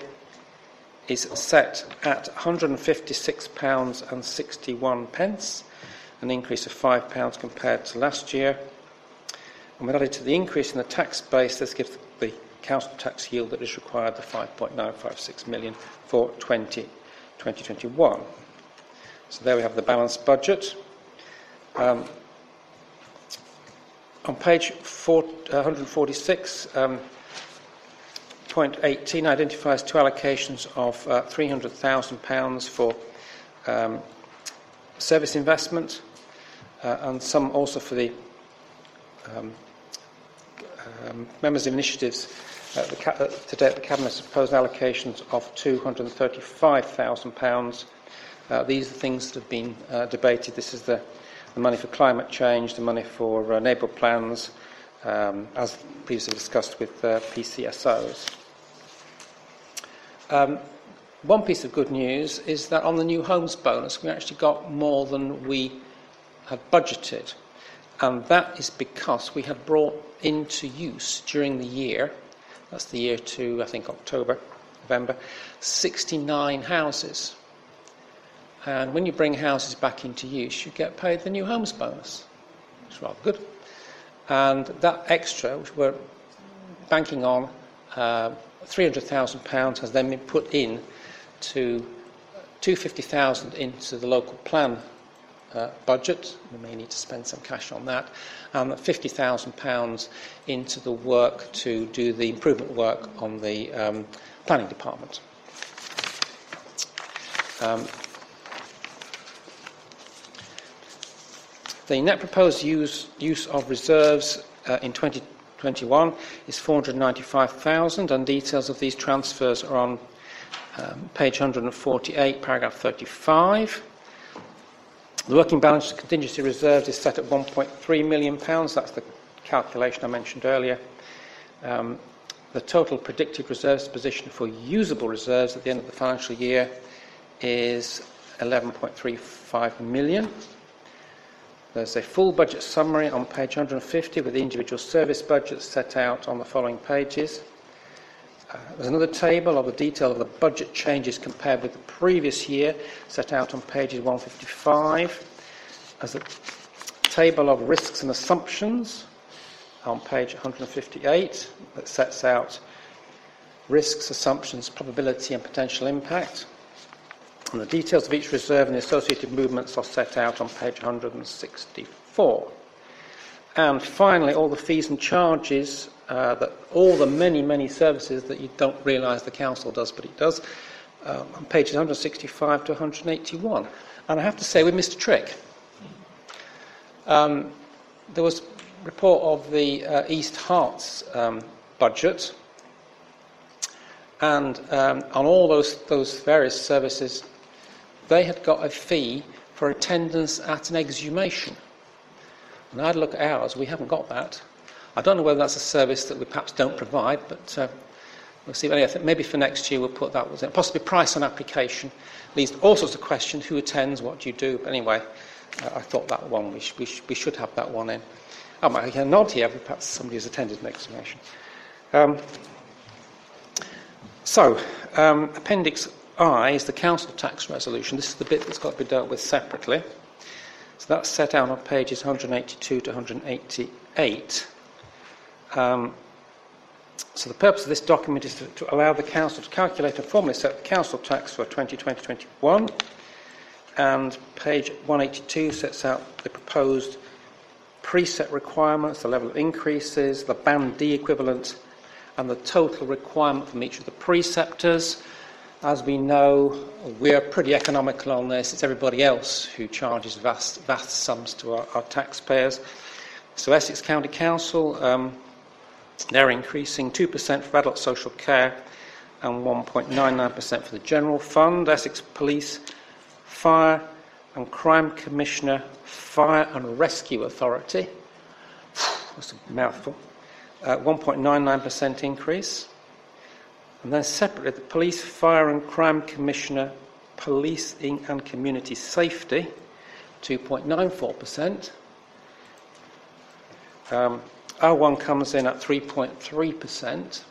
is set at £156.61, an increase of £5 compared to last year. And when added to the increase in the tax base, this gives the council tax yield that is required, the 5.956 million for 20, 2021. So there we have the balanced budget. Um, on page four, uh, 146, um, point 18 identifies two allocations of uh, £300,000 for um, service investment uh, and some also for the um, um, members of initiatives, uh, the uh, today the Cabinet has proposed allocations of £235,000. Uh, these are things that have been uh, debated. This is the, the, money for climate change, the money for uh, neighbourhood plans, um, as previously discussed with uh, PCSOs. Um, one piece of good news is that on the new homes bonus, we actually got more than we had budgeted. And that is because we had brought into use during the year, that's the year to, I think, October, November, 69 houses. And when you bring houses back into use, you get paid the new homes bonus. It's rather good. And that extra, which we're banking on, uh, £300,000 has then been put in to 250,000 into the local plan uh, budget. We may need to spend some cash on that. And £50,000 into the work to do the improvement work on the um, planning department. Um, the net proposed use, use of reserves uh, in 2021 is 495,000, and details of these transfers are on um, page 148, paragraph 35. The working balance of contingency reserves is set at £1.3 million. That's the calculation I mentioned earlier. Um, the total predicted reserves position for usable reserves at the end of the financial year is 11.35 million. There's a full budget summary on page 150 with the individual service budgets set out on the following pages. There's another table of the detail of the budget changes compared with the previous year, set out on pages 155. There's a table of risks and assumptions on page 158 that sets out risks, assumptions, probability, and potential impact. And the details of each reserve and the associated movements are set out on page 164. And finally, all the fees and charges uh, that all the many, many services that you don't realise the council does, but it does, um, on pages 165 to 181. And I have to say, with Mr. Trick, um, there was a report of the uh, East Herts um, budget, and um, on all those, those various services, they had got a fee for attendance at an exhumation. And I'd look at ours, we haven't got that. I don't know whether that's a service that we perhaps don't provide, but uh, we'll see. Anyway, I think maybe for next year we'll put that was in. Possibly price on application. Leads all sorts of questions who attends, what do you do? But anyway, uh, I thought that one, we, sh- we, sh- we should have that one in. I might get a nod here, perhaps somebody who's attended an explanation. Um, so, um, Appendix I is the council tax resolution. This is the bit that's got to be dealt with separately. So that's set out on pages 182 to 188. Um, so the purpose of this document is to, to, allow the council to calculate and formally set the council tax for 2020-21. And page 182 sets out the proposed precept requirements, the level of increases, the band D equivalent, and the total requirement from each of the preceptors. As we know, we're pretty economical on this. It's everybody else who charges vast, vast sums to our, our taxpayers. So, Essex County Council, um, they're increasing 2% for adult social care and 1.99% for the general fund. Essex Police, Fire and Crime Commissioner, Fire and Rescue Authority. That's a mouthful. Uh, 1.99% increase. And then separately, the Police, Fire and Crime Commissioner, Policing and Community Safety, 2.94%. Um, R1 comes in at 3.3%.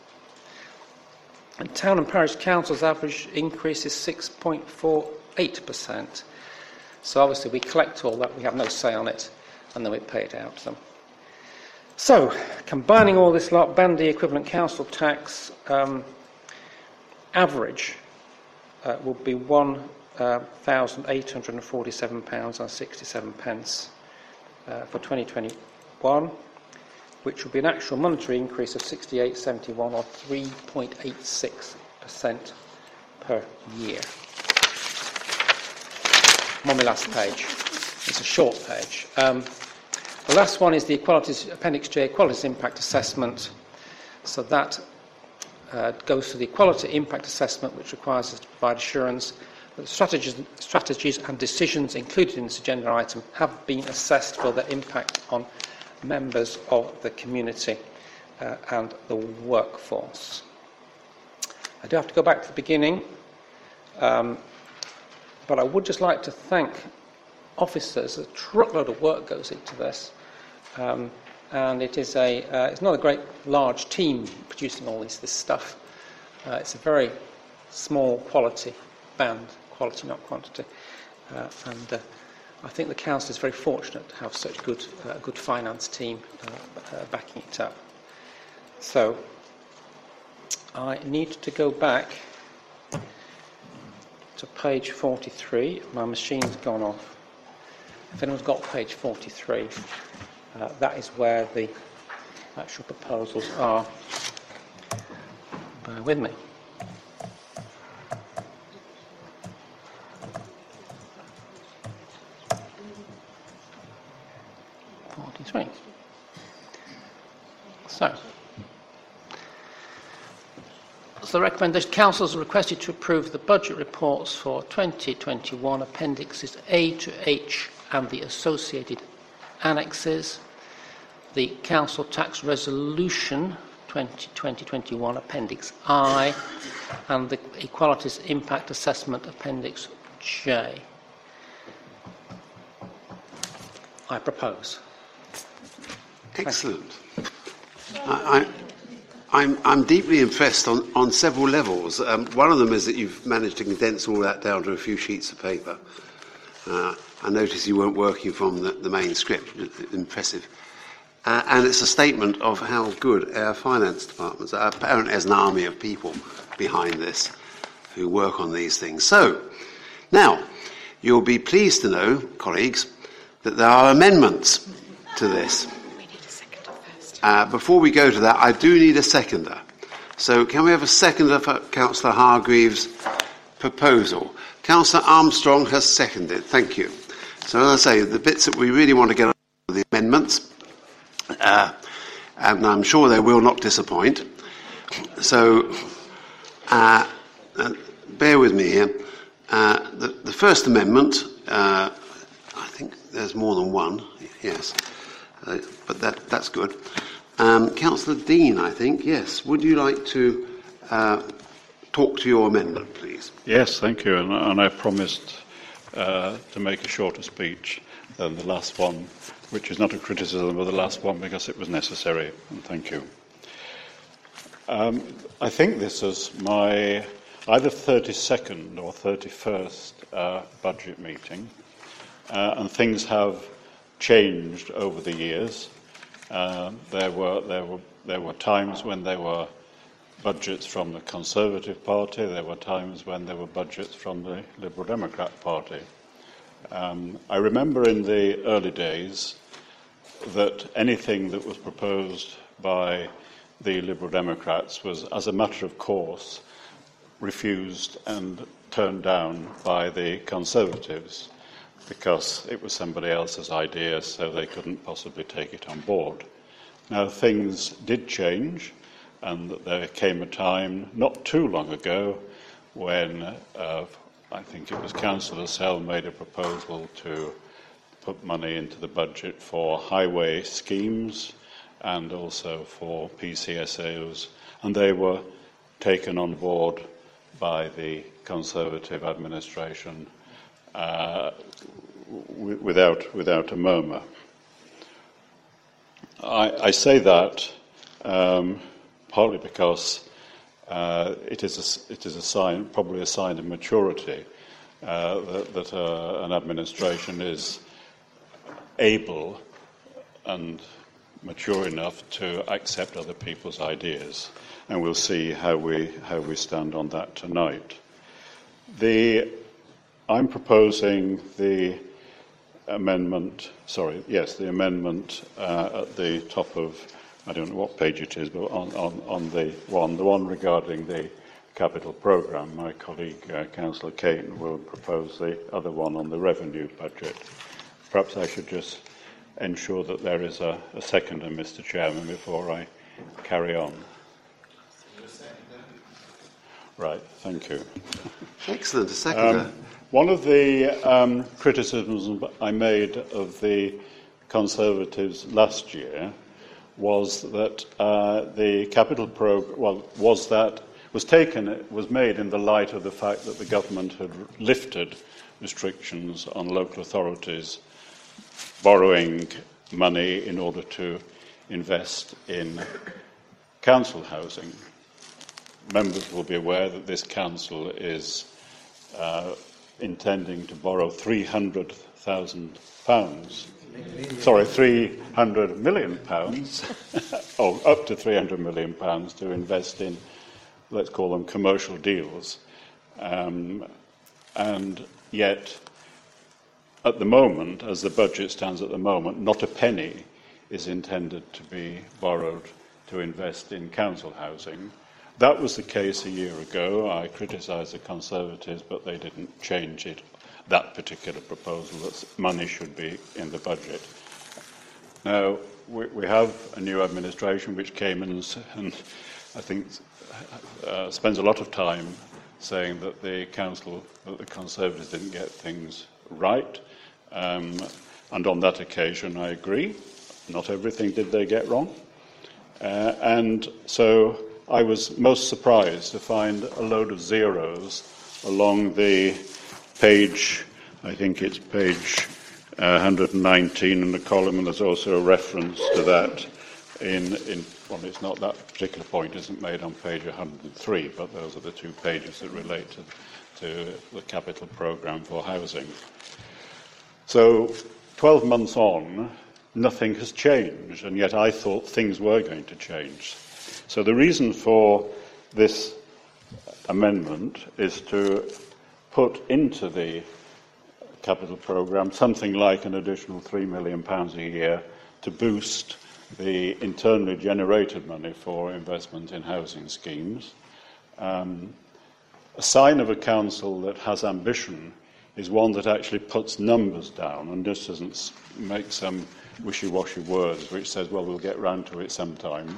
And town and parish councils' average increase is 6.48%. So obviously we collect all that, we have no say on it, and then we pay it out to them. So, combining all this lot, Band D equivalent council tax um, average uh, will be £1,847.67 uh, for 2021, which will be an actual monetary increase of 68.71 or 3.86% per year. I'm on my last page. It's a short page. Um, the last one is the Equalities, Appendix J, Equalities Impact Assessment. So that uh, goes to the Equality Impact Assessment, which requires us to provide assurance that strategies, strategies and decisions included in this agenda item have been assessed for their impact on members of the community uh, and the workforce. I do have to go back to the beginning, um, but I would just like to thank officers. A truckload of work goes into this. Um, and it is a, uh, it's not a great large team producing all this, this stuff. Uh, it's a very small quality band, quality not quantity. Uh, and uh, I think the council is very fortunate to have such good, uh, good finance team uh, uh, backing it up. So I need to go back to page 43. My machine's gone off. If anyone's got page 43. Uh, that is where the actual proposals are. Bear with me. Forty-three. So, so the recommendation councils are requested to approve the budget reports for 2021 appendixes A to H and the associated annexes, the Council Tax Resolution 2020-21 Appendix I, and the Equalities Impact Assessment Appendix J. I propose. Excellent. I, I'm, I'm deeply impressed on, on several levels. Um, one of them is that you've managed to condense all that down to a few sheets of paper. Uh, I noticed you weren't working from the, the main script. Impressive. Uh, and it's a statement of how good our finance departments are. Apparently, there's an army of people behind this who work on these things. So, now, you'll be pleased to know, colleagues, that there are amendments to this. Uh, before we go to that, I do need a seconder. So, can we have a seconder for Councillor Hargreaves' proposal? Councillor Armstrong has seconded. Thank you. So, as I say, the bits that we really want to get are the amendments, uh, and I'm sure they will not disappoint. So, uh, uh, bear with me here. Uh, the, the, First Amendment, I think there's more than one, yes. but that, that's good. Um, Councillor Dean, I think, yes. Would you like to uh, talk to your amendment, please? Yes, thank you. And, and I promised uh, to make a shorter speech than the last one, which is not a criticism of the last one because it was necessary. And thank you. Um, I think this is my either 32nd or 31st uh, budget meeting, uh, and things have changed over the years. Uh, there, were, there, were, there were times when there were budgets from the Conservative Party, there were times when there were budgets from the Liberal Democrat Party. Um, I remember in the early days that anything that was proposed by the Liberal Democrats was, as a matter of course, refused and turned down by the Conservatives because it was somebody else's idea, so they couldn't possibly take it on board. Now, things did change, and there came a time not too long ago when uh, I think it was Councillor Sell made a proposal to put money into the budget for highway schemes and also for PCSOs, and they were taken on board by the Conservative administration uh, without, without a murmur. I, I say that um, partly because uh, it, is a, it is a sign, probably a sign of maturity uh, that, that uh, an administration is able and mature enough to accept other people's ideas. And we'll see how we, how we stand on that tonight. The, I'm proposing the amendment, sorry, yes, the amendment uh, at the top of, I don't know what page it is, but on, on, on the one, the one regarding the capital programme. My colleague, uh, Councillor Kane, will propose the other one on the revenue budget. Perhaps I should just ensure that there is a, a seconder, Mr Chairman, before I carry on. Right, thank you. Excellent, a seconder. Um, one of the um, criticisms I made of the Conservatives last year was that uh, the capital program, well, was that was taken, was made in the light of the fact that the government had lifted restrictions on local authorities borrowing money in order to invest in council housing. Members will be aware that this council is uh, intending to borrow £300,000. Sorry, £300 million, pounds, or oh, up to £300 million pounds to invest in, let's call them commercial deals. Um, and yet, at the moment, as the budget stands at the moment, not a penny is intended to be borrowed to invest in council housing. That was the case a year ago. I criticised the Conservatives, but they didn't change it, that particular proposal, that money should be in the budget. Now, we, we have a new administration which came in and, and I think uh, spends a lot of time saying that the council, that the Conservatives didn't get things right. Um, and on that occasion, I agree. Not everything did they get wrong. Uh, and so I was most surprised to find a load of zeros along the page, I think it's page uh, 119 in the column, and there's also a reference to that in, in, well, it's not that particular point isn't made on page 103, but those are the two pages that relate to, to the capital programme for housing. So, 12 months on, nothing has changed, and yet I thought things were going to change. So, the reason for this amendment is to put into the capital programme something like an additional £3 million a year to boost the internally generated money for investment in housing schemes. Um, a sign of a council that has ambition is one that actually puts numbers down and just doesn't make some wishy-washy words which says, well, we'll get round to it sometime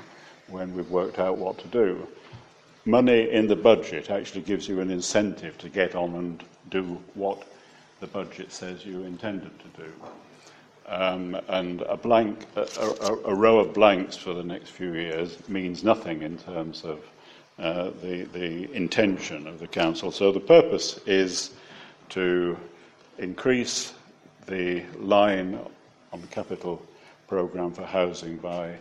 when we've worked out what to do. Money in the budget actually gives you an incentive to get on and do what the budget says you intended to do. Um, and a blank, a, a, a, row of blanks for the next few years means nothing in terms of uh, the, the intention of the council. So the purpose is to increase the line on the capital programme for housing by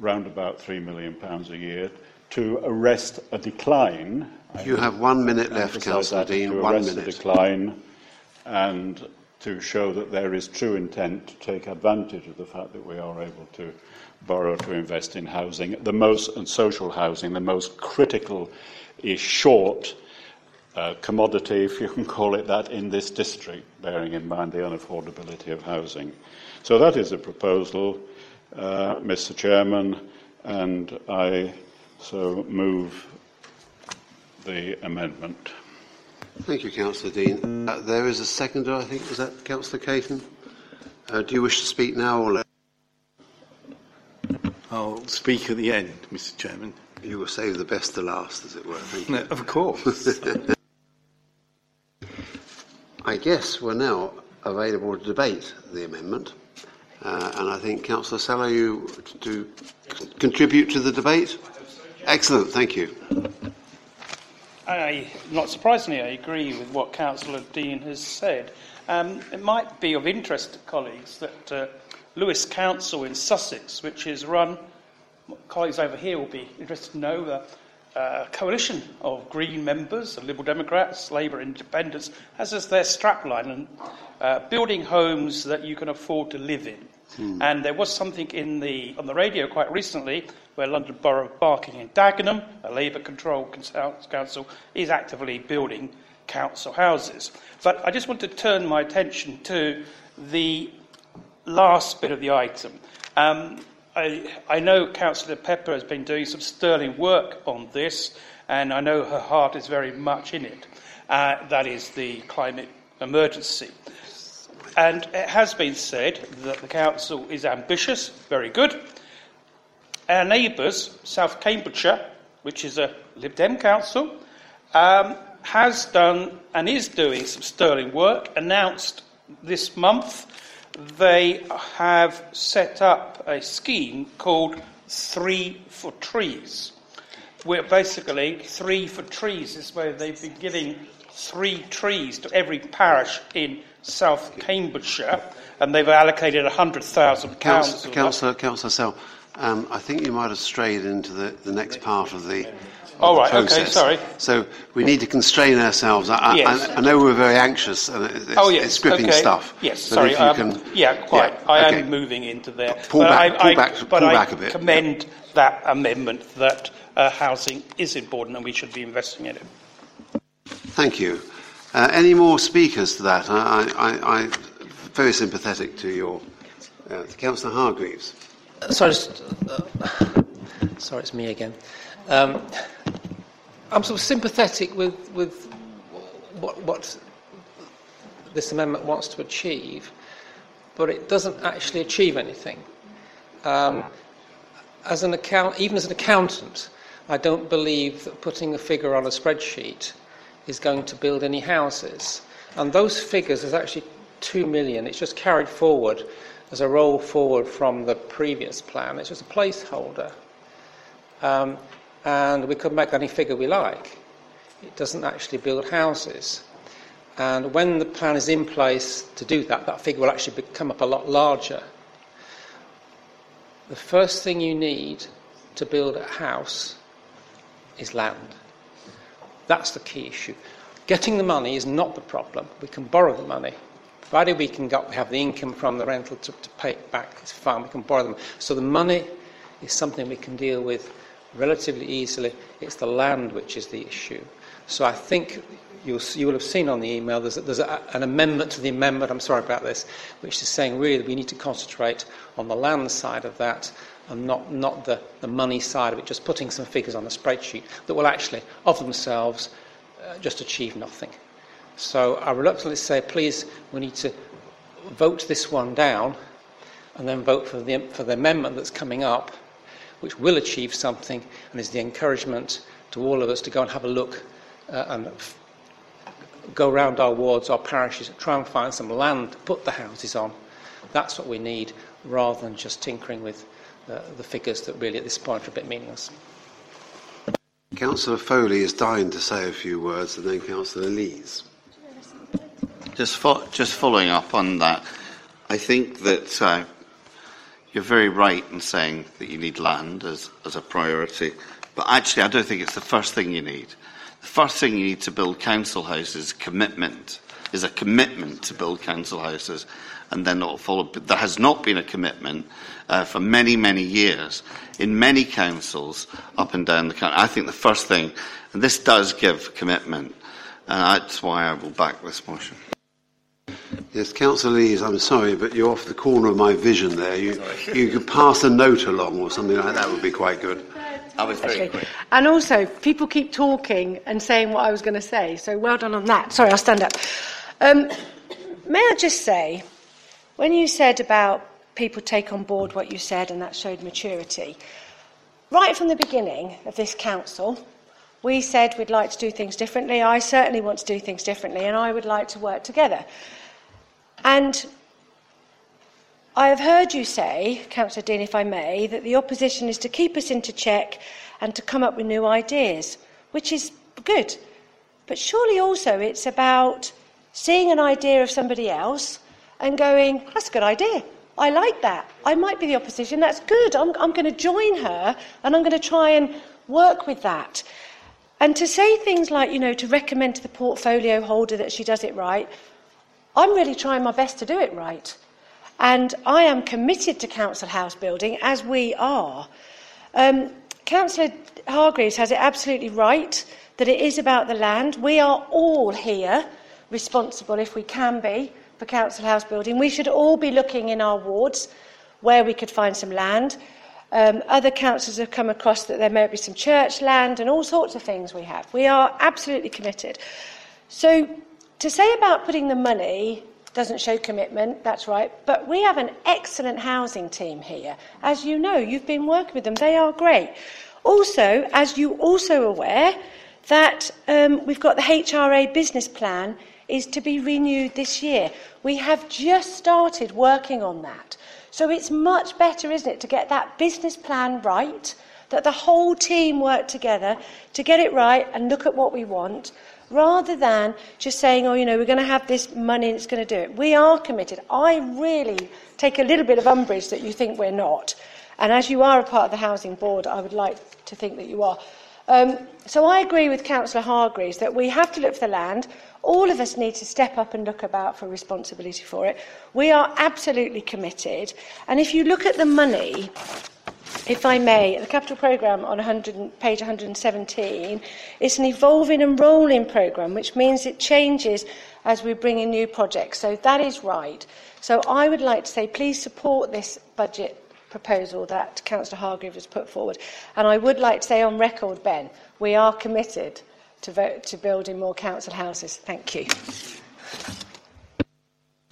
round about £3 million a year to arrest a decline. You have one minute left, Councillor Dean. To one arrest minute. a decline and to show that there is true intent to take advantage of the fact that we are able to borrow to invest in housing, the most and social housing, the most critical is short uh, commodity, if you can call it that, in this district, bearing in mind the unaffordability of housing. So that is a proposal, Mr. Chairman, and I so move the amendment. Thank you, Councillor Dean. Uh, there is a seconder, I think. Was that Councillor Caton? Uh, do you wish to speak now or later? I'll speak at the end, Mr. Chairman. You will save the best to last, as it were. Thank you. No, of course. I guess we're now available to debate the amendment. Uh, and I think, Councillor Sellar, you to contribute to the debate? Excellent, thank you. I, not surprisingly, I agree with what Councillor Dean has said. Um, it might be of interest to colleagues that uh, Lewes Council in Sussex, which is run, colleagues over here will be interested to know, uh, a coalition of Green members, the Liberal Democrats, Labour, Independents, has as their strapline and uh, building homes that you can afford to live in. Hmm. And there was something in the, on the radio quite recently where London Borough of Barking and Dagenham, a Labour-controlled council, is actively building council houses. But I just want to turn my attention to the last bit of the item. Um, I, I know Councillor Pepper has been doing some sterling work on this, and I know her heart is very much in it. Uh, that is the climate emergency. And it has been said that the council is ambitious, very good. Our neighbours, South Cambridgeshire, which is a Lib Dem council, um, has done and is doing some sterling work, announced this month they have set up a scheme called Three for Trees, where basically Three for Trees is where they've been giving three trees to every parish in South Cambridgeshire, and they've allocated £100,000. Councillor, Councillor Sell, um, I think you might have strayed into the, the next part of the all right. process. Okay. Sorry. So we need to constrain ourselves. I, yes. I, I know we're very anxious, and it's, oh, yes. it's gripping okay. stuff. Yes. Sorry. Um, can, yeah. Quite. Yeah, I okay. am moving into there. Pull but back. I, pull I, back. But pull I back a bit. commend that amendment that uh, housing is important and we should be investing in it. Thank you. Uh, any more speakers to that? I, I very sympathetic to your uh, Councillor Hargreaves. Sorry, just, uh, sorry, it's me again. Um, I'm sort of sympathetic with, with what, what this amendment wants to achieve, but it doesn't actually achieve anything. Um, as an account, even as an accountant, I don't believe that putting a figure on a spreadsheet is going to build any houses. And those figures is actually two million. It's just carried forward as a roll forward from the previous plan. It's just a placeholder. Um, and we could make any figure we like. It doesn't actually build houses. And when the plan is in place to do that, that figure will actually come up a lot larger. The first thing you need to build a house is land. That's the key issue. Getting the money is not the problem. We can borrow the money. Provided we can get, have the income from the rental to, to pay it back, it's fine, we can borrow them. So the money is something we can deal with relatively easily. It's the land which is the issue. So I think you'll, you will have seen on the email there's, a, there's a, an amendment to the amendment, I'm sorry about this, which is saying really we need to concentrate on the land side of that and not, not the, the money side of it, just putting some figures on a spreadsheet that will actually, of themselves, uh, just achieve nothing. So I reluctantly say, please, we need to vote this one down and then vote for the, for the amendment that's coming up which will achieve something and is the encouragement to all of us to go and have a look uh, and f- go around our wards, our parishes, try and find some land to put the houses on That's what we need, rather than just tinkering with uh, the figures that really at this point are a bit meaningless. Councillor Foley is dying to say a few words, and then Councillor Lees. Just, fo- just following up on that, I think that uh, you're very right in saying that you need land as, as a priority, but actually, I don't think it's the first thing you need. The first thing you need to build council houses is commitment, is a commitment to build council houses, and then it'll follow. But there has not been a commitment uh, for many, many years in many councils up and down the country. I think the first thing, and this does give commitment, and that's why I will back this motion. Yes, Councillor Lees, I'm sorry, but you're off the corner of my vision there. You, you could pass a note along or something like that would be quite good. I was very quick. And also, people keep talking and saying what I was going to say, so well done on that. Sorry, I'll stand up. Um, may I just say, when you said about people take on board what you said and that showed maturity, right from the beginning of this council, we said we'd like to do things differently. I certainly want to do things differently, and I would like to work together. And I have heard you say, Councillor Dean, if I may, that the opposition is to keep us into check and to come up with new ideas, which is good. But surely also it's about seeing an idea of somebody else and going, that's a good idea. I like that. I might be the opposition. That's good. I'm, I'm going to join her and I'm going to try and work with that. And to say things like, you know, to recommend to the portfolio holder that she does it right, I'm really trying my best to do it right. And I am committed to council house building, as we are. Um, Councillor Hargreaves has it absolutely right that it is about the land. We are all here responsible, if we can be, for council house building. We should all be looking in our wards where we could find some land. Um, other councils have come across that there may be some church land and all sorts of things we have. We are absolutely committed. So to say about putting the money doesn't show commitment, that's right, but we have an excellent housing team here. As you know, you've been working with them, they are great. Also, as you also aware, that um, we've got the HRA business plan is to be renewed this year. We have just started working on that. So it's much better, isn't it, to get that business plan right, that the whole team work together to get it right and look at what we want, rather than just saying, oh, you know, we're going to have this money and it's going to do it. We are committed. I really take a little bit of umbrage that you think we're not. And as you are a part of the Housing Board, I would like to think that you are. Um, so I agree with Councillor Hargreaves that we have to look for the land. All of us need to step up and look about for responsibility for it. We are absolutely committed. And if you look at the money, if I may, the capital programme on 100, page 117, it's an evolving and rolling programme, which means it changes as we bring in new projects. So that is right. So I would like to say, please support this budget proposal that Councillor Hargreaves has put forward. And I would like to say on record, Ben, we are committed to, vote, to building more council houses. Thank you.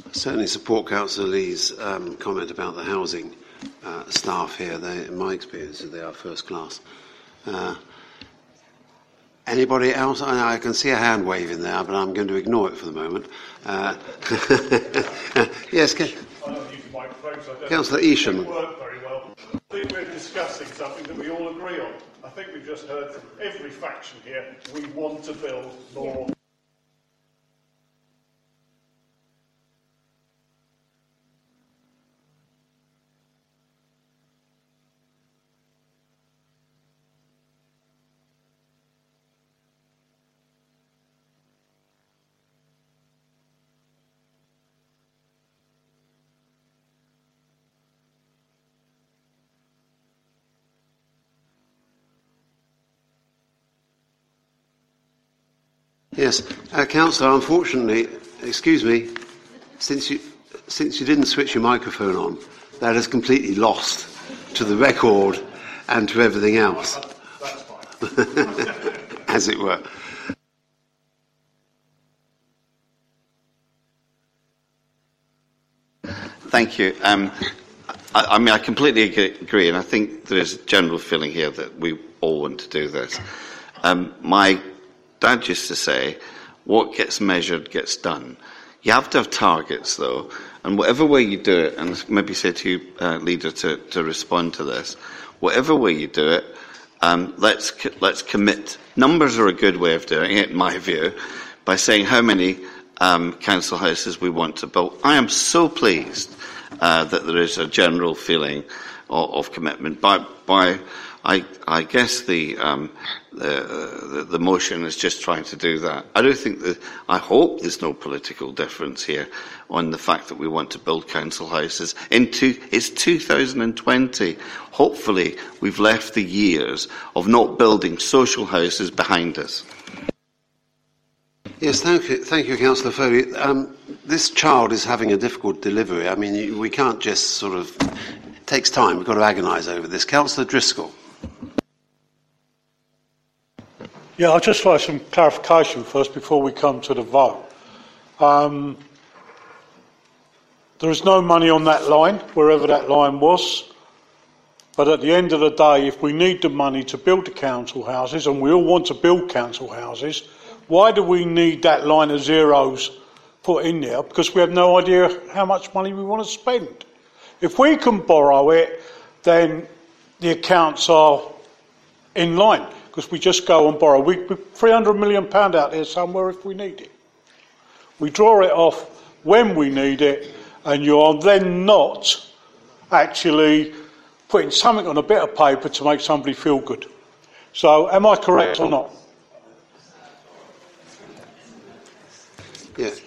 I Certainly support Councillor Lee's um, comment about the housing uh, staff here. They, in my experience, they are first class. Uh, anybody else? I, I can see a hand waving there, but I'm going to ignore it for the moment. Uh, yes, can, Councillor Isham. I think we're discussing something that we all agree on. I think we've just heard from every faction here, we want to build more. Yes, uh, Councillor, unfortunately, excuse me, since you, since you didn't switch your microphone on, that is completely lost to the record and to everything else, as it were. Thank you. Um, I, I mean, I completely agree, and I think there is a general feeling here that we all want to do this. Um, my dad used to say, what gets measured gets done. You have to have targets, though, And whatever way you do it, and maybe say to you, uh, leader, to, to respond to this, whatever way you do it, um, let's let's commit. Numbers are a good way of doing it, in my view, by saying how many um, council houses we want to build. I am so pleased uh, that there is a general feeling of, of commitment by by I, I guess the, um, the, the, motion is just trying to do that. I don't think that, I hope there's no political difference here on the fact that we want to build council houses. Two, it's 2020. Hopefully we've left the years of not building social houses behind us. Yes, thank you, thank you Councillor Foley. Um, this child is having a difficult delivery. I mean, we can't just sort of. It takes time. We've got to agonise over this. Councillor Driscoll. Yeah, I'd just like some clarification first before we come to the vote. Um, there is no money on that line, wherever that line was. But at the end of the day, if we need the money to build the council houses, and we all want to build council houses, why do we need that line of zeros put in there? Because we have no idea how much money we want to spend. If we can borrow it, then the accounts are in line because we just go and borrow. We put 300 million pound out there somewhere if we need it. We draw it off when we need it, and you are then not actually putting something on a bit of paper to make somebody feel good. So, am I correct or not? Yes.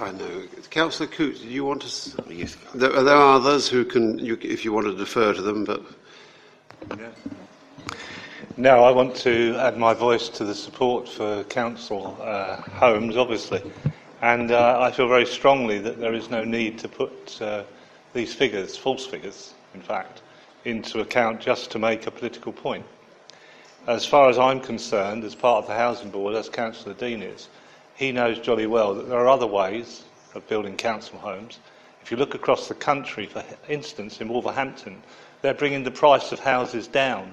I know. Councillor Coote, do you want to? There, there are others who can, you, if you want to defer to them, but. Yeah. No, I want to add my voice to the support for council uh, homes, obviously. And uh, I feel very strongly that there is no need to put uh, these figures, false figures, in fact, into account just to make a political point. As far as I'm concerned, as part of the Housing Board, as Councillor Dean is, he knows jolly well that there are other ways of building council homes. If you look across the country, for instance, in Wolverhampton, they're bringing the price of houses down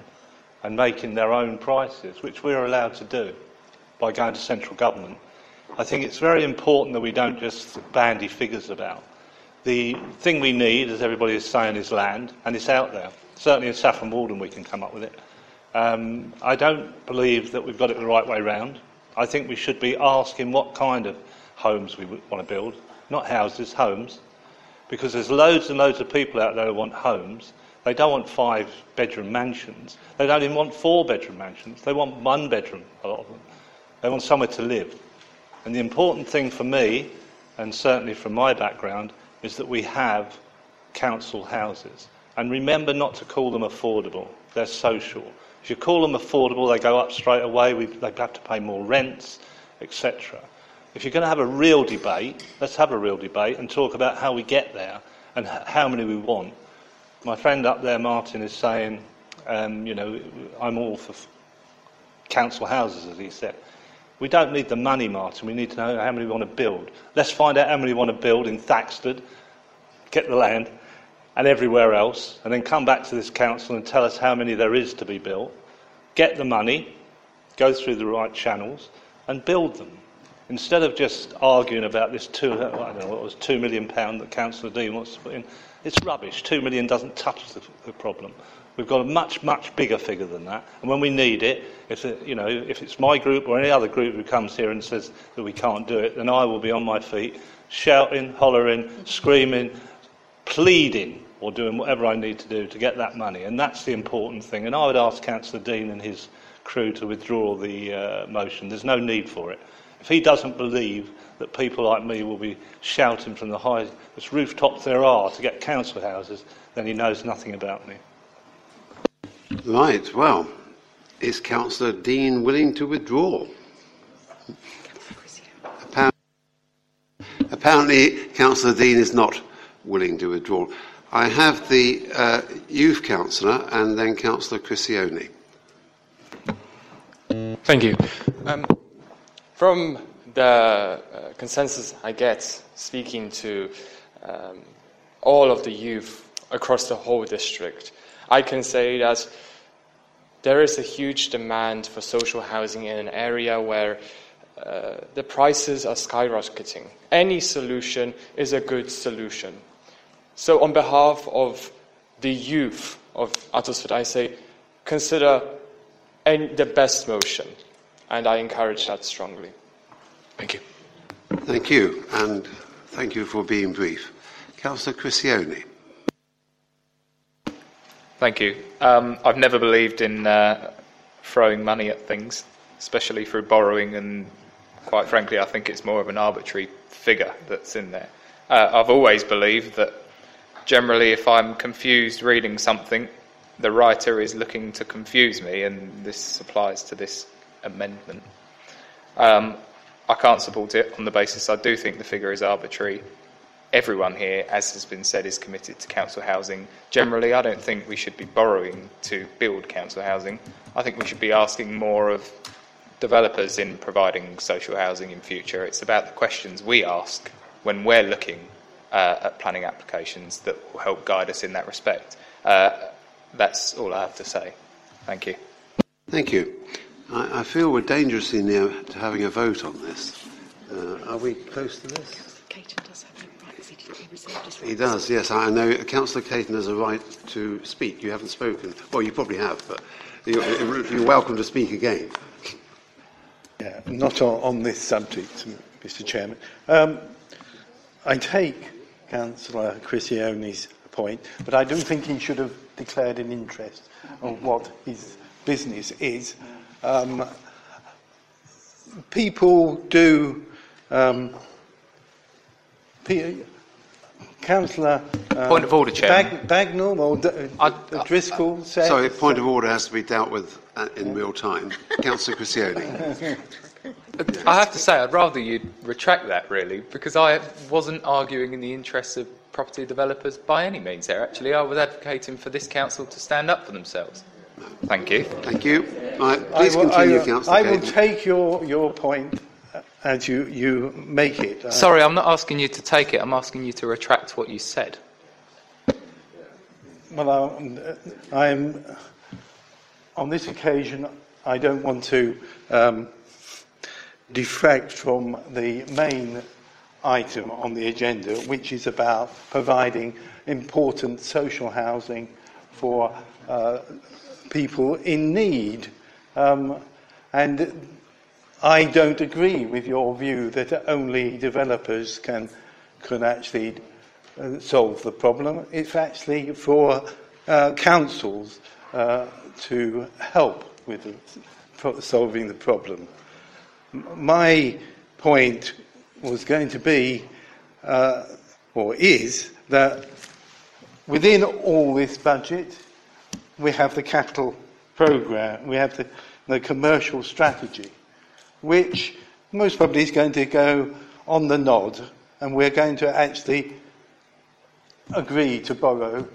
and making their own prices, which we're allowed to do by going to central government. I think it's very important that we don't just bandy figures about. The thing we need, as everybody is saying, is land, and it's out there. Certainly in Saffron Walden we can come up with it. Um, I don't believe that we've got it the right way round. I think we should be asking what kind of homes we want to build, not houses, homes, because there's loads and loads of people out there who want homes, they don't want five bedroom mansions. They don't even want four bedroom mansions. They want one bedroom, a lot of them. They want somewhere to live. And the important thing for me, and certainly from my background, is that we have council houses. And remember not to call them affordable, they're social. If you call them affordable, they go up straight away, we, they have to pay more rents, etc. If you're going to have a real debate, let's have a real debate and talk about how we get there and how many we want my friend up there, Martin, is saying, um, you know, I'm all for council houses, as he said. We don't need the money, Martin. We need to know how many we want to build. Let's find out how many we want to build in Thaxted, get the land, and everywhere else, and then come back to this council and tell us how many there is to be built. Get the money, go through the right channels, and build them. Instead of just arguing about this two, I don't know what was, two million pound that Councillor Dean wants to put in, it's rubbish. Two million doesn't touch the, the, problem. We've got a much, much bigger figure than that. And when we need it, if, it, you know, if it's my group or any other group who comes here and says that we can't do it, then I will be on my feet, shouting, hollering, screaming, pleading, or doing whatever I need to do to get that money. And that's the important thing. And I would ask Councillor Dean and his crew to withdraw the uh, motion. There's no need for it. If he doesn't believe that people like me will be shouting from the highest rooftops there are to get council houses, then he knows nothing about me. Right, well, is Councillor Dean willing to withdraw? Apparently, apparently Councillor Dean is not willing to withdraw. I have the uh, youth councillor and then Councillor Criscione. Thank you. Um, from the uh, consensus I get speaking to um, all of the youth across the whole district, I can say that there is a huge demand for social housing in an area where Uh, the prices are skyrocketing. Any solution is a good solution. So, on behalf of the youth of Uttlesford, I say consider any, the best motion, and I encourage that strongly. Thank you. Thank you, and thank you for being brief. Councillor Criscione. Thank you. Um, I've never believed in uh, throwing money at things, especially through borrowing, and quite frankly, I think it's more of an arbitrary figure that's in there. Uh, I've always believed that generally, if I'm confused reading something, the writer is looking to confuse me, and this applies to this amendment. Um, I can't support it on the basis I do think the figure is arbitrary. Everyone here, as has been said, is committed to council housing. Generally, I don't think we should be borrowing to build council housing. I think we should be asking more of developers in providing social housing in future. It's about the questions we ask when we're looking uh, at planning applications that will help guide us in that respect. Uh, that's all I have to say. Thank you. Thank you. I, I feel we're dangerously near to having a vote on this. Uh, are we close to this? Caton does have a right, he reserved He does, yes. I know Councillor Caton has a right to speak. You haven't spoken. Well, you probably have, but you're, you're welcome to speak again. Yeah, not on, on this subject, Mr Chairman. Um, I take Councillor Criscione's point, but I don't think he should have declared an interest on what his business is. Um, people do. Um, pe- Councillor uh, Point of order, Chairman. Bag- Bagnall or D- uh, Driscoll said. Sorry, point of order has to be dealt with uh, in real time. Councillor Criscione. I have to say, I'd rather you retract that, really, because I wasn't arguing in the interests of property developers by any means there. Actually, I was advocating for this council to stand up for themselves. Thank you. Thank you. Right, I please will- continue, I, will- Councillor I will Caton. take your, your point as you, you make it. Uh, Sorry, I'm not asking you to take it. I'm asking you to retract what you said. Well, I'm, I'm on this occasion. I don't want to um, defract from the main item on the agenda, which is about providing important social housing for uh, people in need. Um, and I don't agree with your view that only developers can, can actually uh, solve the problem. It's actually for uh, councils uh, to help with solving the problem. My point was going to be, uh, or is, that within all this budget, we have the capital programme, we have the, the commercial strategy, which most probably is going to go on the nod, and we're going to actually agree to borrow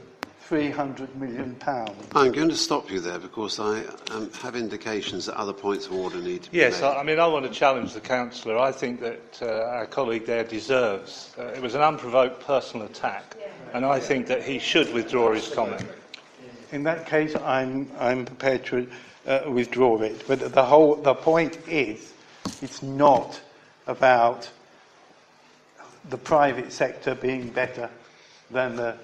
300 million pounds. I'm going to stop you there because I um, have indications that other points of order need to be Yes, made. I, I mean, I want to challenge the councillor. I think that uh, our colleague there deserves. Uh, it was an unprovoked personal attack, and I think that he should withdraw his comment. In that case, I'm, I'm prepared to uh, withdraw it. But the whole the point is, it's not about the private sector being better than the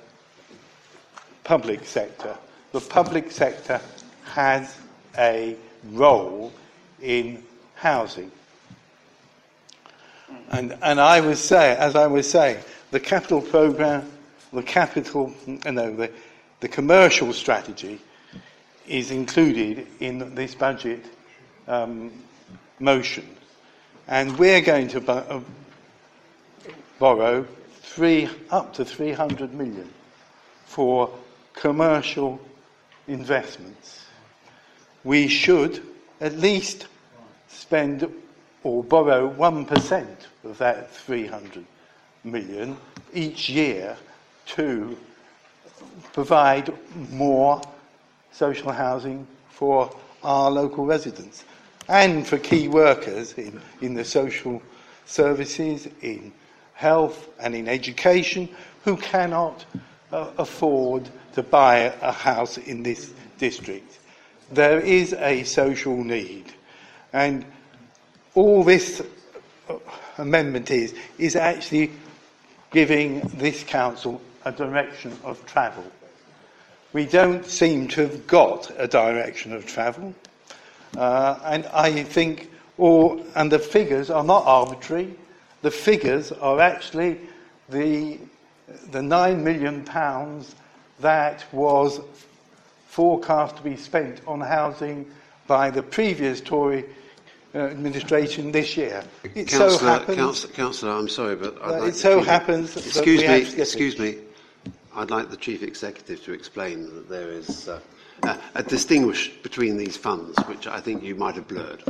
public sector. The public sector has a role in housing. And, and I was say, as I was saying, the capital programme, the capital, no, the, the commercial strategy is included in this budget um, motion. And we're going to bu- uh, borrow three, up to 300 million for commercial investments. We should at least spend or borrow 1% of that 300 million each year to provide more social housing for our local residents and for key workers in, in the social services, in health and in education who cannot uh, afford to buy a house in this district. There is a social need and all this amendment is, is actually giving this council a direction of travel. We don't seem to have got a direction of travel. Uh, and I think, or, and the figures are not arbitrary. The figures are actually the, the nine million pounds that was forecast to be spent on housing by the previous Tory uh, administration this year. It Councillor, so happens. Councillor, Councillor, I'm sorry, but I'd Uh, like it so chief- happens that Excuse me. have to get Excuse me. I'd like the chief executive to explain that there is uh, uh, a distinguish between these funds, which I think you might have blurred.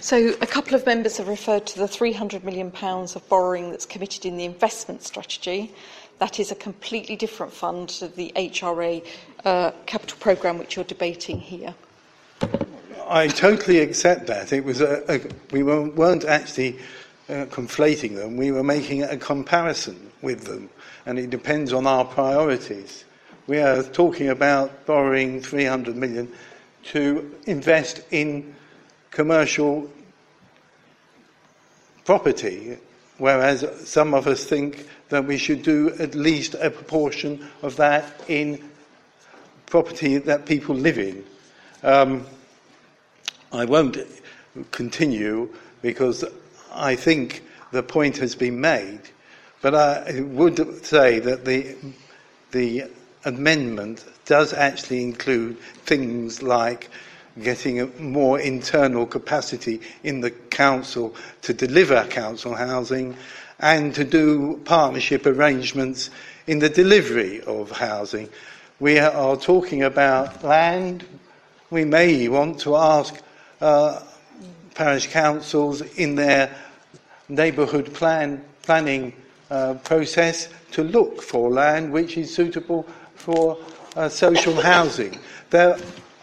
So, a couple of members have referred to the £300 million of borrowing that's committed in the investment strategy. That is a completely different fund to the HRA uh, capital programme which you're debating here. I totally accept that. It was a, a, we weren't, weren't actually uh, conflating them. We were making a comparison with them, and it depends on our priorities. We are talking about borrowing 300 million to invest in commercial property, whereas some of us think that we should do at least a proportion of that in property that people live in. Um, I won't continue because I think the point has been made, but I would say that the, the amendment does actually include things like getting a more internal capacity in the council to deliver council housing and to do partnership arrangements in the delivery of housing. We are talking about land. We may want to ask uh, parish councils in their neighbourhood plan, planning uh, process to look for land which is suitable for uh, social housing. There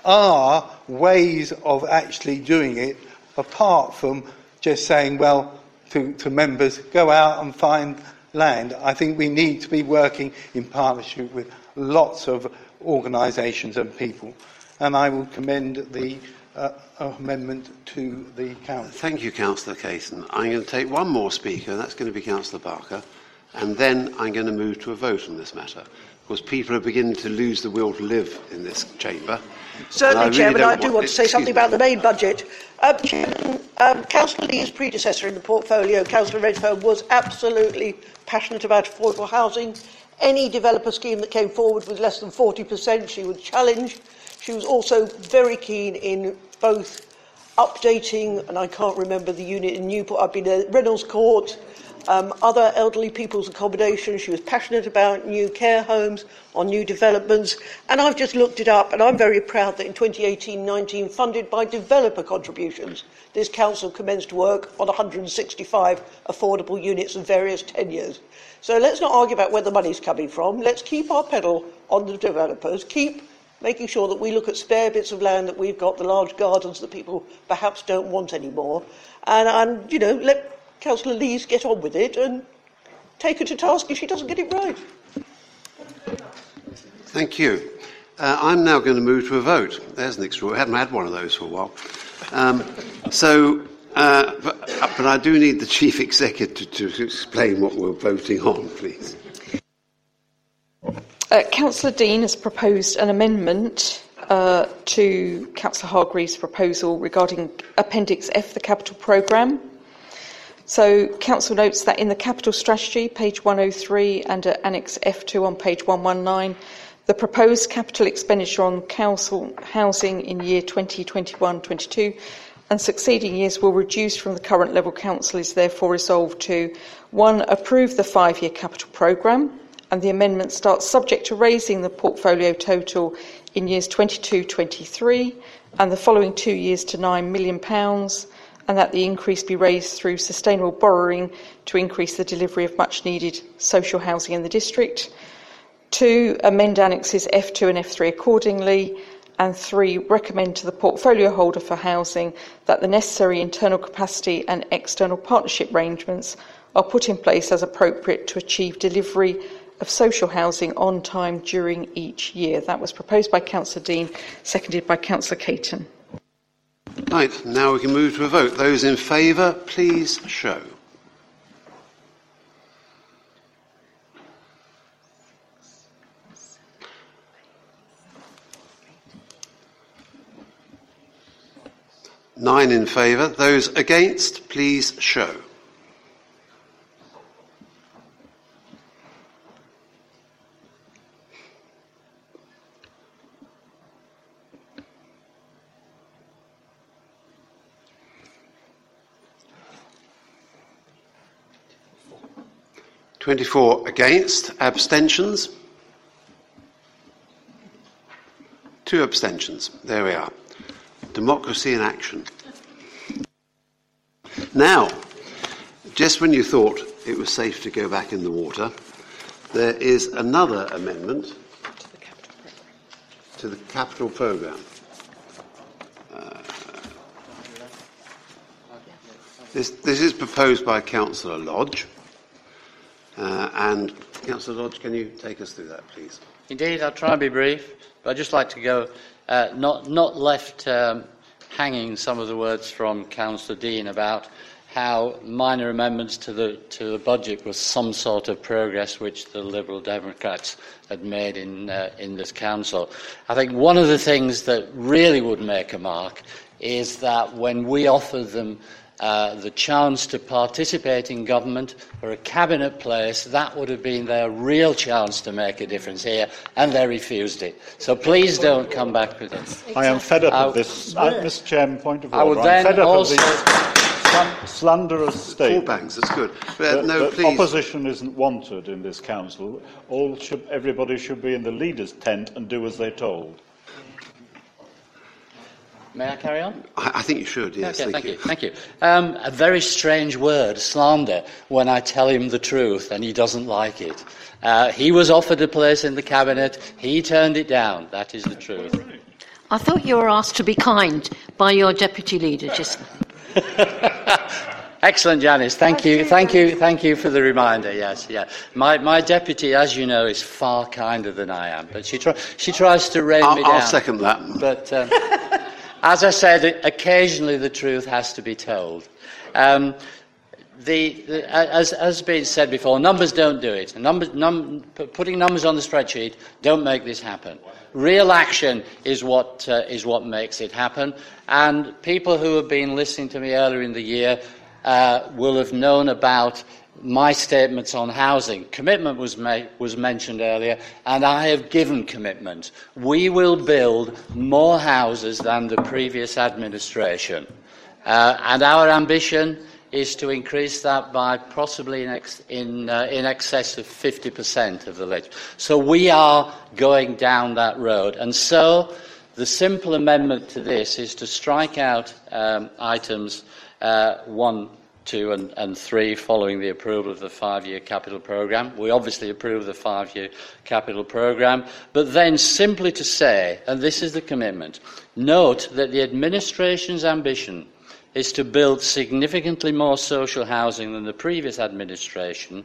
are ways of actually doing it apart from just saying, well, to, to members, go out and find land. I think we need to be working in partnership with lots of organisations and people. And I will commend the uh, amendment to the council. Thank you, Councillor Cason. I'm going to take one more speaker, that's going to be Councillor Barker, and then I'm going to move to a vote on this matter. Because people are beginning to lose the will to live in this chamber. Certainly, And I Chairman, really I don't do want to say something me. about the main budget. Um, Chairman, um, Councillor Lee's predecessor in the portfolio, Councillor Redfern, was absolutely passionate about affordable housing. Any developer scheme that came forward with less than 40%, she would challenge. She was also very keen in both updating, and I can't remember the unit in Newport, I've been at Reynolds Court, um, other elderly people's accommodation. She was passionate about new care homes, on new developments, and I've just looked it up, and I'm very proud that in 2018-19, funded by developer contributions, this council commenced work on 165 affordable units of various tenures. So let's not argue about where the money's coming from. Let's keep our pedal on the developers, keep making sure that we look at spare bits of land that we've got, the large gardens that people perhaps don't want anymore, and, and you know, let Councillor Lees get on with it and take her to task if she doesn't get it right. Thank you. Uh, I'm now going to move to a vote. There's an extra. We haven't had one of those for a while. Um, so, uh, but, uh, but I do need the chief executive to, to explain what we're voting on, please. Uh, Councillor Dean has proposed an amendment uh, to Councillor Hargreaves' proposal regarding Appendix F, the capital programme. So, Council notes that in the capital strategy, page 103, and at Annex F2 on page 119, the proposed capital expenditure on council housing in year 2021-22 and succeeding years will reduce from the current level. Council is therefore resolved to one, approve the five-year capital programme, and the amendment starts subject to raising the portfolio total in years 22-23 and the following two years to £9 million, and that the increase be raised through sustainable borrowing to increase the delivery of much needed social housing in the district. Two, amend annexes F2 and F3 accordingly. And three, recommend to the portfolio holder for housing that the necessary internal capacity and external partnership arrangements are put in place as appropriate to achieve delivery of social housing on time during each year. That was proposed by Councillor Dean, seconded by Councillor Caton. Right, now we can move to a vote. Those in favour, please show. Nine in favour. Those against, please show. Twenty-four against. Abstentions? Two abstentions. There we are. Democracy in action. Now, just when you thought it was safe to go back in the water, there is another amendment to the capital programme. Uh, this, this is proposed by Councillor Lodge. Uh, and Councillor Lodge, can you take us through that, please? Indeed, I'll try and be brief, but I'd just like to go, uh, not, not left um, hanging some of the words from Councillor Dean about how minor amendments to the, to the budget was some sort of progress which the Liberal Democrats had made in, uh, in this council. I think one of the things that really would make a mark is that when we offered them uh, the chance to participate in government or a cabinet place, that would have been their real chance to make a difference here, and they refused it. So please don't come back with this. I am fed up I- of this. Uh, Mr. Chairman, point of I order. would I'm then fed up also- of these slan- slanderous statements. banks, that's good. But, That- no, that please. Opposition isn't wanted in this council. All should, everybody should be in the leader's tent and do as they're told. May I carry on? I, I think you should, yes. okay, thank, thank you. Thank you. Um, a very strange word, slander, when I tell him the truth and he doesn't like it. Uh, he was offered a place in the cabinet. He turned it down. That is the truth. I thought you were asked to be kind by your deputy leader just Excellent, Janice. Thank you. Thank you. Thank you for the reminder. Yes, yeah. My, my deputy, as you know, is far kinder than I am, but she, try, she tries to rein I'll, me down. I'll second that. But um, as I said, occasionally the truth has to be told. Um, the, the, as has been said before, numbers don't do it. Num, putting numbers on the spreadsheet don't make this happen. Real action is what, uh, is what makes it happen. And people who have been listening to me earlier in the year uh, will have known about my statements on housing. Commitment was, ma- was mentioned earlier, and I have given commitment. We will build more houses than the previous administration. Uh, and our ambition is to increase that by possibly in, ex- in, uh, in excess of 50% of the lit. So we are going down that road. And so the simple amendment to this is to strike out um, items uh, 1, 2 and, and 3 following the approval of the five-year capital programme. We obviously approve the five-year capital programme, but then simply to say, and this is the commitment, note that the administration's ambition is to build significantly more social housing than the previous administration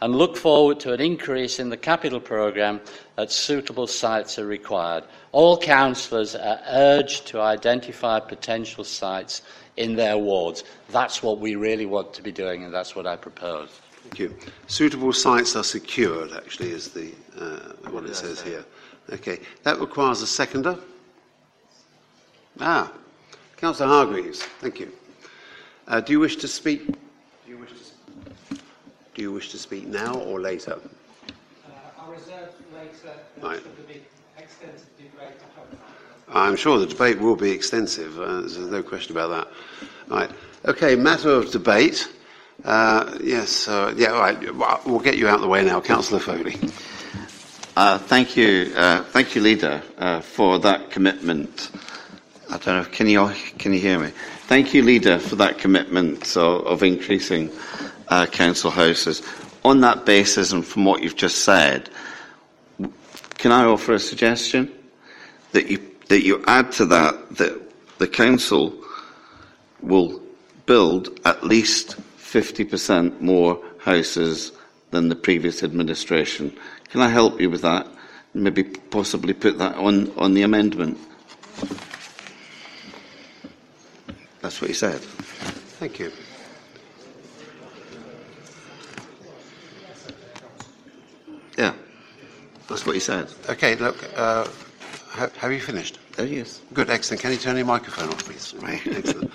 and look forward to an increase in the capital programme at suitable sites are required. All councillors are urged to identify potential sites in their wards. That's what we really want to be doing, and that's what I propose. Thank you. Suitable sites are secured, actually, is the, uh, what it says here. Okay. That requires a seconder. Ah, Councillor Hargreaves, thank you. Uh, do you wish to speak? Do you wish to, do you wish to speak now or later? I'll reserve later Right. for the big extensive debate. I'm sure the debate will be extensive. Uh, there's no question about that. Right. Okay. Matter of debate. Uh, yes. Uh, yeah. All right. Well, get you out of the way now, Councillor Foley. Uh, thank you, uh, thank you, leader, uh, for that commitment. I don't know. Can you can you hear me? Thank you, leader, for that commitment of, of increasing council houses. On that basis, and from what you've just said, can I offer a suggestion that you that you add to that that the council will build at least 50% more houses than the previous administration. Can I help you with that? Maybe possibly put that on, on the amendment. That's what he said. Thank you. Yeah, that's what he said. Okay, look, uh, ha- have you finished? Oh, yes. Good, excellent. Can you turn your microphone off, please? Right, excellent.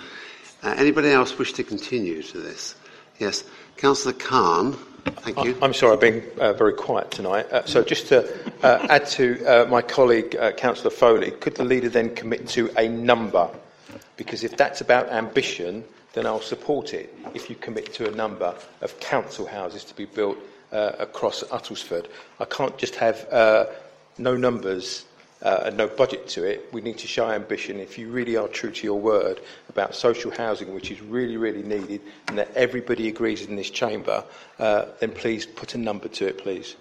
Uh, anybody else wish to continue to this? Yes, Councillor Khan. Thank you. I'm sorry, I've been uh, very quiet tonight. Uh, so, just to uh, add to uh, my colleague, uh, Councillor Foley, could the leader then commit to a number? Because if that's about ambition, then I'll support it if you commit to a number of council houses to be built uh, across Uttlesford. I can't just have uh, no numbers uh, and no budget to it. We need to show ambition. If you really are true to your word about social housing, which is really, really needed, and that everybody agrees in this chamber, uh, then please put a number to it, please.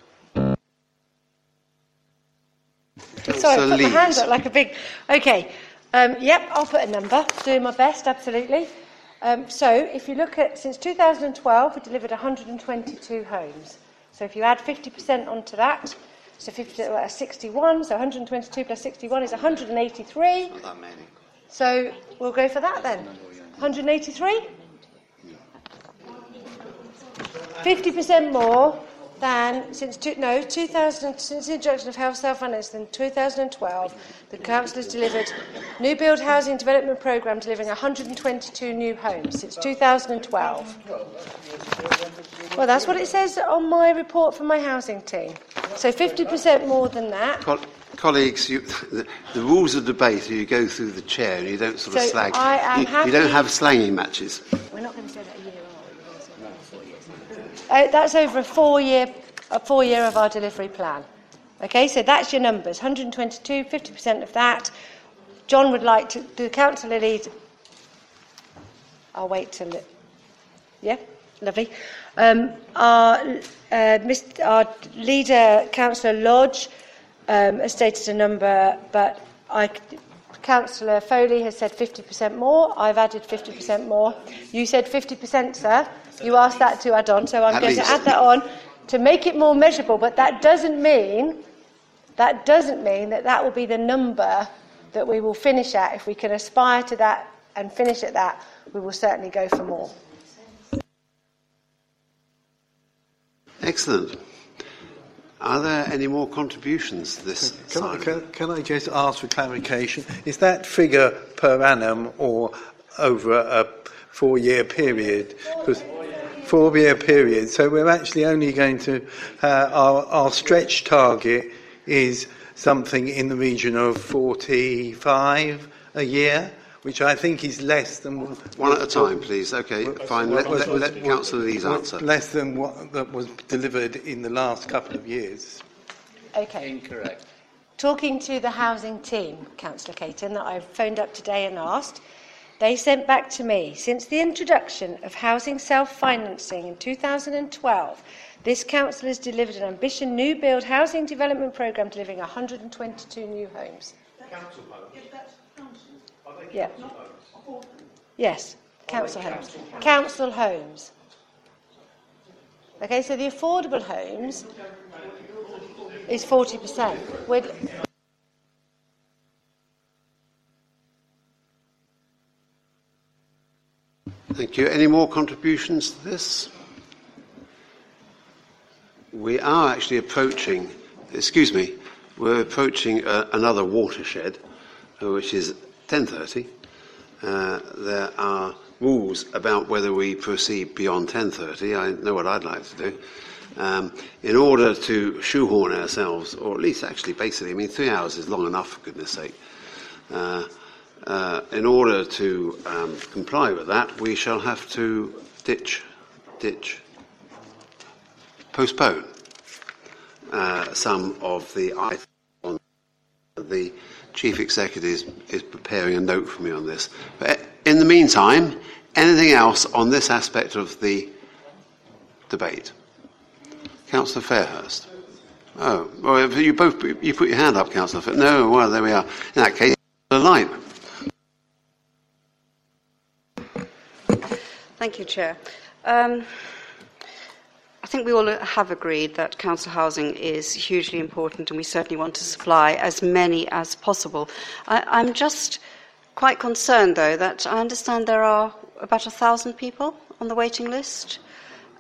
Sorry, I put my hand up like a big. Okay. Um, yep, I'll put a number. Doing my best, absolutely. Um, so, if you look at since 2012, we delivered 122 homes. So, if you add 50% onto that, so 50, uh, 61. So, 122 plus 61 is 183. Not that many. So, we'll go for that then. 183. 50% more than since two, no 2000 since the introduction of health self-finance in 2012 the council has delivered new build housing development programme delivering 122 new homes since 2012 well that's what it says on my report from my housing team so 50% more than that Col- colleagues, you, the, the rules of debate are you go through the chair and you don't sort of So slag. I am you, you don't have slanging matches. we're not going to say that a year Uh, that's over a four-year, a four-year of our delivery plan. Okay, so that's your numbers. 122, 50% of that. John would like to, the councillor lead. I'll wait till. It, yeah, lovely. Um, our, uh, Mr, our leader, Councillor Lodge, um, has stated a number, but I, Councillor Foley has said 50% more. I've added 50% more. You said 50%, sir. You asked that to add on, so I'm At going least. to add that on to make it more measurable. But that doesn't mean that doesn't mean that that will be the number that we will finish at. If we can aspire to that and finish at that, we will certainly go for more. Excellent. Are there any more contributions to this? Can I, side? can, can I just ask for clarification? Is that figure per annum or over a four-year period? 'Cause four-year period. So we're actually only going to uh, our, our stretch target is something in the region of 45 a year, which I think is less than One at a time, please. Okay, fine. Let, let, let Councillor Lees answer. Less than what that was delivered in the last couple of years. Okay. Incorrect. Talking to the housing team, Councillor Caton, that I phoned up today and asked, they sent back to me, since the introduction of housing self-financing in 2012, this council has delivered an ambition new build housing development programme delivering 122 new homes. Council Yeah. Yes, council homes. Council homes. Okay, so the affordable homes is 40%. We're, Thank you. Any more contributions to this? We are actually approaching, excuse me, we're approaching uh, another watershed, uh, which is 10.30. Uh, there are rules about whether we proceed beyond 10.30. I know what I'd like to do. Um, in order to shoehorn ourselves, or at least actually basically, I mean, three hours is long enough, for goodness sake. Uh, uh, in order to um, comply with that, we shall have to ditch, ditch, postpone uh, some of the items. The chief executive is, is preparing a note for me on this. But in the meantime, anything else on this aspect of the debate? Councillor Fairhurst. Oh, well, you both you put your hand up, Councillor. Fair- No, well, there we are. In that case, the line. Thank you, Chair. Um, I think we all have agreed that council housing is hugely important and we certainly want to supply as many as possible. I, I'm just quite concerned, though, that I understand there are about a thousand people on the waiting list,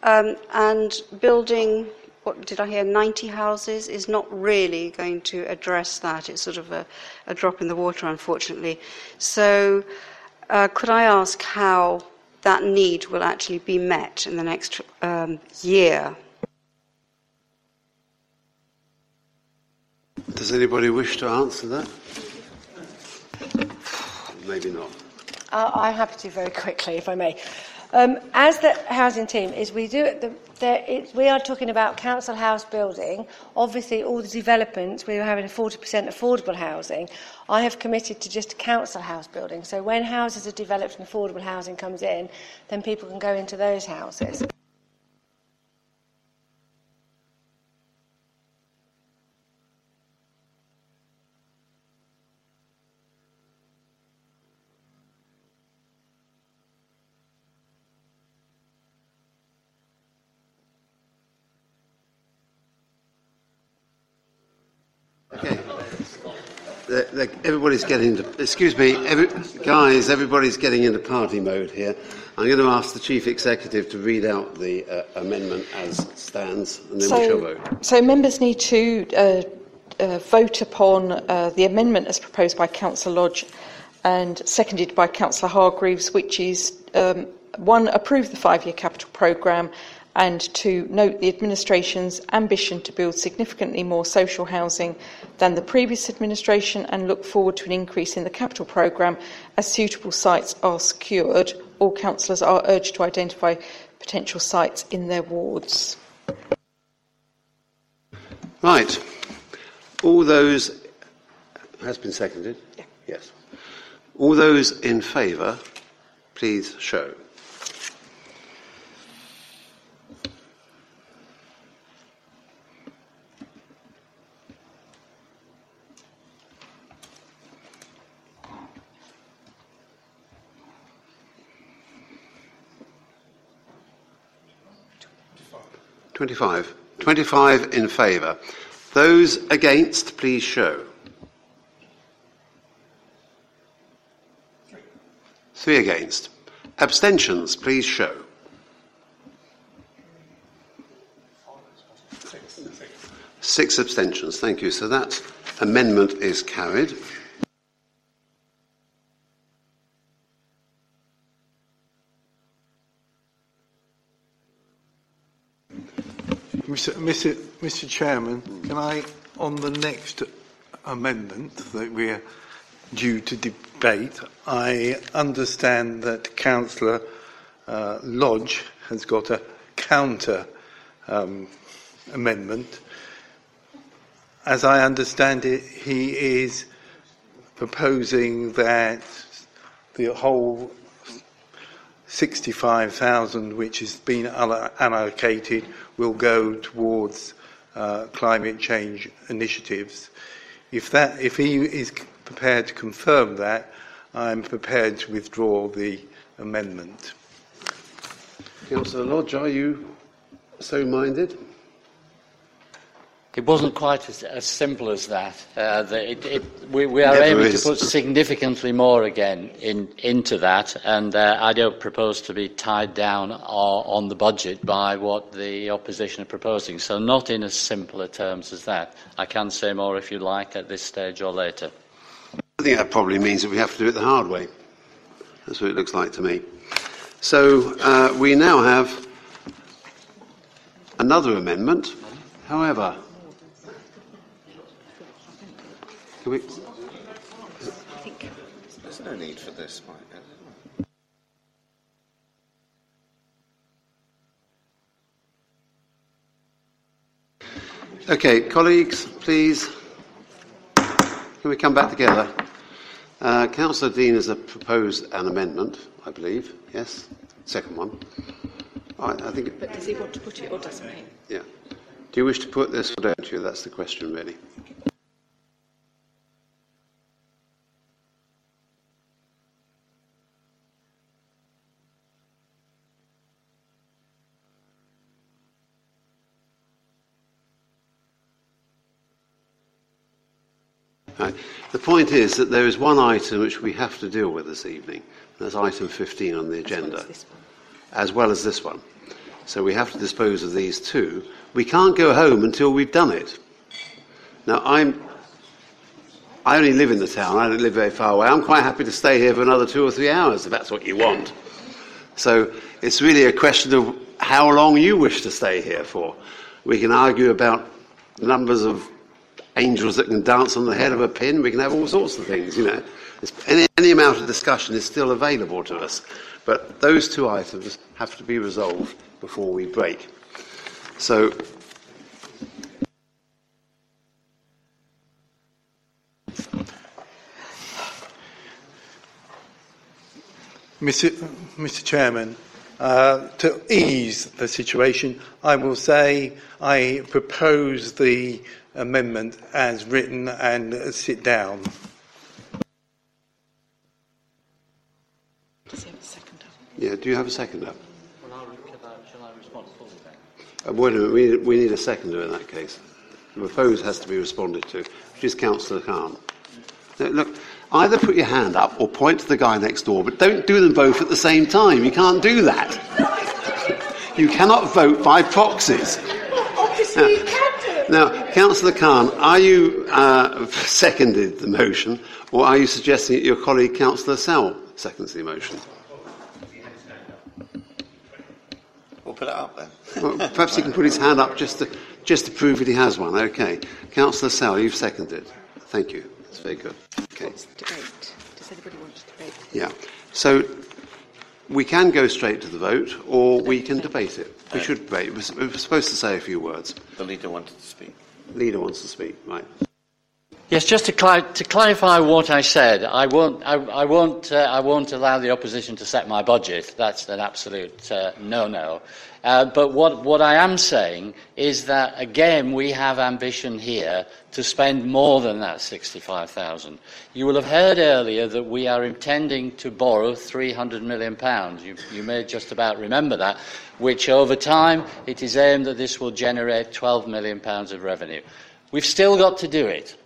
um, and building, what did I hear, 90 houses is not really going to address that. It's sort of a, a drop in the water, unfortunately. So, uh, could I ask how that need will actually be met in the next um, year? Does anybody wish to answer that? Maybe not. Uh, I'm happy to very quickly, if I may. Um, as the housing team, is we do the, there, it, we are talking about council house building. Obviously, all the developments we are having 40% affordable housing. I have committed to just council house building. So when houses are developed and affordable housing comes in, then people can go into those houses. The, everybody's getting into, excuse me, every, guys, everybody's getting into party mode here. I'm going to ask the Chief Executive to read out the uh, amendment as stands, and then so, we shall vote. So members need to uh, uh, vote upon uh, the amendment as proposed by Councillor Lodge and seconded by Councillor Hargreaves, which is um, one, approve the five-year capital programme and to note the administration's ambition to build significantly more social housing than the previous administration and look forward to an increase in the capital programme as suitable sites are secured. All councillors are urged to identify potential sites in their wards. Right. All those. Has been seconded? Yeah. Yes. All those in favour, please show. Twenty-five. Twenty-five in favour. Those against, please show. Three against. Abstentions, please show. Six abstentions, thank you. So that amendment is carried. Mr. Mr. Chairman, can I, on the next amendment that we're due to debate, I understand that Councillor uh, Lodge has got a counter um, amendment. As I understand it, he is proposing that the whole 65,000 which has been allocated will go towards uh, climate change initiatives. If, that, if he is prepared to confirm that, I'm prepared to withdraw the amendment. Councillor Lodge, are you so minded? It wasn't quite as, as simple as that. Uh, the, it, it, we, we, are Never aiming is. to put significantly more again in, into that, and uh, I don't propose to be tied down or, on the budget by what the opposition are proposing. So, not in as simple terms as that. I can say more if you like at this stage or later. I think that probably means that we have to do it the hard way. That's what it looks like to me. So uh, we now have another amendment. However, can we, There's no need for this, Mike. okay, colleagues, please. Can we come back together? Uh, Councillor Dean has proposed an amendment, I believe. Yes, second one. I, I think. But does he want to put it or doesn't he? Yeah. Do you wish to put this or don't you? That's the question, really. Right. The point is that there is one item which we have to deal with this evening. That's item 15 on the agenda, as well as this one. So we have to dispose of these two. We can't go home until we've done it. Now, I'm, I only live in the town. I don't live very far away. I'm quite happy to stay here for another two or three hours if that's what you want. So it's really a question of how long you wish to stay here for. We can argue about numbers of angels that can dance on the head of a pin. We can have all sorts of things, you know. Any, any amount of discussion is still available to us. But those two items have to be resolved before we break. So Mr. Mr. Chairman, uh, to ease the situation, I will say I propose the amendment as written and uh, sit down. Does he have a second? Yeah, do you have a seconder? Shall I respond fully then? Uh, wait a minute, we need, we need a seconder in that case. The proposed has to be responded to, which is Councillor Khan. Now, look, either put your hand up or point to the guy next door, but don't do them both at the same time. You can't do that. you cannot vote by proxies. Obviously, you can do. Now, Councillor Khan, are you uh, seconded the motion, or are you suggesting that your colleague Councillor Sell seconds the motion? We'll put it up then. Well, perhaps he can put his hand up just to, just to prove that he has one. Okay. Councillor Sell, you've seconded. Thank you. That's very good. Okay. Debate. Does anybody want to debate? Yeah. So we can go straight to the vote, or we can debate it. We should debate. We're we're supposed to say a few words. The leader wanted to speak. Leader wants to speak. Right. Yes, just to, cli- to clarify what I said, I won't, I, I won't, uh, I won't allow the opposition to set my budget. That's an absolute uh, no-no. Uh, but what, what I am saying is that again we have ambition here to spend more than that 65,000. You will have heard earlier that we are intending to borrow 300 million pounds. You, you may just about remember that, which over time it is aimed that this will generate 12 million pounds of revenue. We've still got to do it.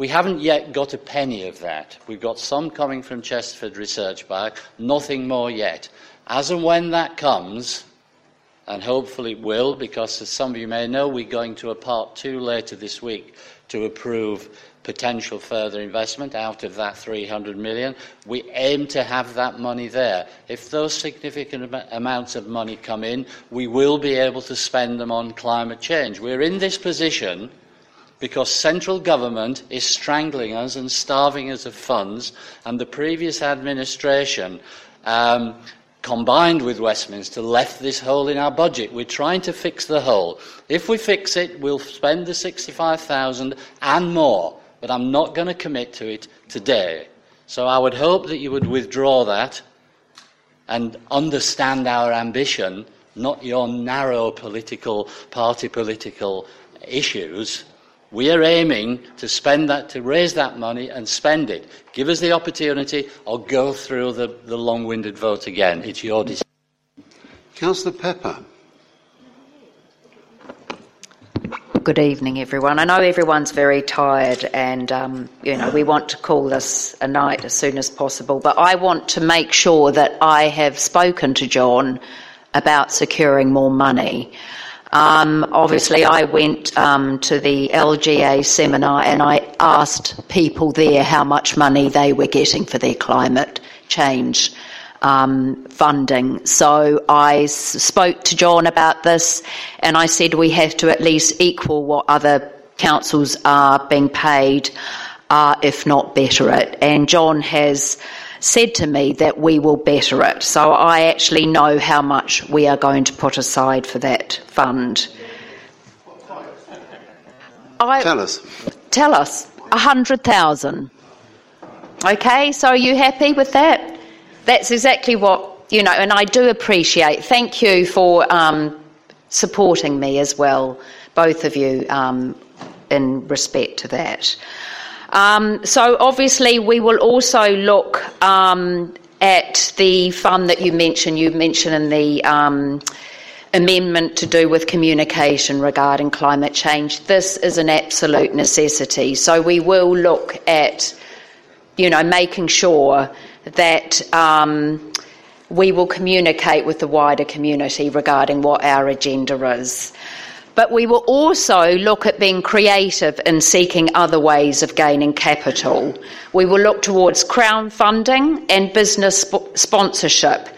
We haven't yet got a penny of that. We've got some coming from Chesterford Research Park, nothing more yet. As and when that comes, and hopefully it will, because as some of you may know, we're going to a part two later this week to approve potential further investment out of that 300 million. We aim to have that money there. If those significant am- amounts of money come in, we will be able to spend them on climate change. We're in this position because central government is strangling us and starving us of funds, and the previous administration, um, combined with Westminster, left this hole in our budget. We're trying to fix the hole. If we fix it, we'll spend the 65,000 and more, but I'm not going to commit to it today. So I would hope that you would withdraw that and understand our ambition, not your narrow political, party political issues. We are aiming to spend that, to raise that money and spend it. Give us the opportunity or go through the, the long winded vote again. It's your decision. Councillor Pepper. Good evening, everyone. I know everyone's very tired, and um, you know we want to call this a night as soon as possible. But I want to make sure that I have spoken to John about securing more money. Um, obviously, I went um, to the LGA seminar and I asked people there how much money they were getting for their climate change um, funding. So I spoke to John about this and I said we have to at least equal what other councils are being paid, uh, if not better it. And John has said to me that we will better it. So I actually know how much we are going to put aside for that fund. I, Tell us. Tell us. A hundred thousand. Okay, so are you happy with that? That's exactly what, you know, and I do appreciate, thank you for um, supporting me as well, both of you, um, in respect to that. Um, so obviously, we will also look um, at the fund that you mentioned. You mentioned in the um, amendment to do with communication regarding climate change. This is an absolute necessity. So we will look at, you know, making sure that um, we will communicate with the wider community regarding what our agenda is. But we will also look at being creative in seeking other ways of gaining capital. We will look towards crowdfunding and business sp- sponsorship.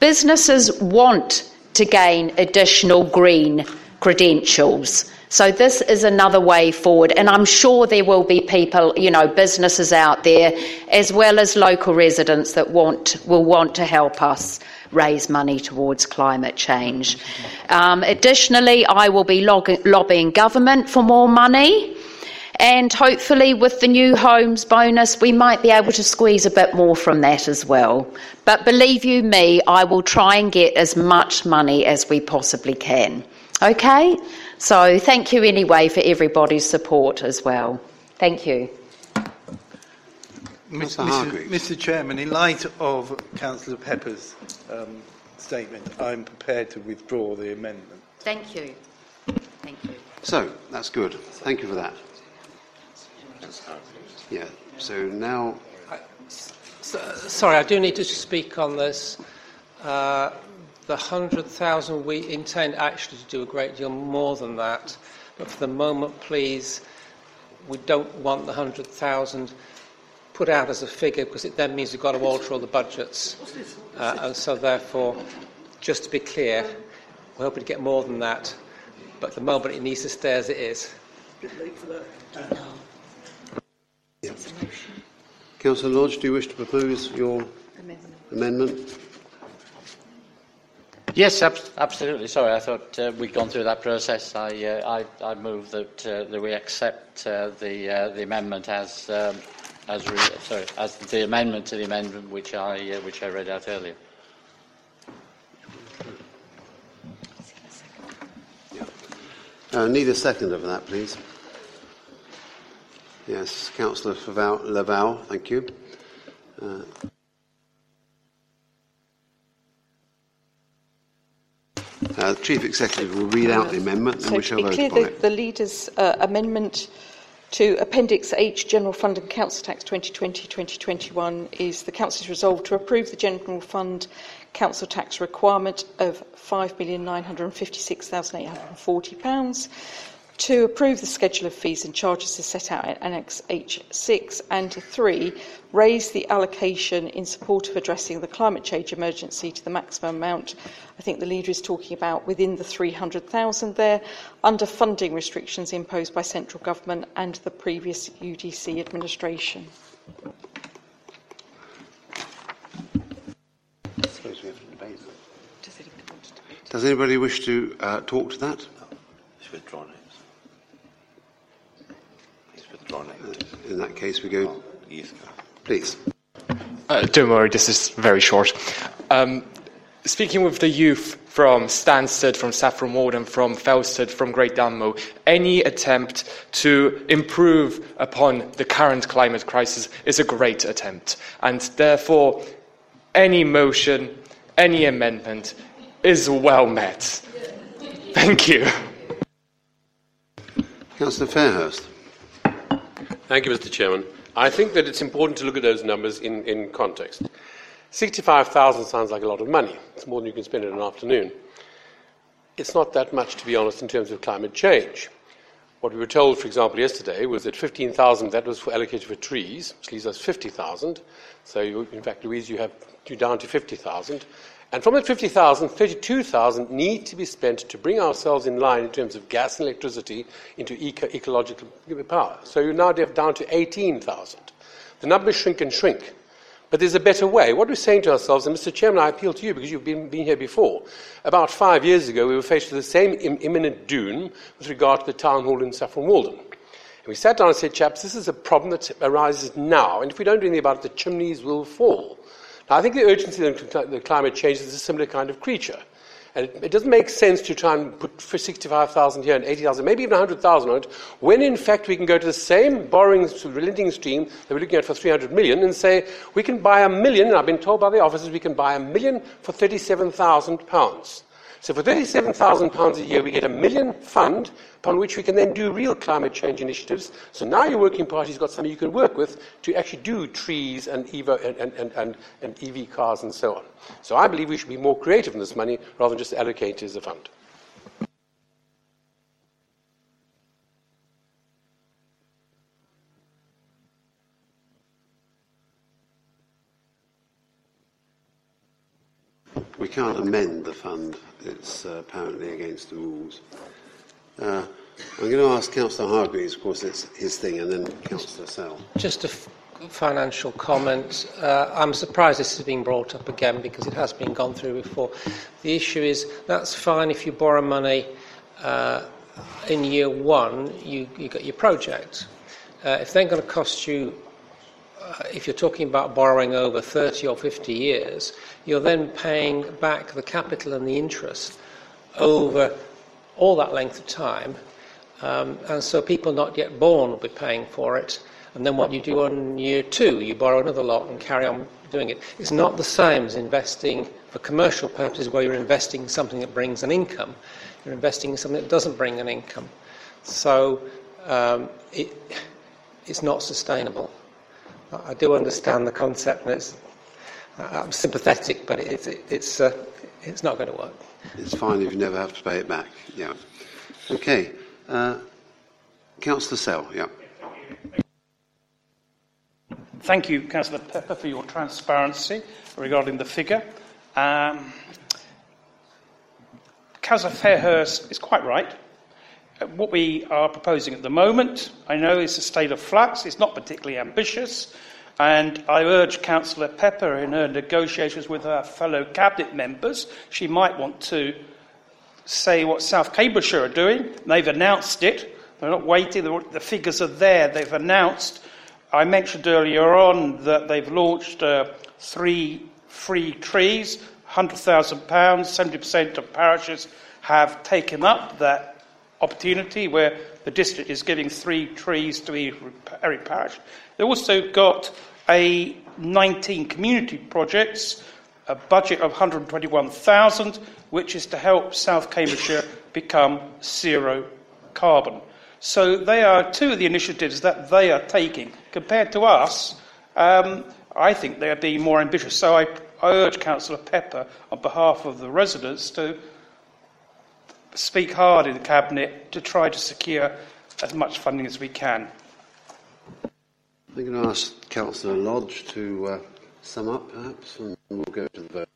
Businesses want to gain additional green credentials. So this is another way forward, and I'm sure there will be people, you know, businesses out there, as well as local residents that want will want to help us raise money towards climate change. Um, additionally, I will be log- lobbying government for more money. And hopefully, with the new homes bonus, we might be able to squeeze a bit more from that as well. But believe you me, I will try and get as much money as we possibly can. Okay? So, thank you anyway for everybody's support as well. Thank you. Mr. Mr. Mr. Chairman, in light of Councillor Pepper's um, statement, I'm prepared to withdraw the amendment. Thank you. Thank you. So, that's good. Thank you for that. Yeah, so now, So- Sorry, I do need to speak on this. Uh, the 100,000, we intend actually to do a great deal more than that. But for the moment, please, we don't want the 100,000 put out as a figure because it then means we've got to alter all the budgets. Uh, and so, therefore, just to be clear, we're hoping to get more than that. But at the moment, it needs to stay as it is. Councillor Lodge, do you wish to propose your amendment? Yes, ab- absolutely. Sorry, I thought uh, we'd gone through that process. I, uh, I, I move that, uh, that we accept uh, the, uh, the amendment as, um, as, re- sorry, as the amendment to the amendment which I, uh, which I read out earlier. Uh, need a second of that, please. Yes, Councillor Lavelle, thank you. Uh, uh, Chief Executive will read out the amendment and So we shall vote clear, upon the, it. the Leader's uh, amendment to Appendix H, General Fund and Council Tax 2020-2021 is the Council's resolve to approve the General Fund Council Tax requirement of £5,956,840, to approve the schedule of fees and charges as set out in Annex H6, and to three, raise the allocation in support of addressing the climate change emergency to the maximum amount. I think the leader is talking about within the 300,000 there, under funding restrictions imposed by central government and the previous UDC administration. Suppose we have to debate that. Does anybody wish to uh, talk to that? It's withdrawn. It's withdrawn it. In that case, we go. Youth Please. Uh, don't worry, this is very short. Um, speaking with the youth from Stansted, from Saffron Walden, from Felsted, from Great Dunmow, any attempt to improve upon the current climate crisis is a great attempt. And therefore, any motion, any amendment is well met. Thank you. Councillor Fairhurst. Thank you, Mr. Chairman. I think that it's important to look at those numbers in, in context. 65,000 sounds like a lot of money. It's more than you can spend in an afternoon. It's not that much, to be honest, in terms of climate change. What we were told, for example, yesterday was that 15,000 that was for allocated for trees, which leaves us 50,000. So, you, in fact, Louise, you have you down to 50,000. And from that 50,000, 32,000 need to be spent to bring ourselves in line in terms of gas and electricity into eco- ecological power. So you're now down to 18,000. The numbers shrink and shrink. But there's a better way. What we're saying to ourselves, and Mr. Chairman, I appeal to you because you've been, been here before. About five years ago, we were faced with the same Im- imminent doom with regard to the town hall in Saffron Walden. And we sat down and said, chaps, this is a problem that arises now, and if we don't do anything about it, the chimneys will fall. Now, I think the urgency of the climate change is a similar kind of creature. And it, doesn't make sense to try and put 65,000 here and 80,000, maybe even 100,000 on it, when in fact we can go to the same borrowing lending stream that we're looking at for 300 million and say we can buy a million, and I've been told by the officers we can buy a million for 37,000 pounds. So for £37,000 a year, we get a million fund upon which we can then do real climate change initiatives. So now your working party's got something you can work with to actually do trees and, and, and, and, and EV cars and so on. So I believe we should be more creative in this money rather than just allocate it as a fund. Can't amend the fund. It's uh, apparently against the rules. Uh, I'm going to ask Councillor Hargreaves, of course, it's his thing, and then Councillor Sell. Just a f- financial comment. Uh, I'm surprised this is being brought up again because it has been gone through before. The issue is that's fine if you borrow money uh, in year one, you, you got your project. Uh, if they're going to cost you, uh, if you're talking about borrowing over 30 or 50 years, you're then paying back the capital and the interest over all that length of time. Um, and so people not yet born will be paying for it. And then what you do on year two, you borrow another lot and carry on doing it. It's not the same as investing for commercial purposes where you're investing in something that brings an income. You're investing in something that doesn't bring an income. So um, it, it's not sustainable. I do understand the concept, and it's I'm sympathetic, but it, it, it's, uh, it's not going to work. It's fine if you never have to pay it back. Yeah. Okay. Uh, Councillor Sell, yeah. Thank you, Councillor Pepper, for your transparency regarding the figure. Um, Councillor Fairhurst is quite right. What we are proposing at the moment, I know, is a state of flux. It's not particularly ambitious. And I urge Councillor Pepper in her negotiations with her fellow cabinet members, she might want to say what South Cambridgeshire are doing. They've announced it. They're not waiting. The figures are there. They've announced. I mentioned earlier on that they've launched uh, three free trees, £100,000. 70% of parishes have taken up that opportunity where the district is giving three trees to every parish. They've also got a 19 community projects, a budget of 121,000, which is to help South Cambridgeshire become zero carbon. So they are two of the initiatives that they are taking. Compared to us, um, I think they are being more ambitious. So I, I urge Councillor Pepper, on behalf of the residents, to speak hard in the Cabinet to try to secure as much funding as we can. I'm going to ask Councillor Lodge to uh, sum up, perhaps, and we'll go to the vote.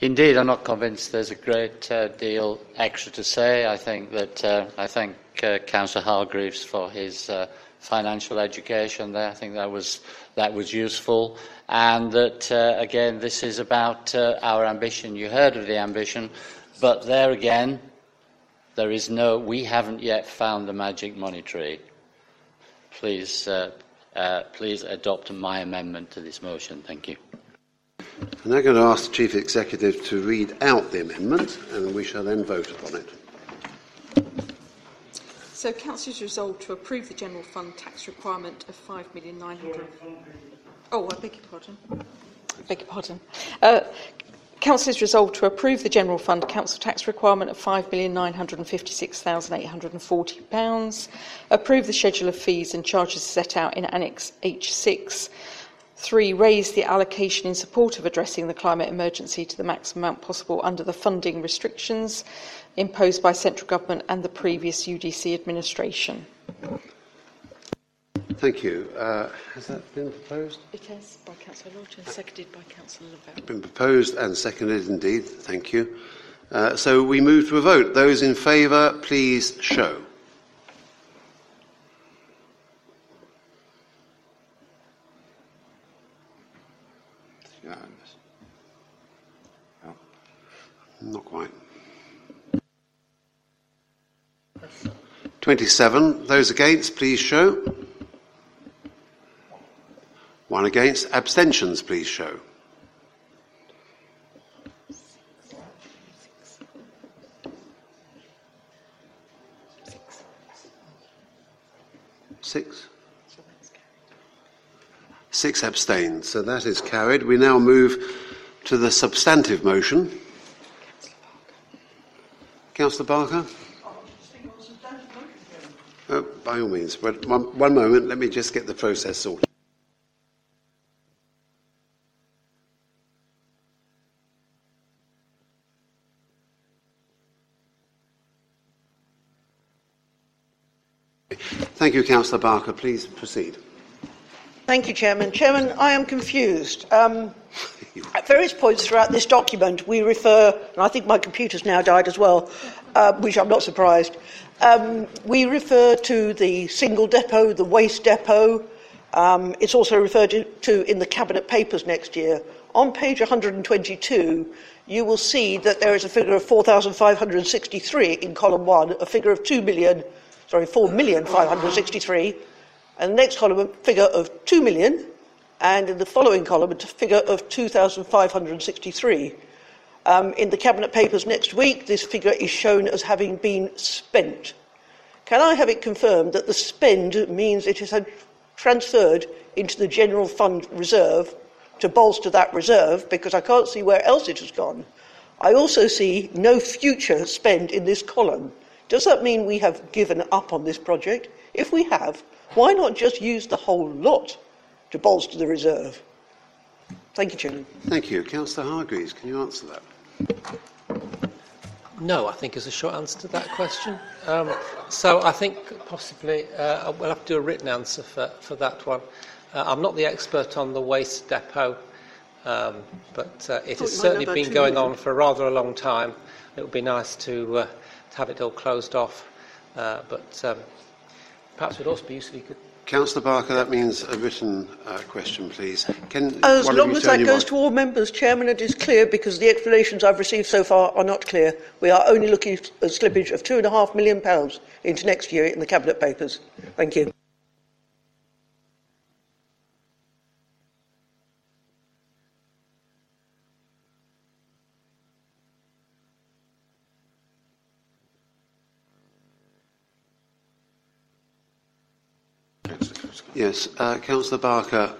Indeed, I'm not convinced there's a great uh, deal extra to say. I think that uh, I thank uh, Councillor Hargreaves for his uh, financial education there. I think that was that was useful, and that uh, again, this is about uh, our ambition. You heard of the ambition, but there again, there is no, we haven't yet found the magic money tree. Please, uh, uh, please adopt my amendment to this motion. Thank you. I'm now going to ask the Chief Executive to read out the amendment and we shall then vote upon it. So, Council is resolved to approve the General Fund tax requirement of 5,900. Oh, I beg your pardon. I beg your pardon. Uh, Council is resolved to approve the General Fund Council tax requirement of £5,956,840, approve the schedule of fees and charges set out in Annex H6, 3. Raise the allocation in support of addressing the climate emergency to the maximum amount possible under the funding restrictions imposed by central government and the previous UDC administration. Thank you. Uh, has that been proposed? It has, by Councillor Lodge and seconded by Councillor Lavelle. It's been proposed and seconded indeed. Thank you. Uh, so we move to a vote. Those in favour, please show. Not quite. 27. Those against, please show. One against. Abstentions, please show. Six. Six abstained. So that is carried. We now move to the substantive motion. Councillor Barker? By all means. But One, one moment. Let me just get the process sorted. Thank you, Councillor Barker. Please proceed. Thank you, Chairman. Chairman, I am confused. Um, at various points throughout this document, we refer, and I think my computer's now died as well, uh, which I'm not surprised. Um, we refer to the single depot, the waste depot. Um, it's also referred to, to in the Cabinet papers next year. On page 122, you will see that there is a figure of 4,563 in column one, a figure of 2 million, sorry, 4,563, and the next column a figure of 2 million, and in the following column a figure of 2,563. Um, in the Cabinet papers next week, this figure is shown as having been spent. Can I have it confirmed that the spend means it is transferred into the General Fund reserve to bolster that reserve because I can't see where else it has gone? I also see no future spend in this column. Does that mean we have given up on this project? If we have, why not just use the whole lot to bolster the reserve? Thank you, Chairman. Thank you. Councillor Hargreaves, can you answer that? No, I think is a short answer to that question. Um, so I think possibly uh, we'll have to do a written answer for, for that one. Uh, I'm not the expert on the waste depot, um, but uh, it has certainly been going on for rather a long time. It would be nice to, uh, to have it all closed off, uh, but um, perhaps it would also be useful if you could Councillor Barker, that means a written uh, question, please. Can As long as that goes to all members, Chairman, it is clear because the explanations I've received so far are not clear. We are only looking at a slippage of two and a half million pounds into next year in the Cabinet papers. Thank you. Yes, uh, Councillor Barker,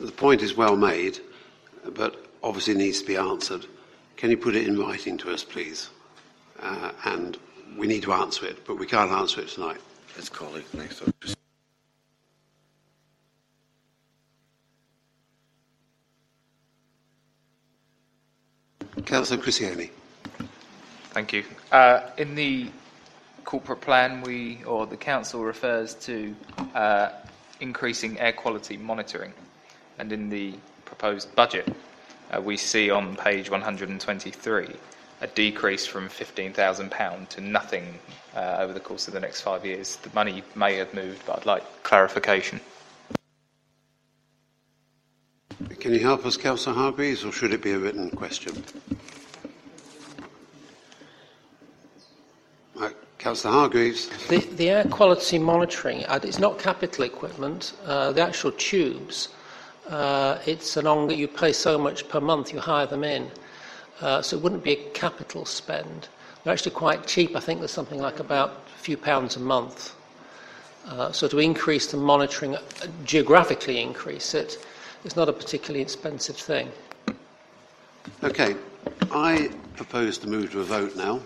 the point is well made, but obviously needs to be answered. Can you put it in writing to us, please? Uh, and we need to answer it, but we can't answer it tonight. Let's call it next. Councillor Criscione. Thank you. Uh, in the corporate plan, we or the council refers to uh, increasing air quality monitoring, and in the proposed budget, uh, we see on page 123 a decrease from £15,000 to nothing uh, over the course of the next five years. The money may have moved, but I'd like clarification. Can you help us, Councillor Hargreaves, or should it be a written question? Right, Councillor Hargreaves. The, the air quality monitoring, it's not capital equipment, uh, the actual tubes, uh, it's an on you pay so much per month, you hire them in. Uh, so it wouldn't be a capital spend. They're actually quite cheap. I think there's something like about a few pounds a month. Uh, so to increase the monitoring, geographically increase it, is not a particularly expensive thing. Okay, I propose to move to a vote now.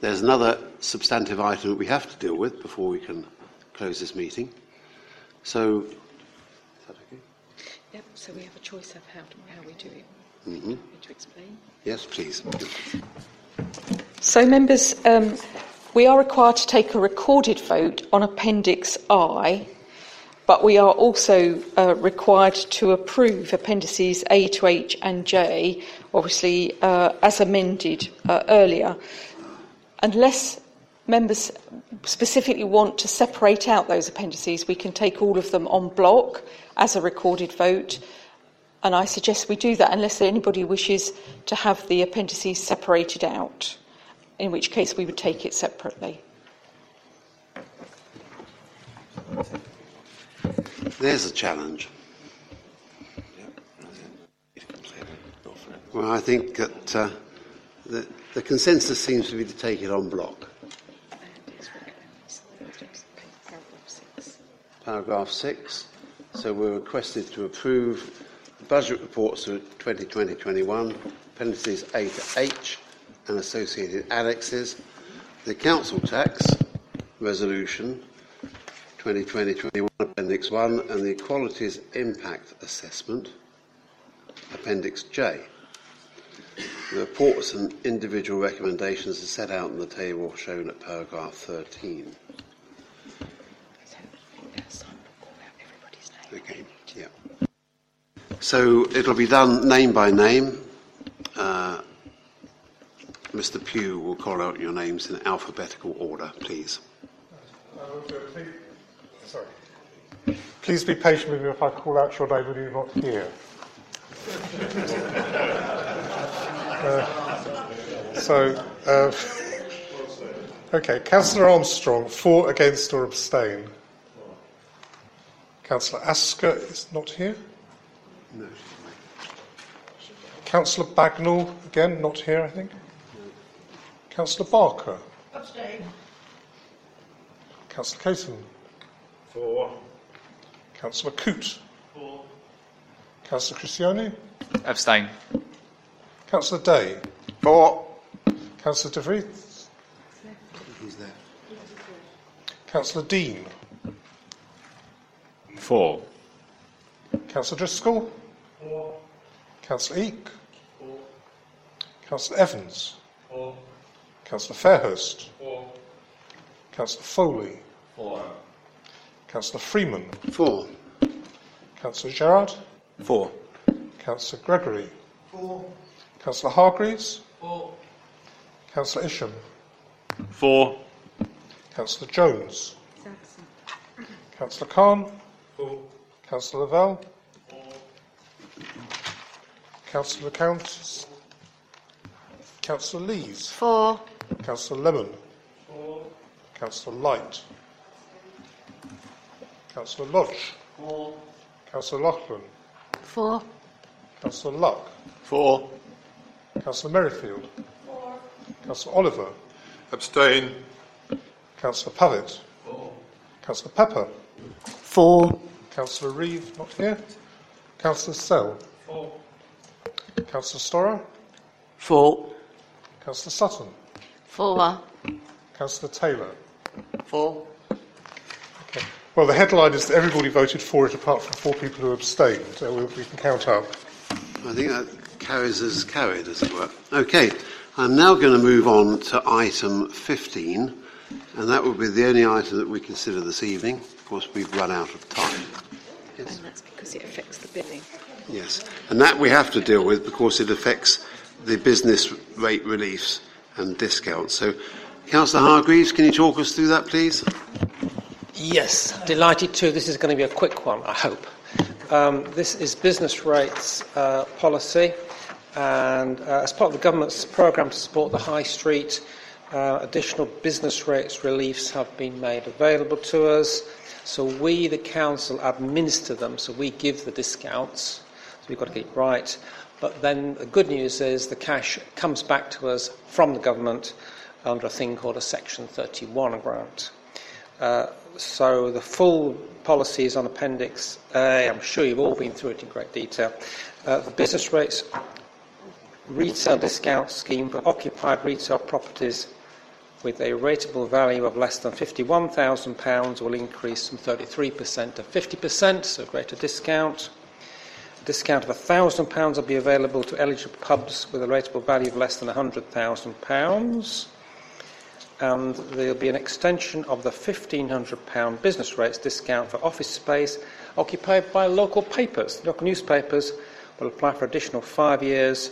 There's another substantive item that we have to deal with before we can close this meeting. So, is that okay? Yep, so we have a choice of how, to, how we do it. hmm Need to explain? Yes, please. So, members, um, we are required to take a recorded vote on Appendix I, but we are also uh, required to approve Appendices A to H and J, obviously uh, as amended uh, earlier. Unless members specifically want to separate out those appendices, we can take all of them en bloc as a recorded vote. And I suggest we do that unless anybody wishes to have the appendices separated out, in which case we would take it separately. There's a challenge. Well, I think that uh, the, the consensus seems to be to take it on block. Paragraph 6. So we're requested to approve the budget reports for 2020-21, appendices A to H and associated annexes, the council tax resolution 2020-21 Appendix 1 and the Equalities Impact Assessment Appendix J. The reports and individual recommendations are set out in the table shown at paragraph 13. Okay, yeah. So it'll be done name by name. Uh, Mr. Pugh will call out your names in alphabetical order, please. Sorry. Please be patient with me if I call out your name when you're not here. Uh, so, uh, okay, Councillor Armstrong, for, against, or abstain. Councillor Asker is not here. No. Councillor Bagnall, again, not here, I think. Councillor Barker. Abstain. Councillor Caton. For. Councillor Coote. Four. Councillor Criscione. Abstain. Councillor Day. Four. Councillor De Vries. He's there. Councillor Dean. Four. Councillor Driscoll. Four. Councillor Eek. Four. Councillor Evans. Four. Councillor Fairhurst. Four. Councillor Foley. Four. Councillor Freeman. Four. Councillor Gerard. Four. Councillor Gregory. Four. Councillor Hargreaves. Four. Councillor Isham. Four. Councillor Jones. Councillor Khan. Four. Councillor Lavelle. Four. Councillor Count. Councillor Lees. Four. Councillor Lemon. Four. Councillor Light. Councillor Lodge. Four. Councillor Lachlan. Four. Councillor Luck. Four. Councillor Merrifield. Councillor Oliver. Abstain. Councillor Pavitt. Four. Councillor Pepper. Four. Councillor Reeve, not here. Councillor Sell. Four. Councillor Storah. Four. Councillor Sutton. Four. Councillor Taylor. Four. Okay. Well, the headline is that everybody voted for it apart from four people who abstained. So we, we can count up. I think that carries as carried, as it were. Okay, I'm now going to move on to item 15, and that will be the only item that we consider this evening. Of course, we've run out of time. And that's because it affects the billing. Yes, and that we have to deal with because it affects the business rate reliefs and discounts. So, Councillor Hargreaves, can you talk us through that, please? Yes, delighted to. This is going to be a quick one, I hope. Um, this is business rates uh, policy, and uh, as part of the government's programme to support the high street, uh, additional business rates reliefs have been made available to us. So we, the council, administer them. So we give the discounts. So we've got to get it right. But then the good news is the cash comes back to us from the government under a thing called a Section 31 grant. Uh, so the full policy is on Appendix A. I'm sure you've all been through it in great detail. Uh, the business rates retail discount scheme for occupied retail properties with a rateable value of less than £51,000 will increase from 33% to 50%, so greater discount. A discount of £1,000 will be available to eligible pubs with a rateable value of less than £100,000 and there'll be an extension of the £1,500 business rates discount for office space occupied by local papers. Local newspapers will apply for additional five years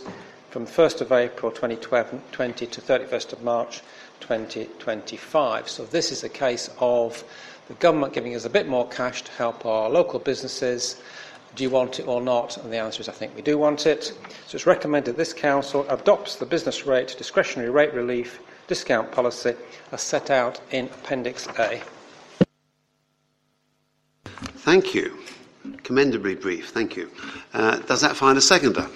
from 1st of April 2020 to 31st of March 2025. So this is a case of the government giving us a bit more cash to help our local businesses. Do you want it or not? And the answer is I think we do want it. So it's recommended this council adopts the business rate discretionary rate relief discount policy as set out in Appendix A. Thank you. Commendably brief, thank you. Uh, does that find a seconder?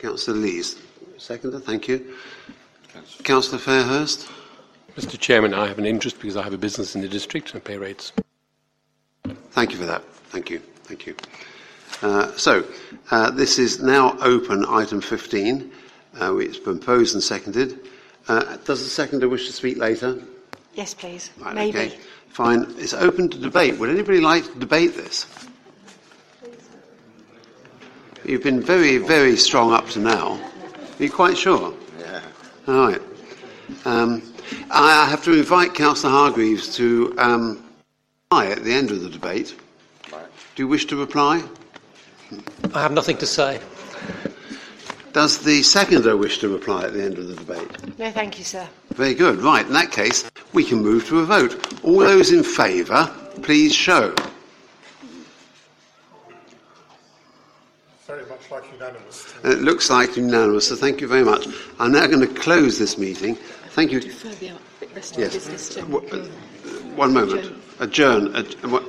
Councillor Lees. Seconder, thank you. Councillor Fairhurst. Mr. Chairman, I have an interest because I have a business in the district and I pay rates. Thank you for that. Thank you. Thank you. Uh, so, uh, this is now open, item 15. Uh, it's been proposed and seconded. Uh, does the seconder wish to speak later? Yes, please. Right, Maybe. Okay. Fine. It's open to debate. Would anybody like to debate this? You've been very, very strong up to now. Are you quite sure? Yeah. All right. Um, I have to invite Councillor Hargreaves to um, reply at the end of the debate. Right. Do you wish to reply? I have nothing to say. Does the seconder wish to reply at the end of the debate? No, thank you, sir. Very good. Right. In that case, we can move to a vote. All those in favour, please show. Very like unanimous. It looks like unanimous, so thank you very much. I'm now going to close this meeting. Thank you. Defer the Yes. the business to... W- uh, One moment. Adjourn. Ad- what-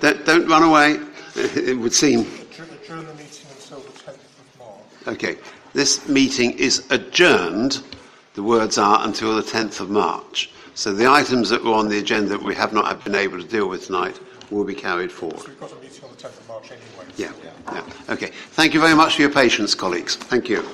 don't, don't run away. It would seem. Adjourn the meeting until the 10th of March. Okay. This meeting is adjourned. The words are until the 10th of March. So the items that were on the agenda that we have not been able to deal with tonight will be carried forward. We've a meeting on the 10th of March anyway. Yeah. yeah. Okay. Thank you very much for your patience, colleagues. Thank you.